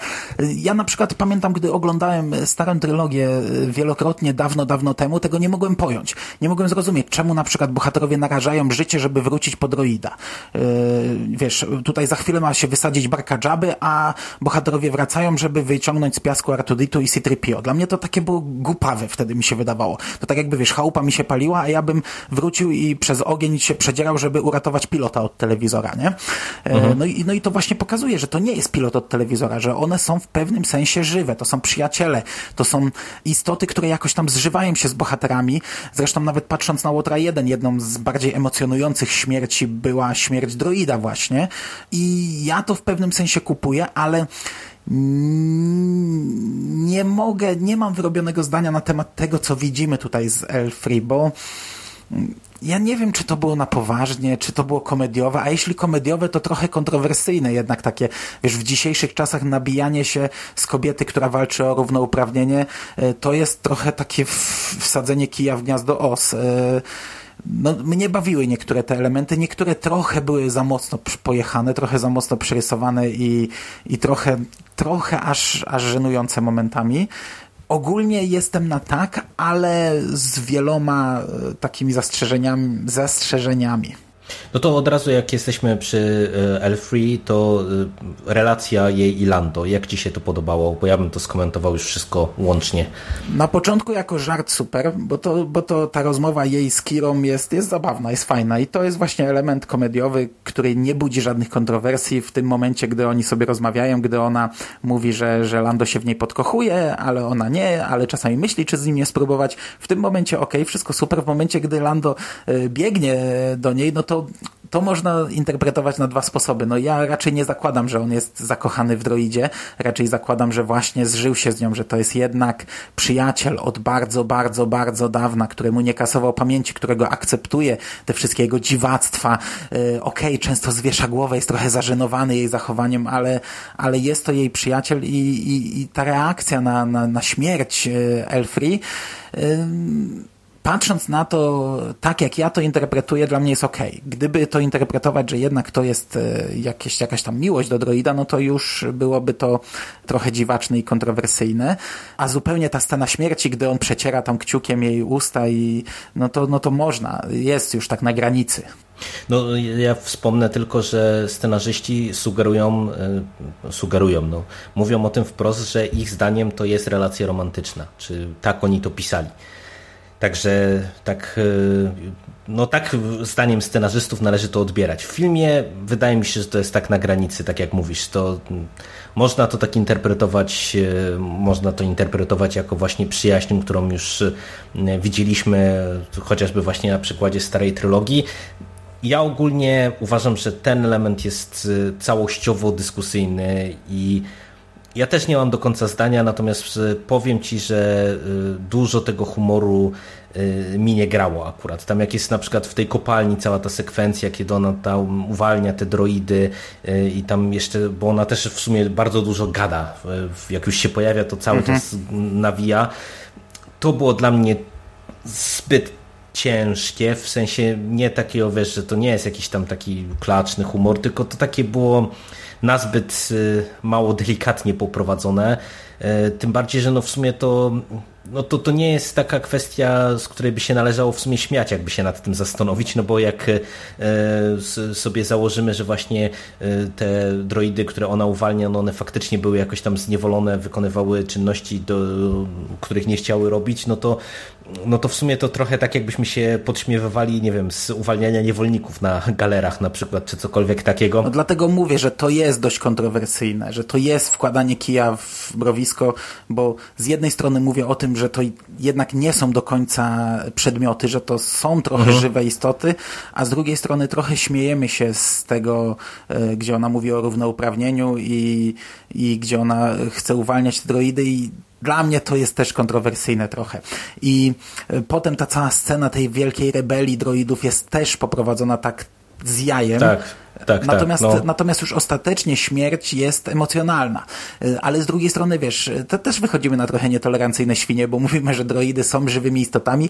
ja na przykład pamiętam, gdy oglądałem starą trylogię y, wielokrotnie, dawno, dawno temu, tego nie mogłem pojąć. Nie mogłem zrozumieć, czemu na przykład bohaterowie narażają życie, żeby wrócić po droida. Yy, wiesz, tutaj za chwilę ma się wysadzić barka Jabby, a bohaterowie wracają, żeby wyciągnąć z piasku Artuditu i C-3PO. Dla mnie to takie było głupawe wtedy mi się wydawało. To tak jakby, wiesz, chałupa mi się paliła, a ja bym wrócił i przez ogień się przedzierał, żeby uratować pilota od telewizora, nie? Mhm. No, i, no i to właśnie pokazuje, że to nie jest pilot od telewizora, że one są w pewnym sensie żywe, to są przyjaciele, to są istoty, które jakoś tam zżywają się z bohaterami. Zresztą nawet patrząc na Łotra 1, jedną z bardziej emocjonujących śmierci była śmierć droida właśnie i ja to w pewnym sensie kupuję, ale nie mogę, nie mam wyrobionego zdania na temat tego, co widzimy tutaj z Elfree, bo ja nie wiem, czy to było na poważnie, czy to było komediowe, a jeśli komediowe, to trochę kontrowersyjne jednak takie, wiesz, w dzisiejszych czasach nabijanie się z kobiety, która walczy o równouprawnienie, e, to jest trochę takie wsadzenie kija w gniazdo os. E, no, mnie bawiły niektóre te elementy, niektóre trochę były za mocno pojechane, trochę za mocno przerysowane i, i trochę, trochę aż, aż żenujące momentami. Ogólnie jestem na tak, ale z wieloma e, takimi zastrzeżeniami. zastrzeżeniami. No to od razu jak jesteśmy przy e, Elfree, to e, relacja jej i Lando. Jak Ci się to podobało? Bo ja bym to skomentował już wszystko łącznie. Na początku jako żart super, bo to, bo to ta rozmowa jej z Kirą jest, jest zabawna, jest fajna i to jest właśnie element komediowy, który nie budzi żadnych kontrowersji w tym momencie, gdy oni sobie rozmawiają, gdy ona mówi, że, że Lando się w niej podkochuje, ale ona nie, ale czasami myśli, czy z nim nie spróbować. W tym momencie ok, wszystko super. W momencie, gdy Lando e, biegnie do niej, no to to, to można interpretować na dwa sposoby. No ja raczej nie zakładam, że on jest zakochany w droidzie, raczej zakładam, że właśnie zżył się z nią, że to jest jednak przyjaciel od bardzo, bardzo, bardzo dawna, któremu nie kasował pamięci, którego akceptuje te wszystkie jego dziwactwa. Yy, Okej, okay, często zwiesza głowę, jest trochę zażenowany jej zachowaniem, ale, ale jest to jej przyjaciel i, i, i ta reakcja na, na, na śmierć Elfree yy, patrząc na to, tak jak ja to interpretuję, dla mnie jest ok. Gdyby to interpretować, że jednak to jest e, jakieś, jakaś tam miłość do droida, no to już byłoby to trochę dziwaczne i kontrowersyjne. A zupełnie ta scena śmierci, gdy on przeciera tam kciukiem jej usta i no to, no to można. Jest już tak na granicy. No, ja wspomnę tylko, że scenarzyści sugerują, e, sugerują, no, mówią o tym wprost, że ich zdaniem to jest relacja romantyczna, czy tak oni to pisali. Także tak, e, no tak zdaniem scenarzystów należy to odbierać. W filmie wydaje mi się, że to jest tak na granicy, tak jak mówisz, to można to tak interpretować, e, można to interpretować jako właśnie przyjaźń, którą już e, widzieliśmy chociażby właśnie na przykładzie starej trylogii. Ja ogólnie uważam, że ten element jest całościowo dyskusyjny i ja też nie mam do końca zdania, natomiast e, powiem Ci, że e, dużo tego humoru e, mi nie grało akurat. Tam jak jest na przykład w tej kopalni cała ta sekwencja, kiedy ona tam uwalnia te droidy i tam jeszcze, bo ona też w sumie bardzo dużo gada. Jak już się pojawia, to cały mhm. czas nawija. To było dla mnie zbyt ciężkie, w sensie nie takiego, wiesz, że to nie jest jakiś tam taki klaczny humor, tylko to takie było nazbyt y, mało delikatnie poprowadzone. Y, tym bardziej, że no w sumie to, no to, to nie jest taka kwestia, z której by się należało w sumie śmiać, jakby się nad tym zastanowić, no bo jak y, sobie założymy, że właśnie te droidy, które ona uwalnia, no one faktycznie były jakoś tam zniewolone, wykonywały czynności, do których nie chciały robić, no to no to w sumie to trochę tak jakbyśmy się podśmiewywali, nie wiem, z uwalniania niewolników na galerach na przykład, czy cokolwiek takiego. No dlatego mówię, że to jest dość kontrowersyjne, że to jest wkładanie kija w browisko, bo z jednej strony mówię o tym, że to jednak nie są do końca przedmioty, że to są trochę mhm. żywe istoty, a z drugiej strony trochę śmiejemy się z tego, e, gdzie ona mówi o równouprawnieniu i, i gdzie ona chce uwalniać te droidy i dla mnie to jest też kontrowersyjne trochę. I e, potem ta cała scena tej wielkiej rebelii droidów jest też poprowadzona tak z jajem. Tak. Tak, natomiast, tak, no. natomiast już ostatecznie śmierć jest emocjonalna. E, ale z drugiej strony, wiesz, to też wychodzimy na trochę nietolerancyjne świnie, bo mówimy, że droidy są żywymi istotami,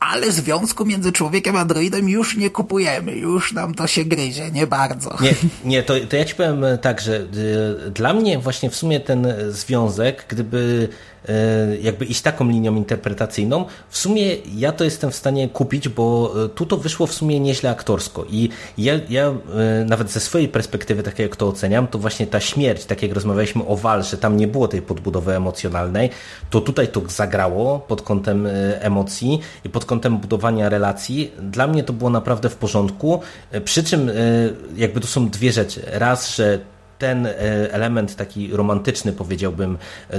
ale związku między człowiekiem a droidem już nie kupujemy. Już nam to się gryzie, nie bardzo. Nie, nie to, to ja ci powiem tak, że y, dla mnie właśnie w sumie ten związek, gdyby E, jakby iść taką linią interpretacyjną, w sumie ja to jestem w stanie kupić, bo e, tu to wyszło w sumie nieźle aktorsko i ja, ja e, nawet ze swojej perspektywy, tak jak to oceniam, to właśnie ta śmierć, tak jak rozmawialiśmy o Wal, że tam nie było tej podbudowy emocjonalnej, to tutaj to zagrało pod kątem emocji i pod kątem budowania relacji, dla mnie to było naprawdę w porządku. Przy czym jakby to są dwie rzeczy. Raz, że ten element taki romantyczny, powiedziałbym,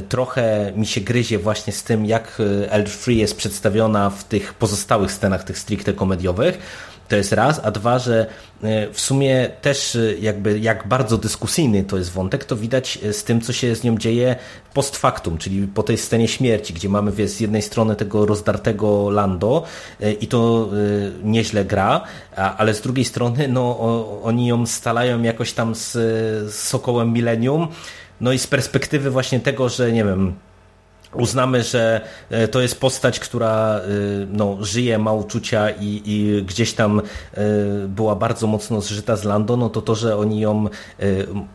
trochę mi się gryzie właśnie z tym, jak L3 jest przedstawiona w tych pozostałych scenach, tych stricte komediowych. To jest raz, a dwa, że e, w sumie też e, jakby jak bardzo dyskusyjny to jest wątek, to widać e, z tym, co się z nią dzieje post factum, czyli po tej scenie śmierci, gdzie mamy wie, z jednej strony tego rozdartego Lando i to nieźle gra, ale z drugiej strony no, oni ją stalają jakoś tam z, Sokołem Millennium, no i z perspektywy właśnie tego, że nie wiem, uznamy, że e, to jest postać, która e, no, żyje, ma uczucia i, i gdzieś tam e, była bardzo mocno zżyta z Lando, no to to, że oni ją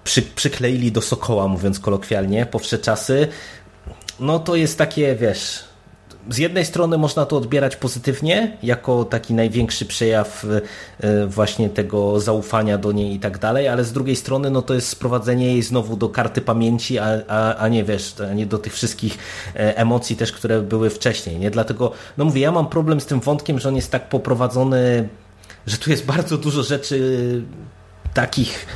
przy, przykleili do Sokoła, mówiąc kolokwialnie, po wsze czasy, no to jest takie, wiesz z jednej strony można to odbierać pozytywnie, jako taki największy przejaw e, właśnie tego zaufania do niej i tak dalej, ale z drugiej strony no to jest sprowadzenie jej znowu do karty pamięci, a, a, a nie wiesz, a nie do tych wszystkich e, emocji też, które były wcześniej, nie? Dlatego, no mówię, ja mam problem z tym wątkiem, że on jest tak poprowadzony, że tu jest bardzo dużo rzeczy takich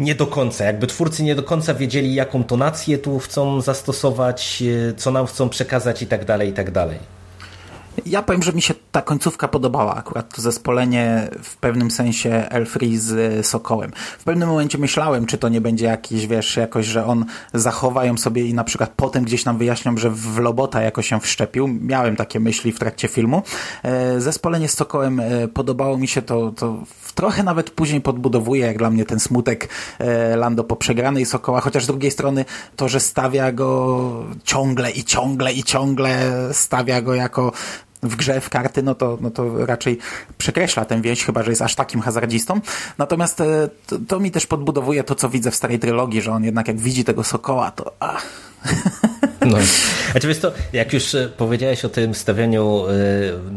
nie do końca. Jakby twórcy nie do końca wiedzieli, jaką tonację tu chcą zastosować, e, co nam chcą przekazać i tak dalej, i tak dalej. Ja powiem, że mi się ta końcówka podobała, akurat to zespolenie w pewnym sensie Elfree z Sokołem. W pewnym momencie myślałem, czy to nie będzie jakiś, wiesz, jakoś, że on zachowa ją sobie i na przykład potem gdzieś nam wyjaśnią, że w Lobota jakoś się wszczepił. Miałem takie myśli w trakcie filmu. E, zespolenie z Sokołem e, podobało mi się to, to trochę nawet później podbudowuje, jak dla mnie ten smutek e, Lando po przegranej Sokoła, chociaż z drugiej strony to, że stawia go ciągle i ciągle i ciągle stawia go jako w grze w karty, no to, no to raczej przekreśla tę więź, chyba że jest aż takim hazardzistą. Natomiast e, to, to mi też podbudowuje to, co widzę w starej trylogii, że on jednak jak widzi tego sokoła, to ach. No. Znaczy wiesz to, jak już e, powiedziałeś o tym stawianiu e,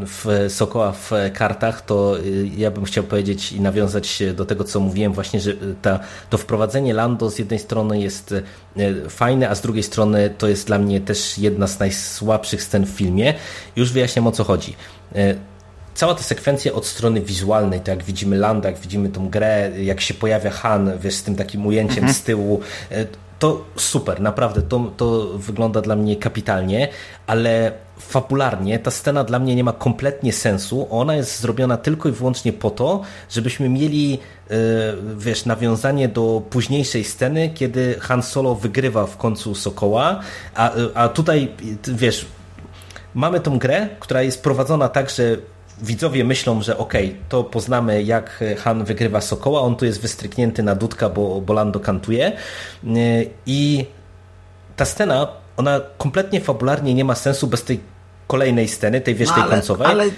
w Sokoła w kartach, to ja bym chciał powiedzieć i nawiązać do tego, co mówiłem właśnie, że ta, to wprowadzenie Lando z jednej strony jest fajne, a z drugiej strony to jest dla mnie też jedna z najsłabszych scen w filmie. Już wyjaśniam o co chodzi cała ta sekwencja od strony wizualnej, to jak widzimy Landa, jak widzimy tą grę, jak się pojawia Han, wiesz, z tym takim ujęciem mhm. z tyłu, e, to super, naprawdę, to, to wygląda dla mnie kapitalnie, ale fabularnie ta scena dla mnie nie ma kompletnie sensu. Ona jest zrobiona tylko i wyłącznie po to, żebyśmy mieli yy, wiesz, nawiązanie do późniejszej sceny, kiedy Han Solo wygrywa w końcu Sokoła, a, a tutaj wiesz, mamy tą grę, która jest prowadzona tak, że widzowie myślą, że okej, okay, to poznamy jak Han wygrywa Sokoła, on tu jest wystryknięty na dudka, bo, bo Lando kantuje i ta scena, ona kompletnie fabularnie nie ma sensu bez tej kolejnej sceny, tej wiesz, no, ale, końcowej. Ale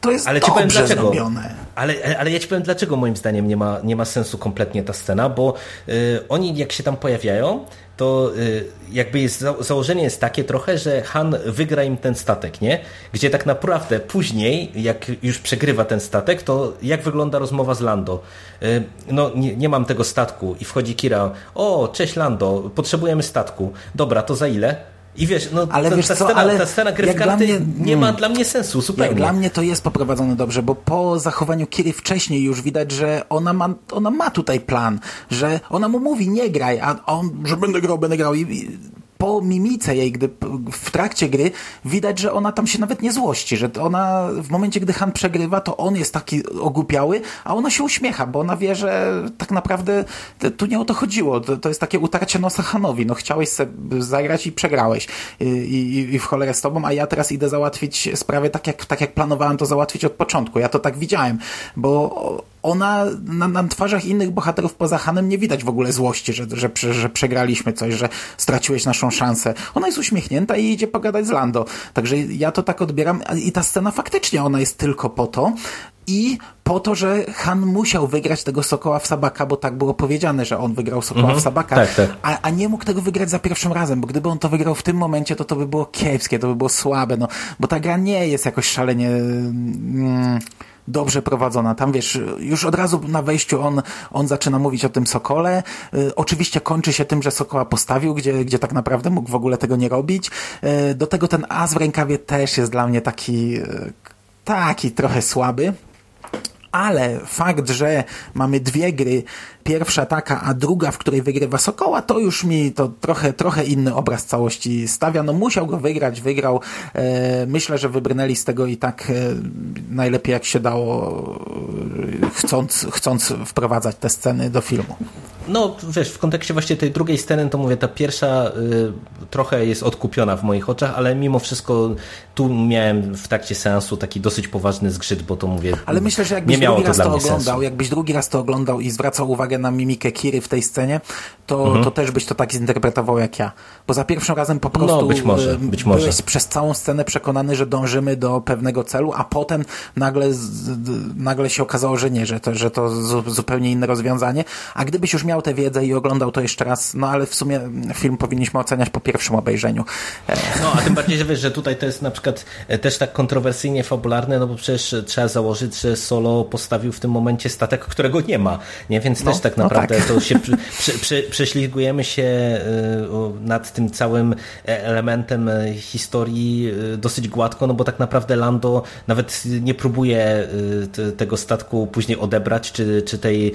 to jest ale ci powiem, dlaczego. zrobione. Ale, ale ja ci powiem, dlaczego moim zdaniem nie ma, nie ma sensu kompletnie ta scena, bo y, oni jak się tam pojawiają, to y, jakby jest, założenie jest takie trochę, że Han wygra im ten statek, nie? Gdzie tak naprawdę później, jak już przegrywa ten statek, to jak wygląda rozmowa z Lando? Y, no, nie, nie mam tego statku i wchodzi Kira, o, cześć Lando, potrzebujemy statku. Dobra, to za ile? I wiesz, no ale ta, wiesz ta, scena, ale ta scena gry w karty mnie, nie ma dla mnie sensu, zupełnie. Dla mnie to jest poprowadzone dobrze, bo po zachowaniu Kiry wcześniej już widać, że ona ma, ona ma tutaj plan, że ona mu mówi nie graj, a on, że będę grał, będę grał i po mimice jej, gdy w trakcie gry widać, że ona tam się nawet nie złości, że ona w momencie, gdy Han przegrywa, to on jest taki ogłupiały, a ona się uśmiecha, bo ona wie, że tak naprawdę tu nie o to chodziło. To, to jest takie utarcie nosa Hanowi. No chciałeś sobie zagrać i przegrałeś. I, i, I, w cholerę z tobą, a ja teraz idę załatwić sprawę tak jak, tak jak planowałem to załatwić od początku. Ja to tak widziałem, bo ona na, na twarzach innych bohaterów poza Hanem nie widać w ogóle złości, że, że, że przegraliśmy coś, że straciłeś naszą szansę. Ona jest uśmiechnięta i idzie pogadać z Lando. Także ja to tak odbieram i ta scena faktycznie ona jest tylko po to, i po to, że Han musiał wygrać tego Sokoła w Sabaka, bo tak było powiedziane, że on wygrał Sokoła mhm. w Sabaka, tak, tak. A, a nie mógł tego wygrać za pierwszym razem, bo gdyby on to wygrał w tym momencie, to to by było kiepskie, to by było słabe, no, bo ta gra nie jest jakoś szalenie... Mm, dobrze prowadzona. Tam wiesz, już od razu na wejściu on, on zaczyna mówić o tym Sokole. Y, oczywiście kończy się tym, że Sokoła postawił, gdzie, gdzie tak naprawdę mógł w ogóle tego nie robić. Y, do tego ten as w rękawie też jest dla mnie taki, y, taki trochę słaby ale fakt, że mamy dwie gry, pierwsza taka, a druga, w której wygrywa Sokoła, to już mi to trochę, trochę inny obraz całości stawia. No musiał go wygrać, wygrał. E, myślę, że wybrnęli z tego i tak e, najlepiej jak się dało, e, chcąc, chcąc wprowadzać te sceny do filmu. No, wiesz, w kontekście właśnie tej drugiej sceny, to mówię, ta pierwsza y, trochę jest odkupiona w moich oczach, ale mimo wszystko tu miałem w trakcie seansu taki dosyć poważny zgrzyt, bo to mówię. Ale myślę, że jakbyś drugi raz to, to oglądał, sensu. jakbyś drugi raz to oglądał i zwracał uwagę na mimikę Kiry w tej scenie, to, mhm. to też byś to tak zinterpretował jak ja. Bo za pierwszym razem po prostu no, być może, być może. byłeś przez całą scenę przekonany, że dążymy do pewnego celu, a potem nagle, nagle się okazało, że nie, że to, że to zupełnie inne rozwiązanie. A gdybyś już miał tę wiedzę i oglądał to jeszcze raz, no ale w sumie film powinniśmy oceniać po pierwszym obejrzeniu. No, a tym bardziej, że wiesz, że tutaj to jest na przykład e, też tak kontrowersyjnie fabularne, no bo przecież trzeba założyć, że Solo postawił w tym momencie statek, którego nie ma, nie? Więc no, też tak naprawdę no tak. to się przy, przy, przy, prześlizgujemy się e, nad tym całym e, elementem historii dosyć gładko, no bo tak naprawdę Lando nawet nie próbuje tego statku później odebrać, czy, czy tej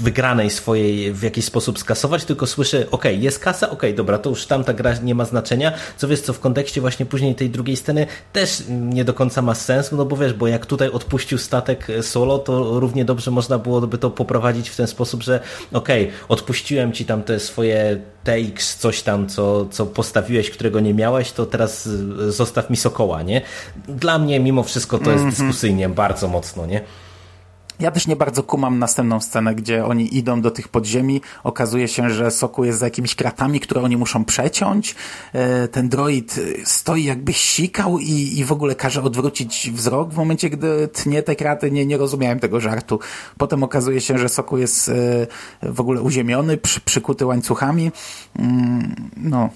wygranej swojej w jakiś sposób skasować, tylko słyszę, ok, jest kasa, ok, dobra, to już tamta gra nie ma znaczenia, co wiesz, co w kontekście właśnie później tej drugiej sceny też nie do końca ma sens, no bo wiesz, bo jak tutaj odpuścił statek solo, to równie dobrze można byłoby to poprowadzić w ten sposób, że ok, odpuściłem ci tam te swoje TX, coś tam, co, co postawiłeś, którego nie miałeś, to teraz zostaw mi Sokoła, nie? Dla mnie mimo wszystko to jest -hmm. dyskusyjnie bardzo mocno, nie? Ja też nie bardzo kumam następną scenę, gdzie oni idą do tych podziemi. Okazuje się, że Soku jest za jakimiś kratami, które oni muszą przeciąć. E, ten droid stoi jakby sikał i, i w ogóle każe odwrócić wzrok w momencie, gdy tnie te kraty. Nie, nie rozumiałem tego żartu. Potem okazuje się, że Soku jest e, w ogóle uziemiony, przy, przykuty łańcuchami. Mm, no,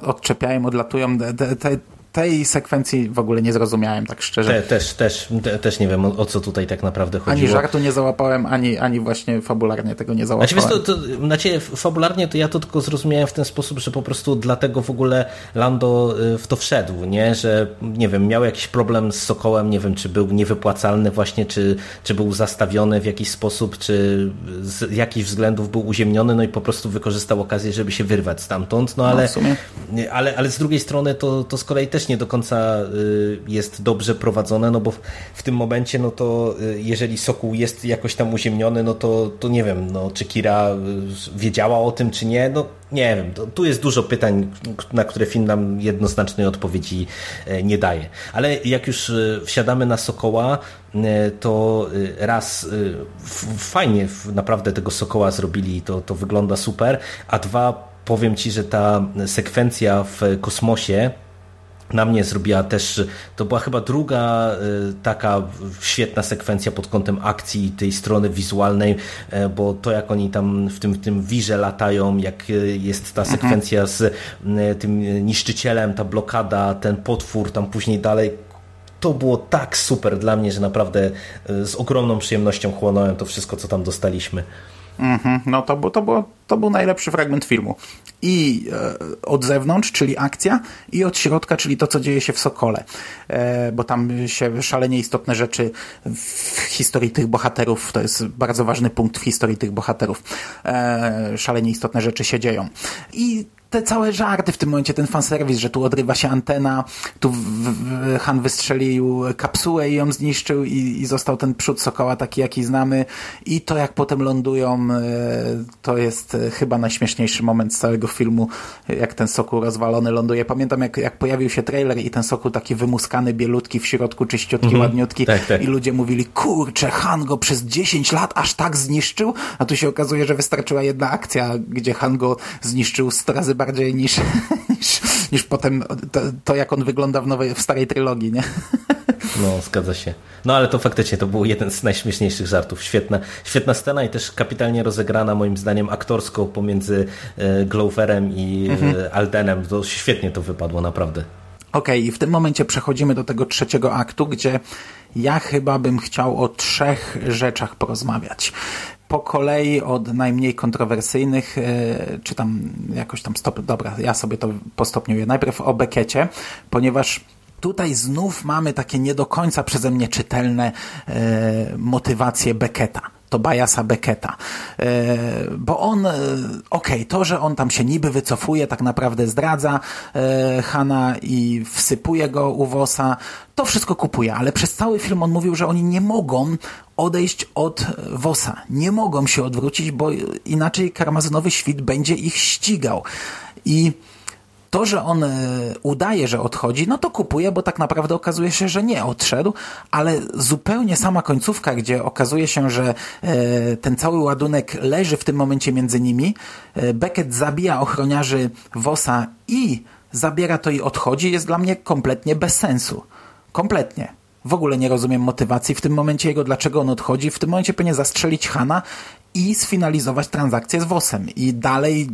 odczepiają, odlatują. Te, te, tej sekwencji w ogóle nie zrozumiałem, tak szczerze. Te, też, też, te, też nie wiem, o, co tutaj tak naprawdę chodziło. Ani żartu nie załapałem, ani, ani właśnie fabularnie tego nie załapałem. Znaczy, wiesz, to, to, znaczy, fabularnie to ja to tylko zrozumiałem w ten sposób, że po prostu dlatego w ogóle Lando y, w to wszedł, nie? Że, nie wiem, miał jakiś problem z Sokołem, nie wiem, czy był niewypłacalny właśnie, czy, czy był zastawiony w jakiś sposób, czy z jakichś względów był uziemniony, no i po prostu wykorzystał okazję, żeby się wyrwać stamtąd, no ale, no, ale, ale z drugiej strony to, to z kolei też też nie do końca y, jest dobrze prowadzone, no bo w tym momencie, no to y, jeżeli Sokół jest jakoś tam uziemniony, no to, to nie wiem, no, czy Kira y, wiedziała o tym, czy nie, no nie wiem, tu jest dużo pytań, na które film nam jednoznacznej odpowiedzi nie daje. Ale jak już wsiadamy na Sokoła, to raz fajnie naprawdę tego Sokoła zrobili, to, to wygląda super, a dwa powiem Ci, że ta sekwencja w kosmosie, na mnie zrobiła też, to była chyba druga y, taka świetna sekwencja pod kątem akcji tej strony wizualnej, e, bo to jak oni tam w tym, w tym wirze latają, jak y, jest ta mhm. sekwencja z tym niszczycielem, ta blokada, ten potwór tam później dalej, to było tak super dla mnie, że naprawdę z ogromną przyjemnością chłonąłem to wszystko, co tam dostaliśmy. Mm-hmm. No to, było, to, było, to był najlepszy fragment filmu. I e, od zewnątrz, czyli akcja, i od środka, czyli to, co dzieje się w Sokole. E, bo tam się szalenie istotne rzeczy w historii tych bohaterów, to jest bardzo ważny punkt w historii tych bohaterów. E, szalenie istotne rzeczy się dzieją. I te całe żarty w tym momencie, ten fanserwis, że tu odrywa się antena, tu w, w, Han wystrzelił kapsułę i ją zniszczył i, i został ten przód Sokoła taki, jaki znamy i to jak potem lądują, e, to jest e, chyba najśmieszniejszy moment z całego filmu, jak ten Sokół rozwalony ląduje. Pamiętam jak, jak pojawił się trailer i ten Sokół taki wymuskany, bielutki w środku, czyściutki, mhm. ładniutki tak, tak. i ludzie mówili, kurczę, Han go przez 10 lat aż tak zniszczył, a tu się okazuje, że wystarczyła jedna akcja, gdzie Han go zniszczył 100 razy bardziej niż, niż, niż potem to, to, jak on wygląda w, nowej, w starej trylogii, nie? No, zgadza się. No ale to faktycznie to był jeden z najśmieszniejszych żartów. Świetna, świetna scena i też kapitalnie rozegrana moim zdaniem aktorsko pomiędzy e, Gloverem i e, mhm. Aldenem. To świetnie to wypadło, naprawdę. Okej, okay, i w tym momencie przechodzimy do tego trzeciego aktu, gdzie ja chyba bym chciał o trzech rzeczach porozmawiać. Po kolei od najmniej kontrowersyjnych, e, czy tam jakoś tam stop, dobra, ja sobie to postopniuję. Najpierw o Bekecie, ponieważ tutaj znów mamy takie nie do końca przeze mnie czytelne e, motywacje Beketa to Bajasa Becketa. E, bo on, e, okej, okay, to, że on tam się niby wycofuje, tak naprawdę zdradza e, Hana i wsypuje go u Wosa, to wszystko kupuje, ale przez cały film on mówił, że oni nie mogą odejść od Wosa. Nie mogą się odwrócić, bo inaczej karmazynowy świt będzie ich ścigał. I to, że on e, udaje, że odchodzi, no to kupuje, bo tak naprawdę okazuje się, że nie odszedł, ale zupełnie sama końcówka, gdzie okazuje się, że e, ten cały ładunek leży w tym momencie między nimi, e, Beckett zabija ochroniarzy Wosa i zabiera to i odchodzi, jest dla mnie kompletnie bez sensu. Kompletnie. W ogóle nie rozumiem motywacji w tym momencie jego, dlaczego on odchodzi. W tym momencie powinien zastrzelić Hana i sfinalizować transakcję z WOS-em i dalej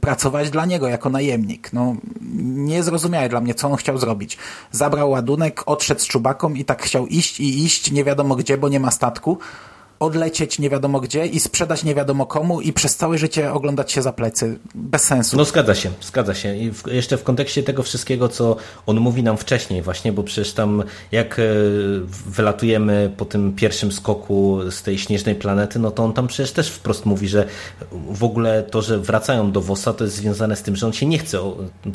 pracować dla niego jako najemnik. No, niezrozumiałe dla mnie, co on chciał zrobić. Zabrał ładunek, odszedł z czubaką i tak chciał iść i iść nie wiadomo gdzie, bo nie ma statku odlecieć nie wiadomo gdzie i sprzedać nie wiadomo komu i przez całe życie oglądać się za plecy. Bez sensu. No zgadza się, zgadza się. I w, jeszcze w kontekście tego wszystkiego, co on mówi nam wcześniej właśnie, bo przecież tam jak e, wylatujemy po tym pierwszym skoku z tej śnieżnej planety, no to on tam przecież też wprost mówi, że w ogóle to, że wracają do Wosa, to jest związane z tym, że on się nie chce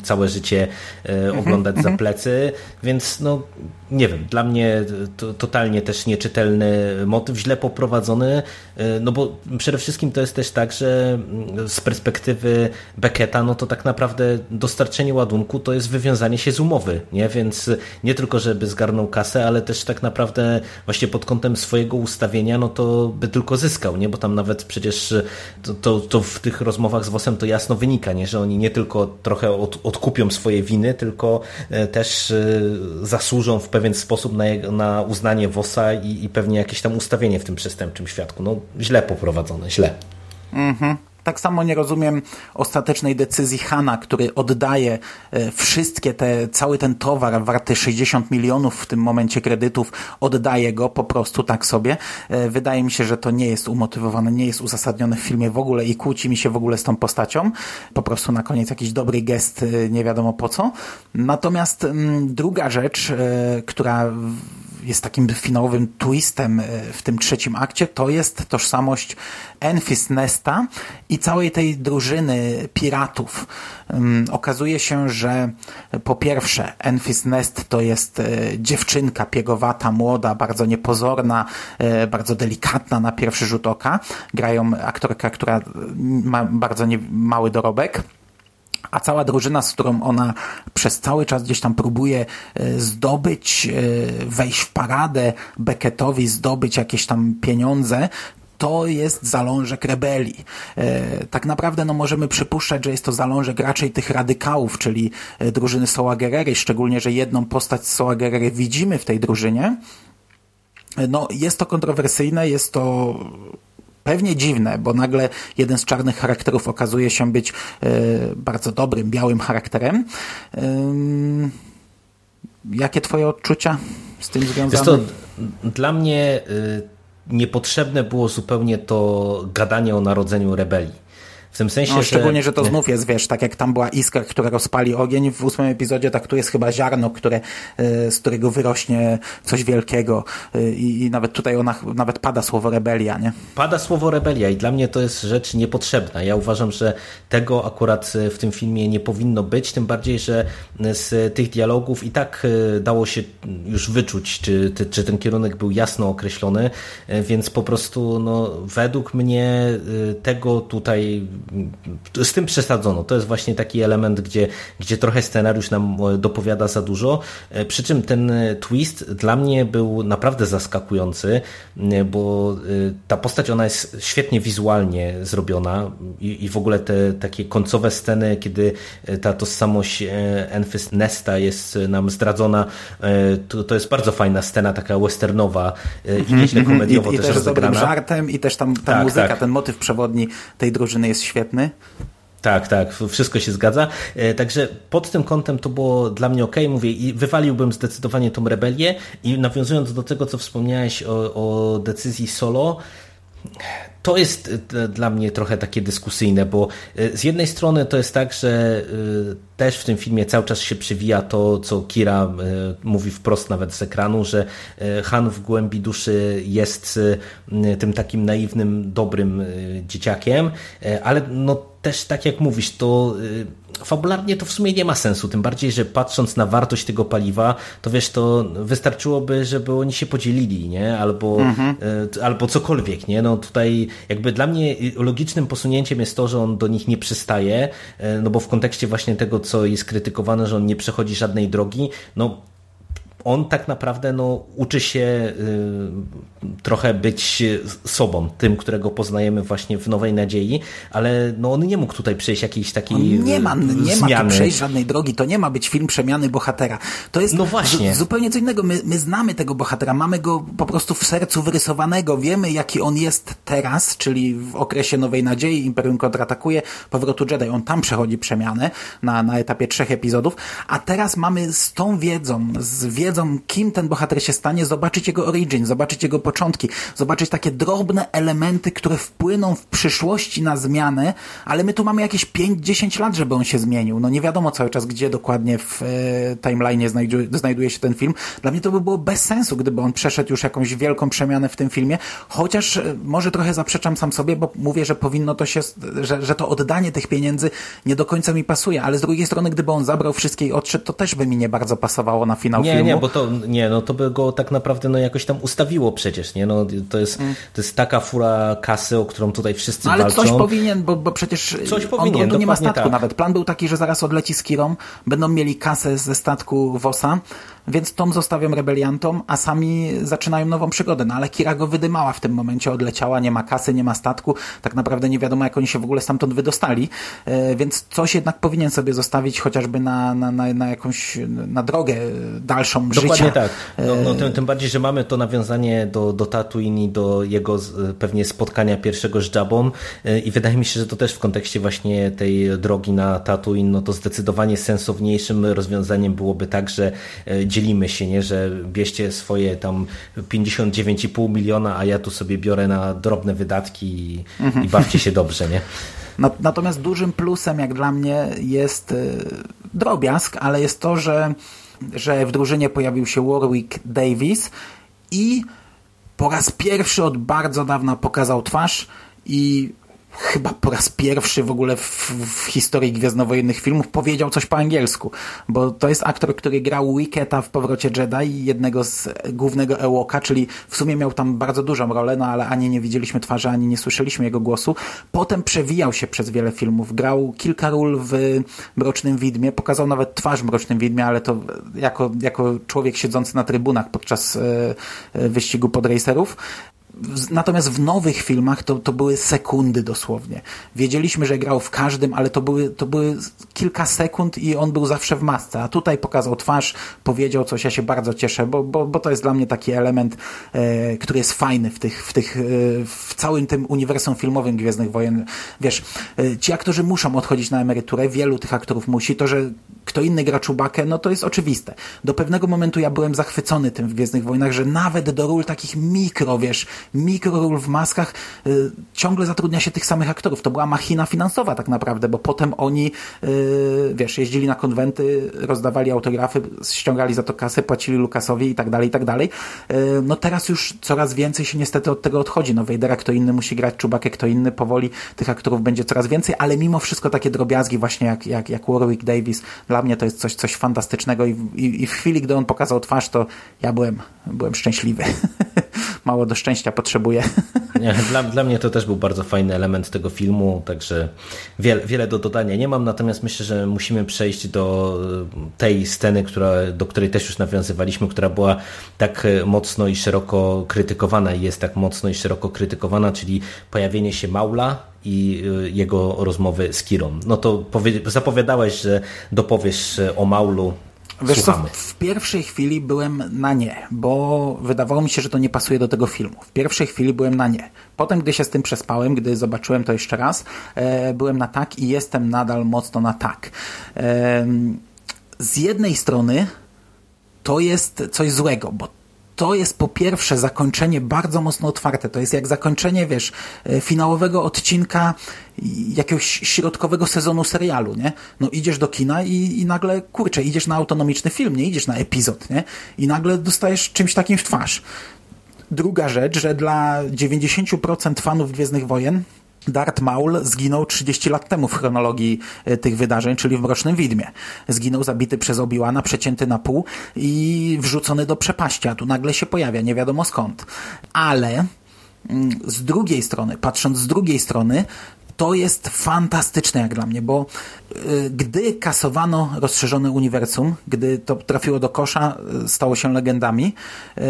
całe życie e, mhm, oglądać za mhm. plecy, więc no nie wiem, dla mnie to, totalnie też nieczytelny motyw, źle poprowadzony, e, no bo przede wszystkim to jest też tak, że mm, z perspektywy Becketa, no to tak naprawdę dostarczenie ładunku to jest wywiązanie się z umowy, nie? Więc nie tylko, żeby zgarnął kasę, ale też tak naprawdę właśnie pod kątem swojego ustawienia, no to by tylko zyskał, nie? Bo tam nawet przecież to, to, to w tych rozmowach z Wosem to jasno wynika, nie? Że oni nie tylko trochę od, odkupią swoje winy, tylko e, też e, zasłużą w pewien sposób na, na uznanie WOSa i, i pewnie jakieś tam ustawienie w tym przestępczym świadku. No źle poprowadzone, źle. Mhm. Tak samo nie rozumiem ostatecznej decyzji Hana, który oddaje e, wszystkie te, cały ten towar warty 60 milionów w tym momencie kredytów, oddaje go po prostu tak sobie. E, wydaje mi się, że to nie jest umotywowane, nie jest uzasadnione w filmie w ogóle i kłóci mi się w ogóle z tą postacią. Po prostu na koniec jakiś dobry gest, e, nie wiadomo po co. Natomiast mm, druga rzecz, która jest takim finałowym twistem e, w tym trzecim akcie, to jest tożsamość Enfys Nesta i całej tej drużyny piratów. Okazuje się, że po pierwsze Enfys Nest to jest e, dziewczynka piegowata, młoda, bardzo niepozorna, e, bardzo delikatna na pierwszy rzut oka. Grają aktorka, która ma bardzo nie, mały dorobek a cała drużyna, z którą ona przez cały czas gdzieś tam próbuje e, zdobyć, e, wejść w paradę Beckettowi, zdobyć jakieś tam pieniądze, to jest zalążek rebelii. E, tak naprawdę no, możemy przypuszczać, że jest to zalążek raczej tych radykałów, czyli drużyny Soła Guerrery, szczególnie, że jedną postać Soła Guerrery widzimy w tej drużynie. No, jest to kontrowersyjne, jest to pewnie dziwne, bo nagle jeden z czarnych charakterów okazuje się być e, bardzo dobrym, białym charakterem. Jakie twoje odczucia z tym związane? To, dla mnie y, niepotrzebne było zupełnie to gadanie o narodzeniu rebelii w tym sensie, no, szczególnie, że to znów jest, wiesz, tak jak tam była iskra, która rozpali ogień w ósmym epizodzie, tak tu jest chyba ziarno, które, e, z którego wyrośnie coś wielkiego e, i, i nawet tutaj ona, nawet pada słowo rebelia, nie? Pada słowo rebelia i dla mnie to jest rzecz niepotrzebna. Ja uważam, że tego akurat e, w tym filmie nie powinno być, tym bardziej, że z tych dialogów i tak dało się już wyczuć, czy, czy ten kierunek był jasno określony, więc po prostu no, według mnie tego tutaj z tym przesadzono. To jest właśnie taki element, gdzie, gdzie trochę scenariusz nam e, dopowiada za dużo. E, przy czym ten e, twist dla mnie był naprawdę zaskakujący, bo ta postać ona jest świetnie wizualnie zrobiona i, i w ogóle te takie końcowe sceny, kiedy ta tożsamość Enfys Nesta jest nam zdradzona, to, to jest bardzo fajna scena, taka westernowa i nieźle mhm. komediowo I, i też, też rozegrana. z dobrym żartem i też tam ta tak, muzyka, tak. ten motyw przewodni tej drużyny jest świetny. Tak, tak, wszystko się zgadza. E, także pod tym kątem to było dla mnie ok. Mówię, i wywaliłbym zdecydowanie tą rebelię. I nawiązując do tego, co wspomniałeś o, o decyzji solo, to jest e, dla mnie trochę takie dyskusyjne, bo e, z jednej strony to jest tak, że też w tym filmie cały czas się przewija to, co Kira mówi wprost nawet z ekranu, że Han w głębi duszy jest tym takim naiwnym, dobrym dzieciakiem, ale no też tak jak mówisz, to y, fabularnie to w sumie nie ma sensu, tym bardziej, że patrząc na wartość tego paliwa, to wiesz, to wystarczyłoby, żeby oni się podzielili, nie? Albo, mhm. Y, albo cokolwiek, nie? No tutaj jakby dla mnie logicznym posunięciem jest to, że on do nich nie przystaje, y, no bo w kontekście właśnie tego, co jest krytykowane, że on nie przechodzi żadnej drogi, no on tak naprawdę no, uczy się y, trochę być sobą, tym, którego poznajemy właśnie w Nowej Nadziei, ale no, on nie mógł tutaj przejść jakiejś takiej on Nie ma, nie zmiany. ma tu przejść żadnej drogi, to nie ma być film przemiany bohatera. To jest no właśnie. zupełnie co innego. My, my znamy tego bohatera, mamy go po prostu w sercu wyrysowanego, wiemy jaki on jest teraz, czyli w okresie Nowej Nadziei, Imperium kontratakuje, powrotu Jedi. On tam przechodzi przemianę na, na etapie trzech epizodów, a teraz mamy z tą wiedzą, z wiedzą wiedzą, kim ten bohater się stanie, zobaczyć jego origin, zobaczyć jego początki, zobaczyć takie drobne elementy, które wpłyną w przyszłości na zmianę, ale my tu mamy jakieś 5-10 lat, żeby on się zmienił. No nie wiadomo cały czas, gdzie dokładnie w e, timeline znajduje, znajduje się ten film. Dla mnie to by było bez sensu, gdyby on przeszedł już jakąś wielką przemianę w tym filmie, chociaż e, może trochę zaprzeczam sam sobie, bo mówię, że powinno to się, że, że to oddanie tych pieniędzy nie do końca mi pasuje, ale z drugiej strony, gdyby on zabrał wszystkie i odszedł, to też by mi nie bardzo pasowało na finał nie, filmu. Nie, bo to, nie, no to by go tak naprawdę no jakoś tam ustawiło przecież, nie? No, to, jest, mm. to jest taka fura kasy, o którą tutaj wszyscy no, ale walczą. coś powinien, bo, bo przecież coś powinien, on, on nie ma statku tak. nawet. Plan był taki, że zaraz odleci z Kirą, będą mieli kasę ze statku Wosa, więc Tom zostawiam rebeliantom, a sami zaczynają nową przygodę. No ale Kira go wydymała w tym momencie, odleciała, nie ma kasy, nie ma statku, tak naprawdę nie wiadomo jak oni się w ogóle stamtąd wydostali, e, więc coś jednak powinien sobie zostawić chociażby na, na, na, na jakąś, na drogę dalszą Dokładnie życia. tak. No, no tym, tym, bardziej, że mamy to nawiązanie do, do Tatooine i do jego pewnie spotkania pierwszego z Jabą e, i wydaje mi się, że to też w kontekście właśnie tej drogi na Tatooine, no to zdecydowanie sensowniejszym rozwiązaniem byłoby tak, że e, dzielimy się, nie, że bierzcie swoje tam 59,5 miliona, a ja tu sobie biorę na drobne wydatki i, mhm. i bawcie się dobrze, nie? Natomiast dużym plusem, jak dla mnie, jest drobiazg, ale jest to, że, że w drużynie pojawił się Warwick Davis i po raz pierwszy od bardzo dawna pokazał twarz i chyba po raz pierwszy w ogóle w, w historii gwiezdnowojennych filmów powiedział coś po angielsku, bo to jest aktor, który grał Wicketa w Powrocie Jedi, jednego z głównego Ewoka, czyli w sumie miał tam bardzo dużą rolę, no ale ani nie widzieliśmy twarzy, ani nie słyszeliśmy jego głosu. Potem przewijał się przez wiele filmów, grał kilka ról w Mrocznym Widmie, pokazał nawet twarz w Mrocznym Widmie, ale to jako, jako człowiek siedzący na trybunach podczas e, e wyścigu podracerów. Natomiast w nowych filmach to, to były sekundy dosłownie. Wiedzieliśmy, że grał w każdym, ale to były, to były kilka sekund i on był zawsze w masce. A tutaj pokazał twarz, powiedział coś, ja się bardzo cieszę, bo, bo, bo to jest dla mnie taki element, e, który jest fajny w tych, w tych, e, w całym tym uniwersum filmowym Gwiezdnych Wojen. Wiesz, e, ci aktorzy muszą odchodzić na emeryturę, wielu tych aktorów musi. To, że kto inny gra Czubakę, no to jest oczywiste. Do pewnego momentu ja byłem zachwycony tym w Gwiezdnych Wojnach, że nawet do ról takich mikro, wiesz, mikroról w maskach y, ciągle zatrudnia się tych samych aktorów. To była machina finansowa tak naprawdę, bo potem oni, y, wiesz, jeździli na konwenty, rozdawali autografy, ściągali za to kasę, płacili Lukasowi i tak dalej, i tak dalej. Y, no teraz już coraz więcej się niestety od tego odchodzi. No Vadera kto inny musi grać, Czubakę kto inny, powoli tych aktorów będzie coraz więcej, ale mimo wszystko takie drobiazgi właśnie jak, jak, jak Warwick Davis, dla mnie to jest coś, coś fantastycznego i, i, i w chwili, gdy on pokazał twarz, to ja byłem, byłem szczęśliwy. Mało do szczęścia potrzebuję. Nie, dla, dla mnie to też był bardzo fajny element tego filmu, także wiele, wiele do dodania nie mam, natomiast myślę, że musimy przejść do tej sceny, która, do której też już nawiązywaliśmy, która była tak mocno i szeroko krytykowana i jest tak mocno i szeroko krytykowana, czyli pojawienie się Maula i y, jego rozmowy z Kirą. No to zapowiadałeś, że dopowiesz o Maulu Wiesz co, w pierwszej chwili byłem na nie, bo wydawało mi się, że to nie pasuje do tego filmu. W pierwszej chwili byłem na nie. Potem, gdy się z tym przespałem, gdy zobaczyłem to jeszcze raz, e, byłem na tak i jestem nadal mocno na tak. E, z jednej strony to jest coś złego, bo to jest po pierwsze zakończenie bardzo mocno otwarte. To jest jak zakończenie, wiesz, e, finałowego odcinka jakiegoś środkowego sezonu serialu, nie? No idziesz do kina i, i nagle, kurczę, idziesz na autonomiczny film, nie idziesz na epizod, nie? I nagle dostajesz czymś takim w twarz. Druga rzecz, że dla 90% fanów Gwiezdnych Wojen Darth Maul zginął 30 lat temu w chronologii e, tych wydarzeń, czyli w Mrocznym Widmie. Zginął zabity przez Obi-Wana, przecięty na pół i wrzucony do przepaści, a tu nagle się pojawia, nie wiadomo skąd. Ale mm, z drugiej strony, patrząc z drugiej strony, to jest fantastyczne jak dla mnie, bo y, gdy kasowano rozszerzone uniwersum, gdy to trafiło do kosza, y, stało się legendami, y,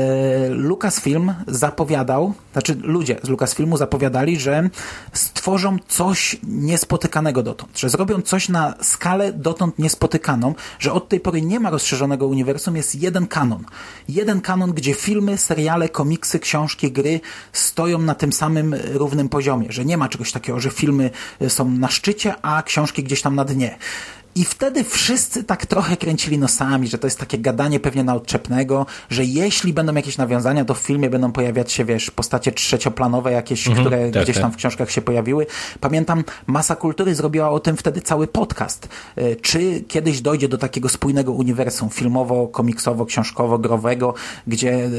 Lucasfilm zapowiadał, znaczy ludzie z Lucasfilmu zapowiadali, że stworzą coś niespotykanego dotąd, że zrobią coś na skalę dotąd niespotykaną, że od tej pory nie ma rozszerzonego uniwersum, jest jeden kanon. Jeden kanon, gdzie filmy, seriale, komiksy, książki, gry stoją na tym samym równym poziomie, że nie ma czegoś takiego, że filmy są na szczycie, a książki gdzieś tam na dnie. I wtedy wszyscy tak trochę kręcili nosami, że to jest takie gadanie pewnie na odczepnego, że jeśli będą jakieś nawiązania, to w filmie będą pojawiać się, wiesz, postacie trzecioplanowe jakieś, Mhm, które tak, gdzieś tam tak. w książkach się pojawiły. Pamiętam, Masa Kultury zrobiła o tym wtedy cały podcast. E, Czy kiedyś dojdzie do takiego spójnego uniwersum filmowo, komiksowo, książkowo, growego, gdzie e,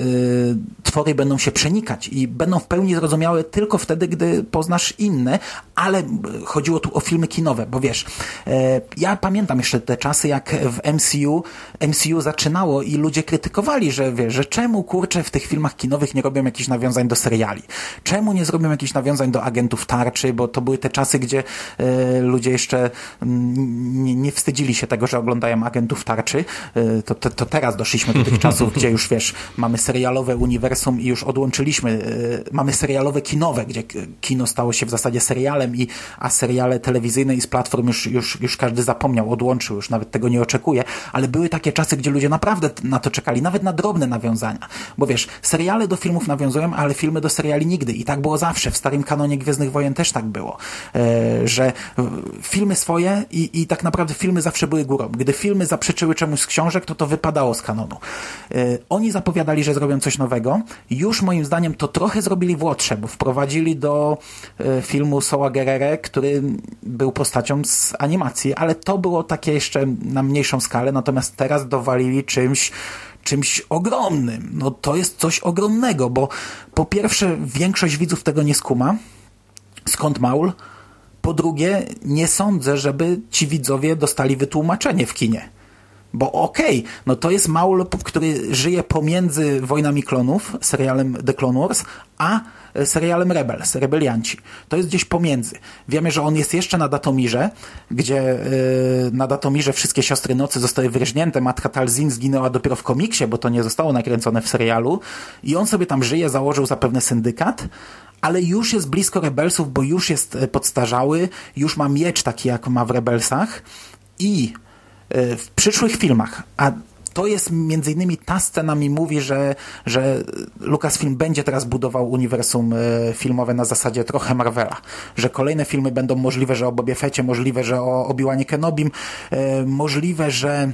twory będą się przenikać i będą w pełni zrozumiałe tylko wtedy, gdy poznasz inne, ale chodziło tu o filmy kinowe, bo wiesz, e, ja pamiętam jeszcze te czasy, jak w MCU, MCU zaczynało i ludzie krytykowali, że wiesz, że czemu kurczę w tych filmach kinowych nie robią jakichś nawiązań do seriali? Czemu nie zrobią jakichś nawiązań do agentów tarczy? Bo to były te czasy, gdzie e, ludzie jeszcze mm, nie, nie wstydzili się tego, że oglądają agentów tarczy. E, to, to, to teraz doszliśmy do tych czasów, gdzie już wiesz, mamy serialowe uniwersum i już odłączyliśmy, e, mamy serialowe kinowe, gdzie kino stało się w zasadzie serialem, i, a seriale telewizyjne i z platform już, już, już każdy zapomniał, odłączył, już nawet tego nie oczekuje, ale były takie czasy, gdzie ludzie naprawdę na to czekali, nawet na drobne nawiązania. Bo wiesz, seriale do filmów nawiązują, ale filmy do seriali nigdy. I tak było zawsze. W starym kanonie Gwiezdnych Wojen też tak było. E, że filmy swoje i, i tak naprawdę filmy zawsze były górą. Gdy filmy zaprzeczyły czemuś z książek, to to wypadało z kanonu. E, oni zapowiadali, że zrobią coś nowego. Już moim zdaniem to trochę zrobili w Łotrze, bo wprowadzili do e, filmu Soła Gerere, który był postacią z animacji, ale to było takie jeszcze na mniejszą skalę, natomiast teraz dowalili czymś czymś ogromnym. No to jest coś ogromnego, bo po pierwsze większość widzów tego nie skuma, skąd Maul, po drugie nie sądzę, żeby ci widzowie dostali wytłumaczenie w kinie. Bo okej, no to jest Maul, który żyje pomiędzy Wojnami Klonów, serialem The Clone Wars, a serialem Rebels, Rebelianci. To jest gdzieś pomiędzy. Wiemy, że on jest jeszcze na Datomirze, gdzie e, na Datomirze wszystkie Siostry Nocy zostały wyróżnięte. Matka Talzin zginęła dopiero w komiksie, bo to nie zostało nakręcone w serialu. I on sobie tam żyje, założył zapewne syndykat, ale już jest blisko Rebelsów, bo już jest e, podstarzały, już ma miecz taki, jak ma w Rebelsach i e, w przyszłych filmach, a to jest między innymi ta scena mi mówi, że, że Lucasfilm będzie teraz budował uniwersum e, filmowe na zasadzie trochę Marvela, że kolejne filmy będą możliwe, że o Bobie Fecie, możliwe, że o Obi-Wanie Kenobim, e, możliwe, że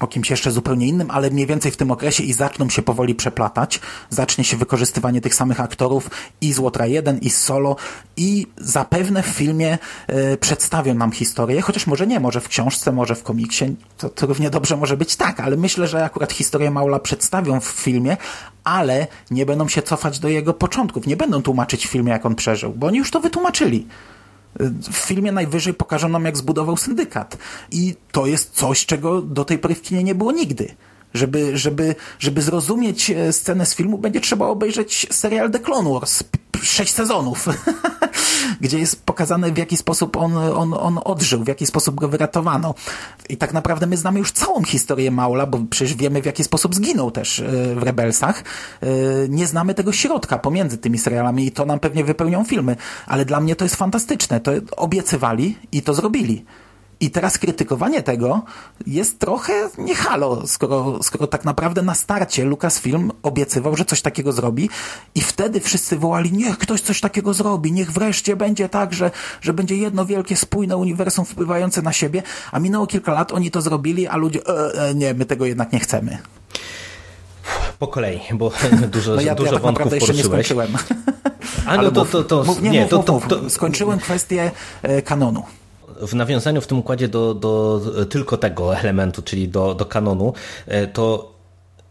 o kimś jeszcze zupełnie innym, ale mniej więcej w tym okresie i zaczną się powoli przeplatać. Zacznie się wykorzystywanie tych samych aktorów i z Łotra 1 i z Solo i zapewne w filmie e, przedstawią nam historię, chociaż może nie, może w książce, może w komiksie, to, to równie dobrze może być tak, ale myślę, że akurat historię Maula przedstawią w filmie, ale nie będą się cofać do jego początków, nie będą tłumaczyć w filmie, jak on przeżył, bo oni już to wytłumaczyli. W filmie najwyżej pokażą nam, jak zbudował syndykat. I to jest coś, czego do tej pory w kinie nie było nigdy. Żeby, żeby, żeby zrozumieć e, scenę z filmu, będzie trzeba obejrzeć serial The Clone Wars. Sześć sezonów. Gdzie jest pokazane, w jaki sposób on, on, on odżył, w jaki sposób go wyratowano. I tak naprawdę my znamy już całą historię Maula, bo przecież wiemy, w jaki sposób zginął też e, w Rebelsach. E, Nie znamy tego środka pomiędzy tymi serialami i to nam pewnie wypełnią filmy. Ale dla mnie to jest fantastyczne. To obiecywali i to zrobili. I teraz krytykowanie tego jest trochę nie halo, skoro, skoro tak naprawdę na starcie Lucasfilm obiecywał, że coś takiego zrobi i wtedy wszyscy wołali, niech ktoś coś takiego zrobi, niech wreszcie będzie tak, że, że będzie jedno wielkie, spójne uniwersum wpływające na siebie, a minęło kilka lat, oni to zrobili, a ludzie, e, e, nie, my tego jednak nie chcemy. Po kolei, bo dużo, no ja, dużo ja tak wątków jeszcze poruszyłeś. nie skończyłem. A no to, to, to, mów, nie, nie, mów, to, to, to, Skończyłem kwestię e, kanonu w nawiązaniu w tym układzie do, do tylko tego elementu, czyli do, do kanonu, e, to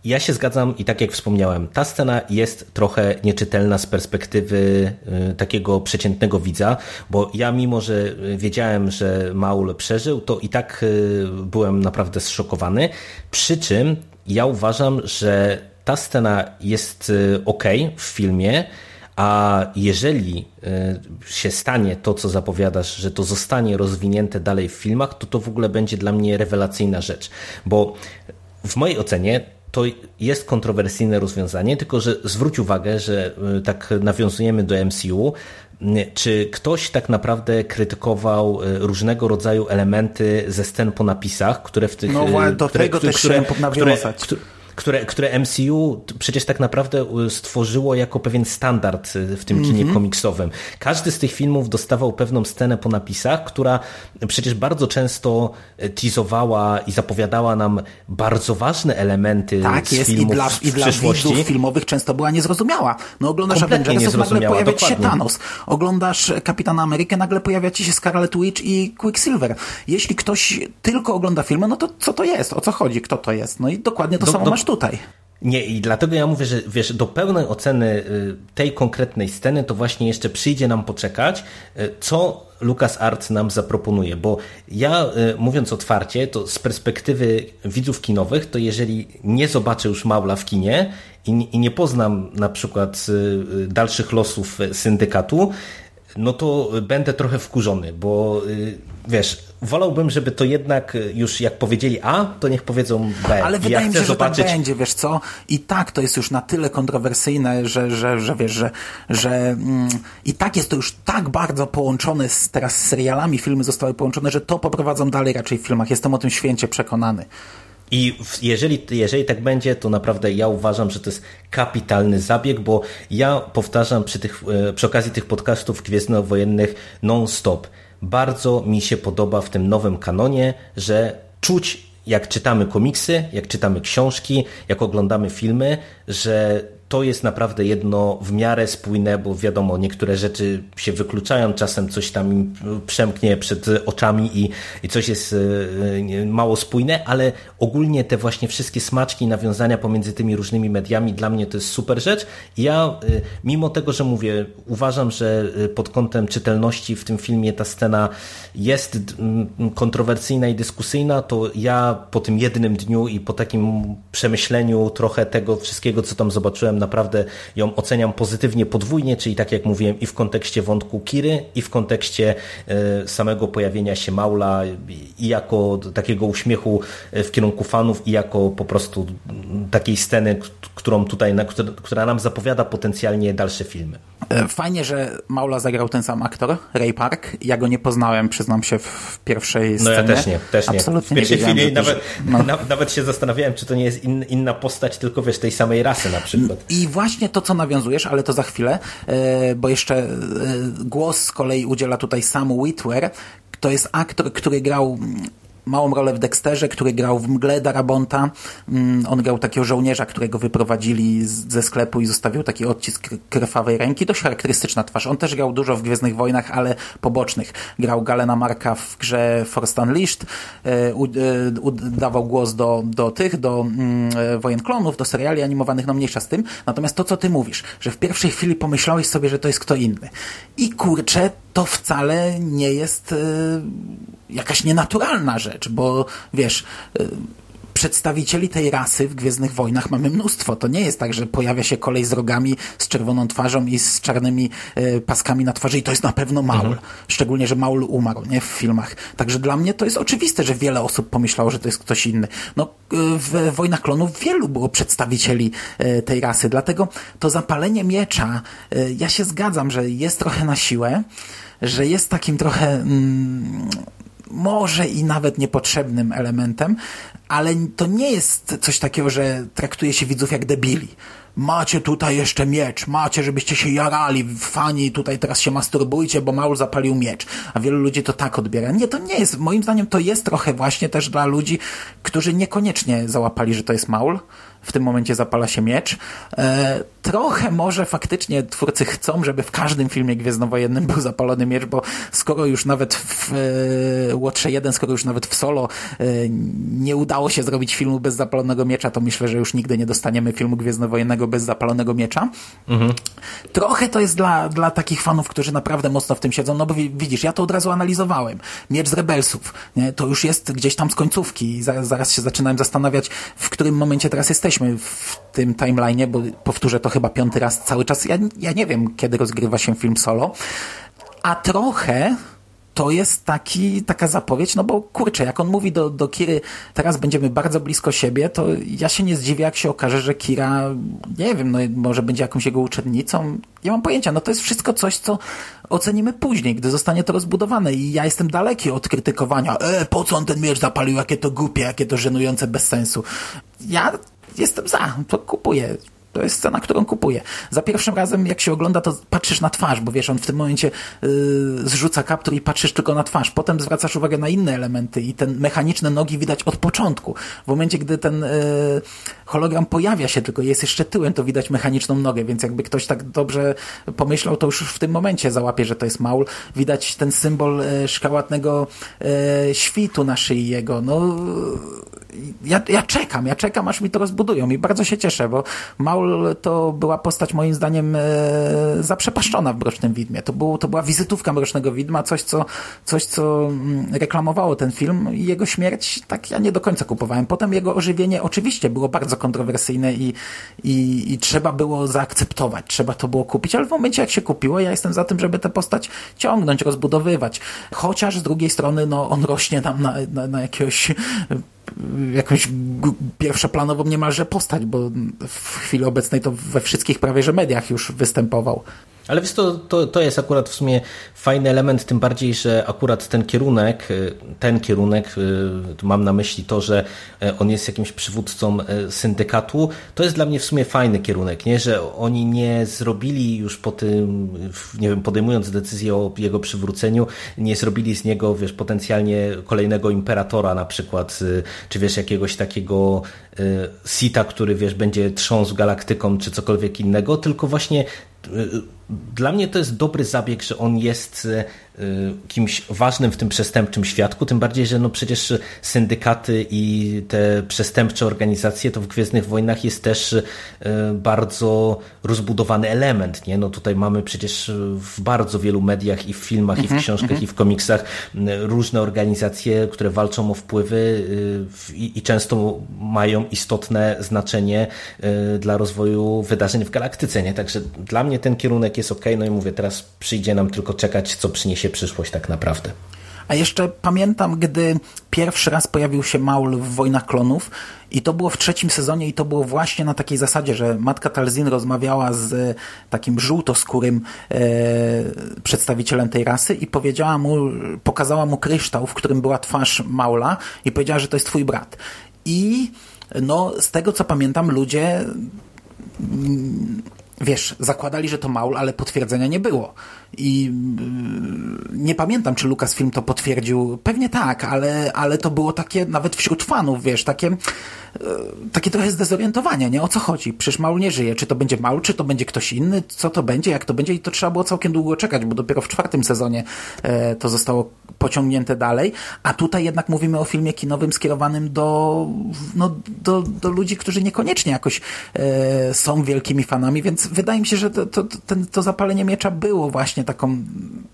ja się zgadzam i tak jak wspomniałem, ta scena jest trochę nieczytelna z perspektywy e, takiego przeciętnego widza, bo ja mimo, że wiedziałem, że Maul przeżył, to i tak e, byłem naprawdę zszokowany. Przy czym ja uważam, że ta scena jest ok w filmie, a jeżeli e, się stanie to, co zapowiadasz, że to zostanie rozwinięte dalej w filmach, to to w ogóle będzie dla mnie rewelacyjna rzecz. Bo w mojej ocenie to jest kontrowersyjne rozwiązanie, tylko że zwróć uwagę, że e, tak nawiązujemy do MCU, czy ktoś tak naprawdę krytykował e, różnego rodzaju elementy ze scen po napisach, które w tych... No do które, tego które, też które, nawiązać. Które, które, które MCU przecież tak naprawdę stworzyło jako pewien standard w tym kinie mm -hmm. komiksowym. Każdy z tych filmów dostawał pewną scenę po napisach, która przecież bardzo często teasowała i zapowiadała nam bardzo ważne elementy tak, z jest, filmów i dla, i dla widzów filmowych często była niezrozumiała. No oglądasz Kompletnie Avengersów, nagle pojawia dokładnie. ci się Thanos. Oglądasz Kapitana Amerykę, nagle pojawia ci się Scarlet Witch i Quicksilver. Jeśli ktoś tylko ogląda filmy, no to co to jest? O co chodzi? Kto to jest? No i dokładnie to do, samo do, masz tutaj. Nie, i dlatego ja mówię, że wiesz, do pełnej oceny y, tej konkretnej sceny to właśnie jeszcze przyjdzie nam poczekać, y, co Lucas Arts nam zaproponuje, bo ja y, mówiąc otwarcie, to z perspektywy widzów kinowych, to jeżeli nie zobaczę już Maula w kinie i, i nie poznam na przykład dalszych losów syndykatu, no to będę trochę wkurzony, bo wiesz, wolałbym, żeby to jednak już jak powiedzieli A, to niech powiedzą B. Ale wydaje ja mi się, że tak będzie, wiesz co? I tak to jest już na tyle kontrowersyjne, że, że, że wiesz, że, że mm, i tak jest to już tak bardzo połączone z, teraz z serialami, filmy zostały połączone, że to poprowadzą dalej raczej w filmach. Jestem o tym święcie przekonany. I jeżeli, jeżeli tak będzie, to naprawdę ja uważam, że to jest kapitalny zabieg, bo ja powtarzam przy, tych, e, przy okazji tych podcastów gwiezdnowojennych non-stop. Bardzo mi się podoba w tym nowym kanonie, że czuć jak czytamy komiksy, jak czytamy książki, jak oglądamy filmy, że to jest naprawdę jedno w miarę spójne, bo wiadomo, niektóre rzeczy się wykluczają, czasem coś tam przemknie przed oczami i, i coś jest e, mało spójne, ale ogólnie te właśnie wszystkie smaczki, nawiązania pomiędzy tymi różnymi mediami, dla mnie to jest super rzecz. Ja, e, mimo tego, że mówię, uważam, że e, pod kątem czytelności w tym filmie ta scena jest kontrowersyjna i dyskusyjna, to ja po tym jednym dniu i po takim przemyśleniu trochę tego wszystkiego, co tam zobaczyłem, naprawdę ją oceniam pozytywnie podwójnie, czyli tak jak mówiłem i w kontekście wątku Kiry i w kontekście e, samego pojawienia się Maula i jako takiego uśmiechu e, w kierunku fanów i jako po prostu takiej sceny, którą tutaj, która nam zapowiada potencjalnie dalsze filmy. E, fajnie, że Maula zagrał ten sam aktor, Ray Park. Ja go nie poznałem, przyznam się, w pierwszej scenie. No ja też nie, też nie. Absolutnie w pierwszej nie chwili nawet, no. nawet się zastanawiałem, czy to nie jest in, inna postać, tylko wiesz, tej samej rasy na przykład. I właśnie to, co nawiązujesz, ale to za chwilę, e, bo jeszcze e, głos z kolei udziela tutaj Sam Witwer, to jest aktor, który grał małą rolę w Dexterze, który grał w Mgle Darabonta. Mm, on grał takiego żołnierza, którego wyprowadzili ze sklepu i zostawił taki odcisk krwawej ręki. Dość charakterystyczna twarz. On też grał dużo w Gwiezdnych Wojnach, ale pobocznych. Grał Galena Marka w grze Force Unleashed, e, dawał głos do, do tych, do mm, Wojen Klonów, do seriali animowanych, no mniejsza z tym. Natomiast to, co ty mówisz, że w pierwszej chwili pomyślałeś sobie, że to jest kto inny. I kurczę, to wcale nie jest jakaś nienaturalna rzecz, bo wiesz, y, przedstawicieli tej rasy w Gwiezdnych Wojnach mamy mnóstwo. To nie jest tak, że pojawia się kolej z rogami, z czerwoną twarzą i z czarnymi y, paskami na twarzy i to jest na pewno Maul. Mhm. Szczególnie, że Maul umarł, nie? W filmach. Także dla mnie to jest oczywiste, że wiele osób pomyślało, że to jest ktoś inny. No, w Wojnach Klonów wielu było przedstawicieli tej rasy, dlatego to zapalenie miecza, ja się zgadzam, że jest trochę na siłę, że jest takim trochę mm, może i nawet niepotrzebnym elementem, ale to nie jest coś takiego, że traktuje się widzów jak debili macie tutaj jeszcze miecz, macie, żebyście się jarali, fani tutaj teraz się masturbujcie, bo Maul zapalił miecz. A wielu ludzi to tak odbiera. Nie, to nie jest. Moim zdaniem to jest trochę właśnie też dla ludzi, którzy niekoniecznie załapali, że to jest Maul w tym momencie zapala się miecz. E, trochę może faktycznie twórcy chcą, żeby w każdym filmie gwiezdnowojennym był zapalony miecz, bo skoro już nawet w e, Łotrze 1, skoro już nawet w Solo e, nie udało się zrobić filmu bez zapalonego miecza, to myślę, że już nigdy nie dostaniemy filmu gwiezdnowojennego bez zapalonego miecza. Mhm. Trochę to jest dla, dla takich fanów, którzy naprawdę mocno w tym siedzą, no bo widzisz, ja to od razu analizowałem. Miecz z Rebelsów, nie? to już jest gdzieś tam z końcówki i zaraz, zaraz się zaczynałem zastanawiać, w którym momencie teraz jesteśmy jesteśmy w tym timeline'ie, bo powtórzę to chyba piąty raz cały czas. Ja, ja nie wiem, kiedy rozgrywa się film solo, a trochę to jest taki, taka zapowiedź, no bo kurczę, jak on mówi do, do Kiry, teraz będziemy bardzo blisko siebie, to ja się nie zdziwię, jak się okaże, że Kira, nie wiem, no może będzie jakąś jego uczennicą. Nie mam pojęcia, no to jest wszystko coś, co ocenimy później, gdy zostanie to rozbudowane i ja jestem daleki od krytykowania, e, po co on ten miecz zapalił, jakie to głupie, jakie to żenujące bez sensu. Ja jestem za, to kupuję. To jest scena, którą kupuję. Za pierwszym razem, jak się ogląda, to patrzysz na twarz, bo wiesz, on w tym momencie yy, zrzuca kaptur i patrzysz tylko na twarz. Potem zwracasz uwagę na inne elementy i ten mechaniczne nogi widać od początku. W momencie, gdy ten yy, hologram pojawia się, tylko jest jeszcze tyłem, to widać mechaniczną nogę, więc jakby ktoś tak dobrze pomyślał, to już w tym momencie załapie, że to jest maul. Widać ten symbol yy, szkarłatnego yy, świtu na szyi jego. No, ja, ja czekam, ja czekam, aż mi to rozbudują i bardzo się cieszę, bo Maul to była postać moim zdaniem e, zaprzepaszczona w Mrocznym Widmie. To, był, to była wizytówka Mrocznego Widma, coś co, coś, co mm, reklamowało ten film i jego śmierć tak ja nie do końca kupowałem. Potem jego ożywienie oczywiście było bardzo kontrowersyjne i, i, i trzeba było zaakceptować, trzeba to było kupić, ale w momencie jak się kupiło, ja jestem za tym, żeby tę postać ciągnąć, rozbudowywać. Chociaż z drugiej strony no, on rośnie nam na, na, na jakiegoś jakąś pierwszoplanową niemalże postać, bo w chwili obecnej to we wszystkich prawie że mediach już występował. Ale wiesz, to, to, to jest akurat w sumie fajny element, tym bardziej, że akurat ten kierunek, y, ten kierunek, y, mam na myśli to, że y, on jest jakimś przywódcą syndykatu, to jest dla mnie w sumie fajny kierunek, nie? że oni nie zrobili już po tym, nie wiem, podejmując decyzję o jego przywróceniu, nie zrobili z niego, wiesz, potencjalnie kolejnego imperatora na przykład, czy wiesz, jakiegoś takiego Sita, który, wiesz, będzie trząsł galaktyką, czy cokolwiek innego, tylko właśnie dla mnie to jest dobry zabieg, że on jest Y, kimś ważnym w tym przestępczym świadku, tym bardziej, że no przecież syndykaty i te przestępcze organizacje to w Gwiezdnych Wojnach jest też y, bardzo rozbudowany element, nie? No tutaj mamy przecież w bardzo wielu mediach i w filmach, i w mhm, książkach, mhm. i w komiksach y, różne organizacje, które walczą o wpływy i, i często mają istotne znaczenie dla rozwoju wydarzeń w galaktyce, nie? Także dla mnie ten kierunek jest ok, no i mówię, teraz przyjdzie nam tylko czekać, co przyniesie się przyszłość tak naprawdę. A jeszcze pamiętam, gdy pierwszy raz pojawił się Maul w Wojnach Klonów i to było w trzecim sezonie i to było właśnie na takiej zasadzie, że matka Talzin rozmawiała z takim żółtoskórym e, przedstawicielem tej rasy i powiedziała mu, pokazała mu kryształ, w którym była twarz Maula i powiedziała, że to jest twój brat. I no, z tego co pamiętam, ludzie wiesz, zakładali, że to Maul, ale potwierdzenia nie było. I yy, nie pamiętam, czy Lucasfilm to potwierdził. Pewnie tak, ale, ale to było takie nawet wśród fanów, wiesz, takie, yy, takie trochę zdezorientowanie, nie? O co chodzi? Przecież Maul nie żyje. Czy to będzie Maul, czy to będzie ktoś inny? Co to będzie? Jak to będzie? I to trzeba było całkiem długo czekać, bo dopiero w czwartym sezonie e, to zostało pociągnięte dalej. A tutaj jednak mówimy o filmie kinowym skierowanym do, no, do, do ludzi, którzy niekoniecznie jakoś e, są wielkimi fanami, więc wydaje mi się, że to, to, ten, to zapalenie miecza było właśnie taką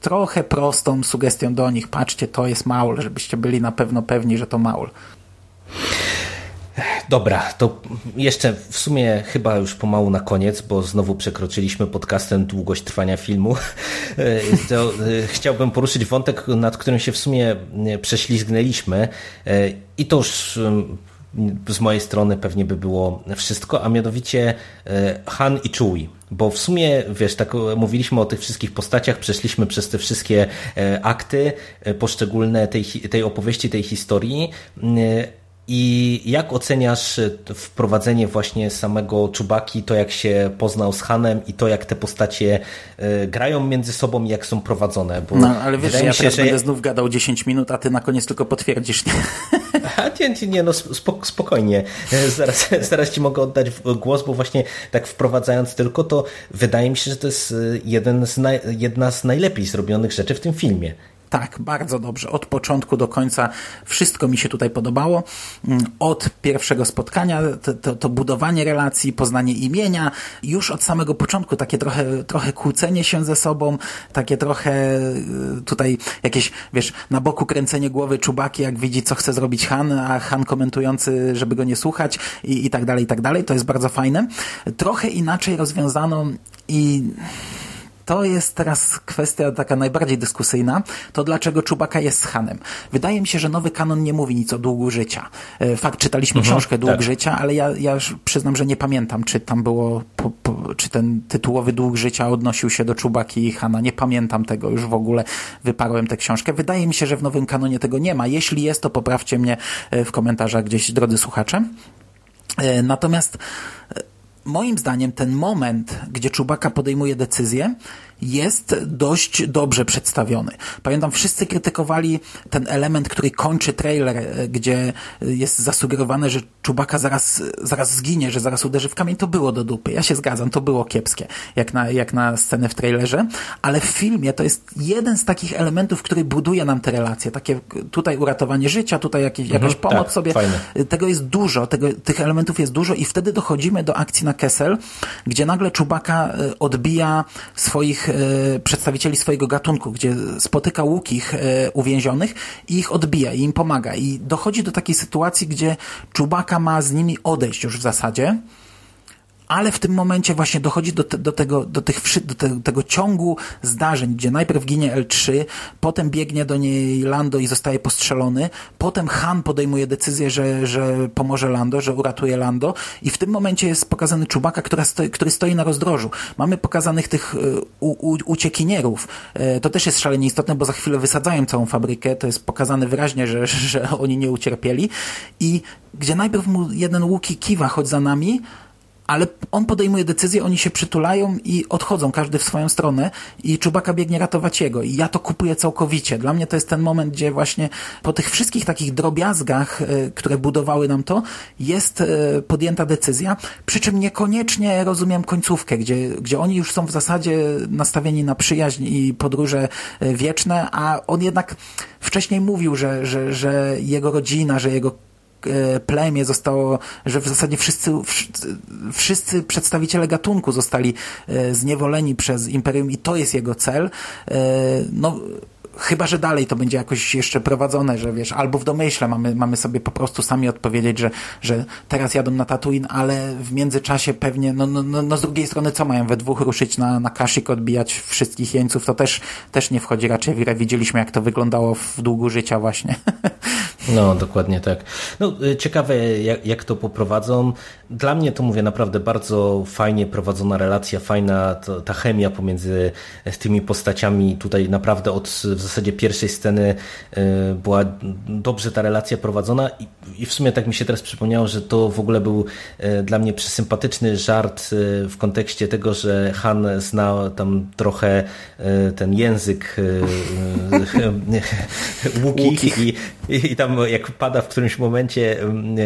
trochę prostą sugestią do nich. Patrzcie, to jest Maul, żebyście byli na pewno pewni, że to Maul. Dobra, to jeszcze w sumie chyba już pomału na koniec, bo znowu przekroczyliśmy podcastem długość trwania filmu. To e, chciałbym poruszyć wątek, nad którym się w sumie e, prześlizgnęliśmy e, i to już z mojej strony pewnie by było wszystko, a mianowicie Han i Chewie Bo w sumie, wiesz, tak mówiliśmy o tych wszystkich postaciach, przeszliśmy przez te wszystkie akty poszczególne tej, tej opowieści, tej historii, i jak oceniasz e, wprowadzenie właśnie samego Czubaki, to jak się poznał z Hanem i to jak te postacie e, grają między sobą i jak są prowadzone? Bo no, ale wiesz, ja się, teraz że... będę znów gadał 10 minut, a ty na koniec tylko potwierdzisz, nie? Nie, nie no spokojnie. E, zaraz, zaraz ci mogę oddać głos, bo właśnie tak wprowadzając tylko, to wydaje mi się, że to jest jeden z jedna z najlepiej zrobionych rzeczy w tym filmie. Tak, bardzo dobrze. Od początku do końca wszystko mi się tutaj podobało. Mm, od pierwszego spotkania, to, to, to, budowanie relacji, poznanie imienia, już od samego początku takie trochę, trochę kłócenie się ze sobą, takie trochę y, tutaj jakieś, wiesz, na boku kręcenie głowy czubaki, jak widzi, co chce zrobić Han, a Han komentujący, żeby go nie słuchać i, i tak dalej, i tak dalej. To jest bardzo fajne. Trochę inaczej rozwiązano i to jest teraz kwestia taka najbardziej dyskusyjna, to dlaczego Czubaka jest z Hanem. Wydaje mi się, że nowy kanon nie mówi nic o długu życia. E, fakt, czytaliśmy mhm, książkę Dług tak. życia, ale ja, ja przyznam, że nie pamiętam, czy tam było, po, po, czy ten tytułowy Dług życia odnosił się do Czubaki i Hana. Nie pamiętam tego, już w ogóle wyparłem tę książkę. Wydaje mi się, że w nowym kanonie tego nie ma. Jeśli jest, to poprawcie mnie e, w komentarzach gdzieś, drodzy słuchacze. E, natomiast moim zdaniem ten moment, gdzie Czubaka podejmuje decyzję, jest dość dobrze przedstawiony. Pamiętam, wszyscy krytykowali ten element, który kończy trailer, e, gdzie jest zasugerowane, że Czubaka zaraz, zaraz zginie, że zaraz uderzy w kamień. To było do dupy. Ja się zgadzam, to było kiepskie, jak na, jak na scenę w trailerze, ale w filmie to jest jeden z takich elementów, który buduje nam te relacje. Takie tutaj uratowanie życia, tutaj jakieś, mhm, jakaś pomoc tak, sobie. Fajne. Tego jest dużo, tego, tych elementów jest dużo i wtedy dochodzimy do akcji na Kessel, gdzie nagle Czubaka e, odbija swoich E, przedstawicieli swojego gatunku, gdzie spotyka łukich e, uwięzionych i ich odbija i im pomaga. I dochodzi do takiej sytuacji, gdzie Czubaka ma z nimi odejść już w zasadzie, ale w tym momencie właśnie dochodzi do, te, do, tego, do, tych, do te, tego ciągu zdarzeń, gdzie najpierw ginie L3, potem biegnie do niej Lando i zostaje postrzelony, potem Han podejmuje decyzję, że, że pomoże Lando, że uratuje Lando i w tym momencie jest pokazany Czubaka, która stoi, który stoi na rozdrożu. Mamy pokazanych tych e, u, u, uciekinierów. E, to też jest szalenie istotne, bo za chwilę wysadzają całą fabrykę, to jest pokazane wyraźnie, że, że oni nie ucierpieli i gdzie najpierw mu jeden łuki kiwa, chodź za nami, ale on podejmuje decyzję, oni się przytulają i odchodzą, każdy w swoją stronę i Czubaka biegnie ratować jego i ja to kupuję całkowicie. Dla mnie to jest ten moment, gdzie właśnie po tych wszystkich takich drobiazgach, e, które budowały nam to, jest e, podjęta decyzja, przy czym niekoniecznie rozumiem końcówkę, gdzie, gdzie oni już są w zasadzie nastawieni na przyjaźń i podróże e, wieczne, a on jednak wcześniej mówił, że, że, że jego rodzina, że jego plemię zostało, że w zasadzie wszyscy, wszyscy przedstawiciele gatunku zostali e, zniewoleni przez Imperium i to jest jego cel. E, no, Chyba, że dalej to będzie jakoś jeszcze prowadzone, że wiesz, albo w domyśle mamy, mamy sobie po prostu sami odpowiedzieć, że, że teraz jadą na Tatooine, ale w międzyczasie pewnie, no, no, no, no z drugiej strony co mają we dwóch ruszyć na, na Kashyyyk, odbijać wszystkich jeńców, to też, też nie wchodzi raczej w grę. Widzieliśmy, jak to wyglądało w długu życia właśnie. No, dokładnie tak. No, y, ciekawe, jak, jak to poprowadzą. Dla mnie to mówię naprawdę bardzo fajnie prowadzona relacja, fajna to, ta chemia pomiędzy tymi postaciami. Tutaj naprawdę od w zasadzie pierwszej sceny y, była dobrze ta relacja prowadzona i, i w sumie tak mi się teraz przypomniało, że to w ogóle był y, dla mnie przesympatyczny żart w kontekście tego, że Han zna tam trochę ten język Łuki, I, i tam jak pada w którymś momencie, mm,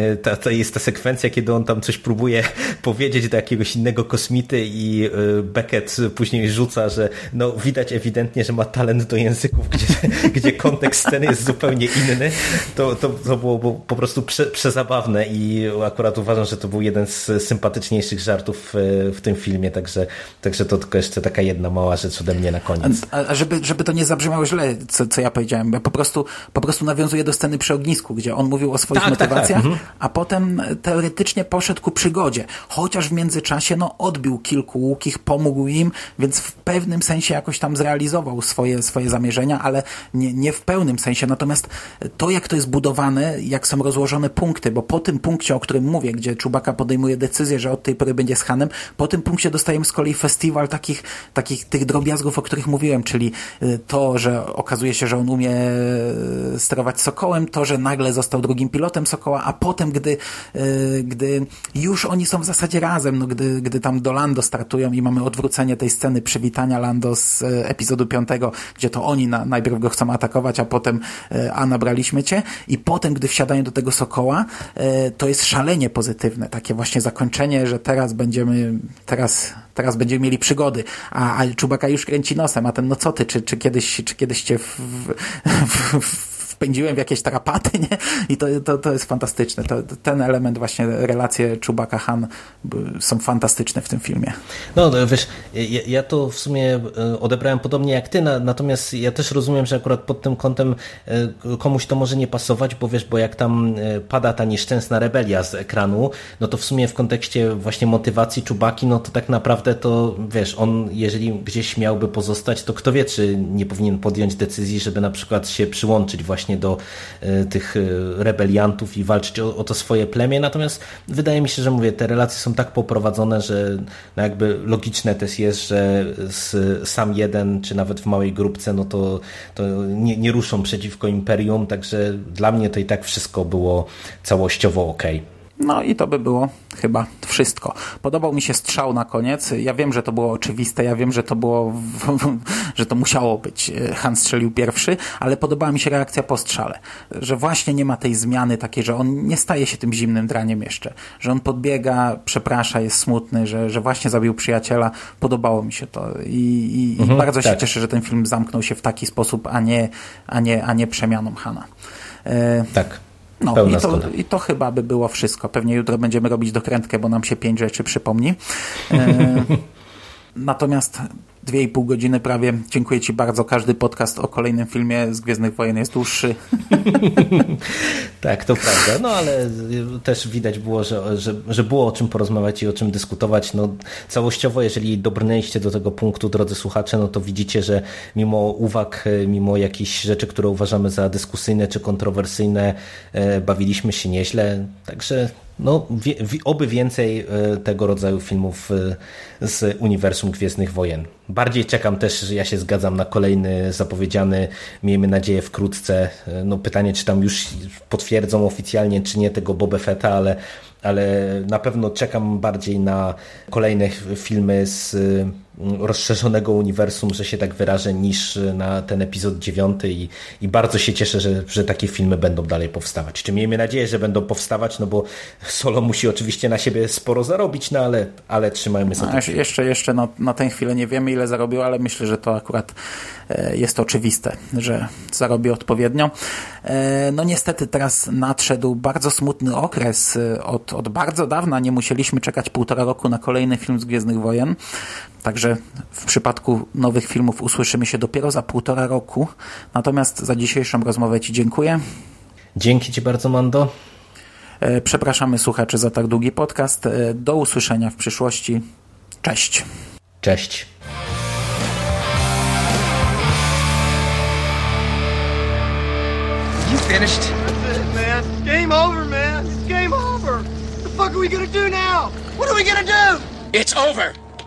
to jest ta sekwencja, kiedy on tam coś próbuje powiedzieć do jakiegoś innego kosmity i y, Beckett później rzuca, że no widać ewidentnie, że ma talent do języków, gdzie, gdzie kontekst sceny jest zupełnie inny. To, to, to było po prostu prze, przezabawne i akurat uważam, że to był jeden z sympatyczniejszych żartów w tym filmie, także, także to tylko jeszcze taka jedna mała rzecz ode mnie na koniec. A, a żeby, żeby to nie zabrzmiało źle, co, co ja powiedziałem, ja po prostu, po prostu nawiązuję do sceny przy przy ognisku, gdzie on mówił o swoich Tak, tak, tak. motywacjach, Mhm. a potem teoretycznie poszedł ku przygodzie. Chociaż w międzyczasie no, odbił kilku łukich, pomógł im, więc w pewnym sensie jakoś tam zrealizował swoje, swoje zamierzenia, ale nie, nie w pełnym sensie. Natomiast to, jak to jest budowane, jak są rozłożone punkty, bo po tym punkcie, o którym mówię, gdzie Czubaka podejmuje decyzję, że od tej pory będzie z Hanem, po tym punkcie dostajemy z kolei festiwal takich, takich tych drobiazgów, o których mówiłem, czyli y, to, że okazuje się, że on umie y, sterować Sokołem, to, że nagle został drugim pilotem Sokoła, a potem, gdy, y, gdy już oni są w zasadzie razem, no gdy, gdy tam do Lando startują i mamy odwrócenie tej sceny przywitania Lando z y, epizodu piątego, gdzie to oni na, najpierw go chcą atakować, a potem y, a nabraliśmy cię. I potem, gdy wsiadają do tego Sokoła, to jest szalenie pozytywne, takie właśnie zakończenie, że teraz będziemy, teraz, teraz będziemy mieli przygody, a, a Czubaka już kręci nosem, a ten no co ty, czy, czy kiedyś, czy kiedyś cię w, w, w, wpędziłem w jakieś tarapaty, nie? I to, to, to jest fantastyczne. To, ten element właśnie, relacje Czubaka-Han są fantastyczne w tym filmie. No wiesz, ja, ja, to w sumie e, odebrałem podobnie jak ty, na, natomiast ja też rozumiem, że akurat pod tym kątem e, komuś to może nie pasować, bo wiesz, bo jak tam e, pada ta nieszczęsna rebelia z ekranu, no to w sumie w kontekście właśnie motywacji Czubaki, no to tak naprawdę to, wiesz, on jeżeli gdzieś miałby pozostać, to kto wie, czy nie powinien podjąć decyzji, żeby na przykład się przyłączyć właśnie właśnie do e, tych e, rebeliantów i walczyć o, o, to swoje plemię. Natomiast wydaje mi się, że mówię, te relacje są tak poprowadzone, że no jakby logiczne też jest, że sam jeden, czy nawet w małej grupce, no to, to nie, nie ruszą przeciwko imperium, także dla mnie to i tak wszystko było całościowo ok. No i to by było chyba wszystko. Podobał mi się strzał na koniec. Ja wiem, że to było oczywiste, ja wiem, że to było, że to musiało być. Han strzelił pierwszy, ale podobała mi się reakcja po strzale. Że właśnie nie ma tej zmiany takiej, że on nie staje się tym zimnym draniem jeszcze. Że on podbiega, przeprasza, jest smutny, że, że właśnie zabił przyjaciela. Podobało mi się to i, i, mhm, i bardzo tak. się cieszę, że ten film zamknął się w taki sposób, a nie, a nie, a nie przemianą Hana. E, tak. No i to, i to chyba by było wszystko. Pewnie jutro będziemy robić dokrętkę, bo nam się pięć rzeczy przypomni. E, natomiast dwie i pół godziny prawie. Dziękuję Ci bardzo. Każdy podcast o kolejnym filmie z Gwiezdnych Wojen jest dłuższy. tak, to prawda. No ale też widać było, że, że, że było o czym porozmawiać i o czym dyskutować. No, całościowo, jeżeli dobrnęliście do tego punktu, drodzy słuchacze, no to widzicie, że mimo uwag, mimo jakichś rzeczy, które uważamy za dyskusyjne czy kontrowersyjne, e, bawiliśmy się nieźle. Także no, wie, oby więcej e, tego rodzaju filmów e, z uniwersum Gwiezdnych Wojen. Bardziej czekam też, że ja się zgadzam na kolejny zapowiedziany, miejmy nadzieję wkrótce. E, no pytanie, czy tam już potwierdzą oficjalnie, czy nie tego Boba Fetta, ale, ale na pewno czekam bardziej na kolejne filmy z rozszerzonego uniwersum, że się tak wyrażę, niż na ten epizod dziewiąty i, i bardzo się cieszę, że, że takie filmy będą dalej powstawać. Czy miejmy nadzieję, że będą powstawać, no bo Solo musi oczywiście na siebie sporo zarobić, no ale, ale trzymajmy sobie. No, jeszcze jeszcze na, na tę chwilę nie wiemy, ile zarobił, ale myślę, że to akurat e, jest oczywiste, że zarobi odpowiednio. E, no niestety teraz nadszedł bardzo smutny okres. E, od, od bardzo dawna nie musieliśmy czekać półtora roku na kolejny film z Gwiezdnych Wojen. Także w przypadku nowych filmów usłyszymy się dopiero za półtora roku. Natomiast za dzisiejszą rozmowę Ci dziękuję. Dzięki Ci bardzo, Mando. E, przepraszamy słuchaczy za tak długi podcast. E, do usłyszenia w przyszłości. Cześć. Cześć. You finished? That's it, man. Game over, man. It's game over. What the fuck are we gonna do now? What are we gonna do? It's over.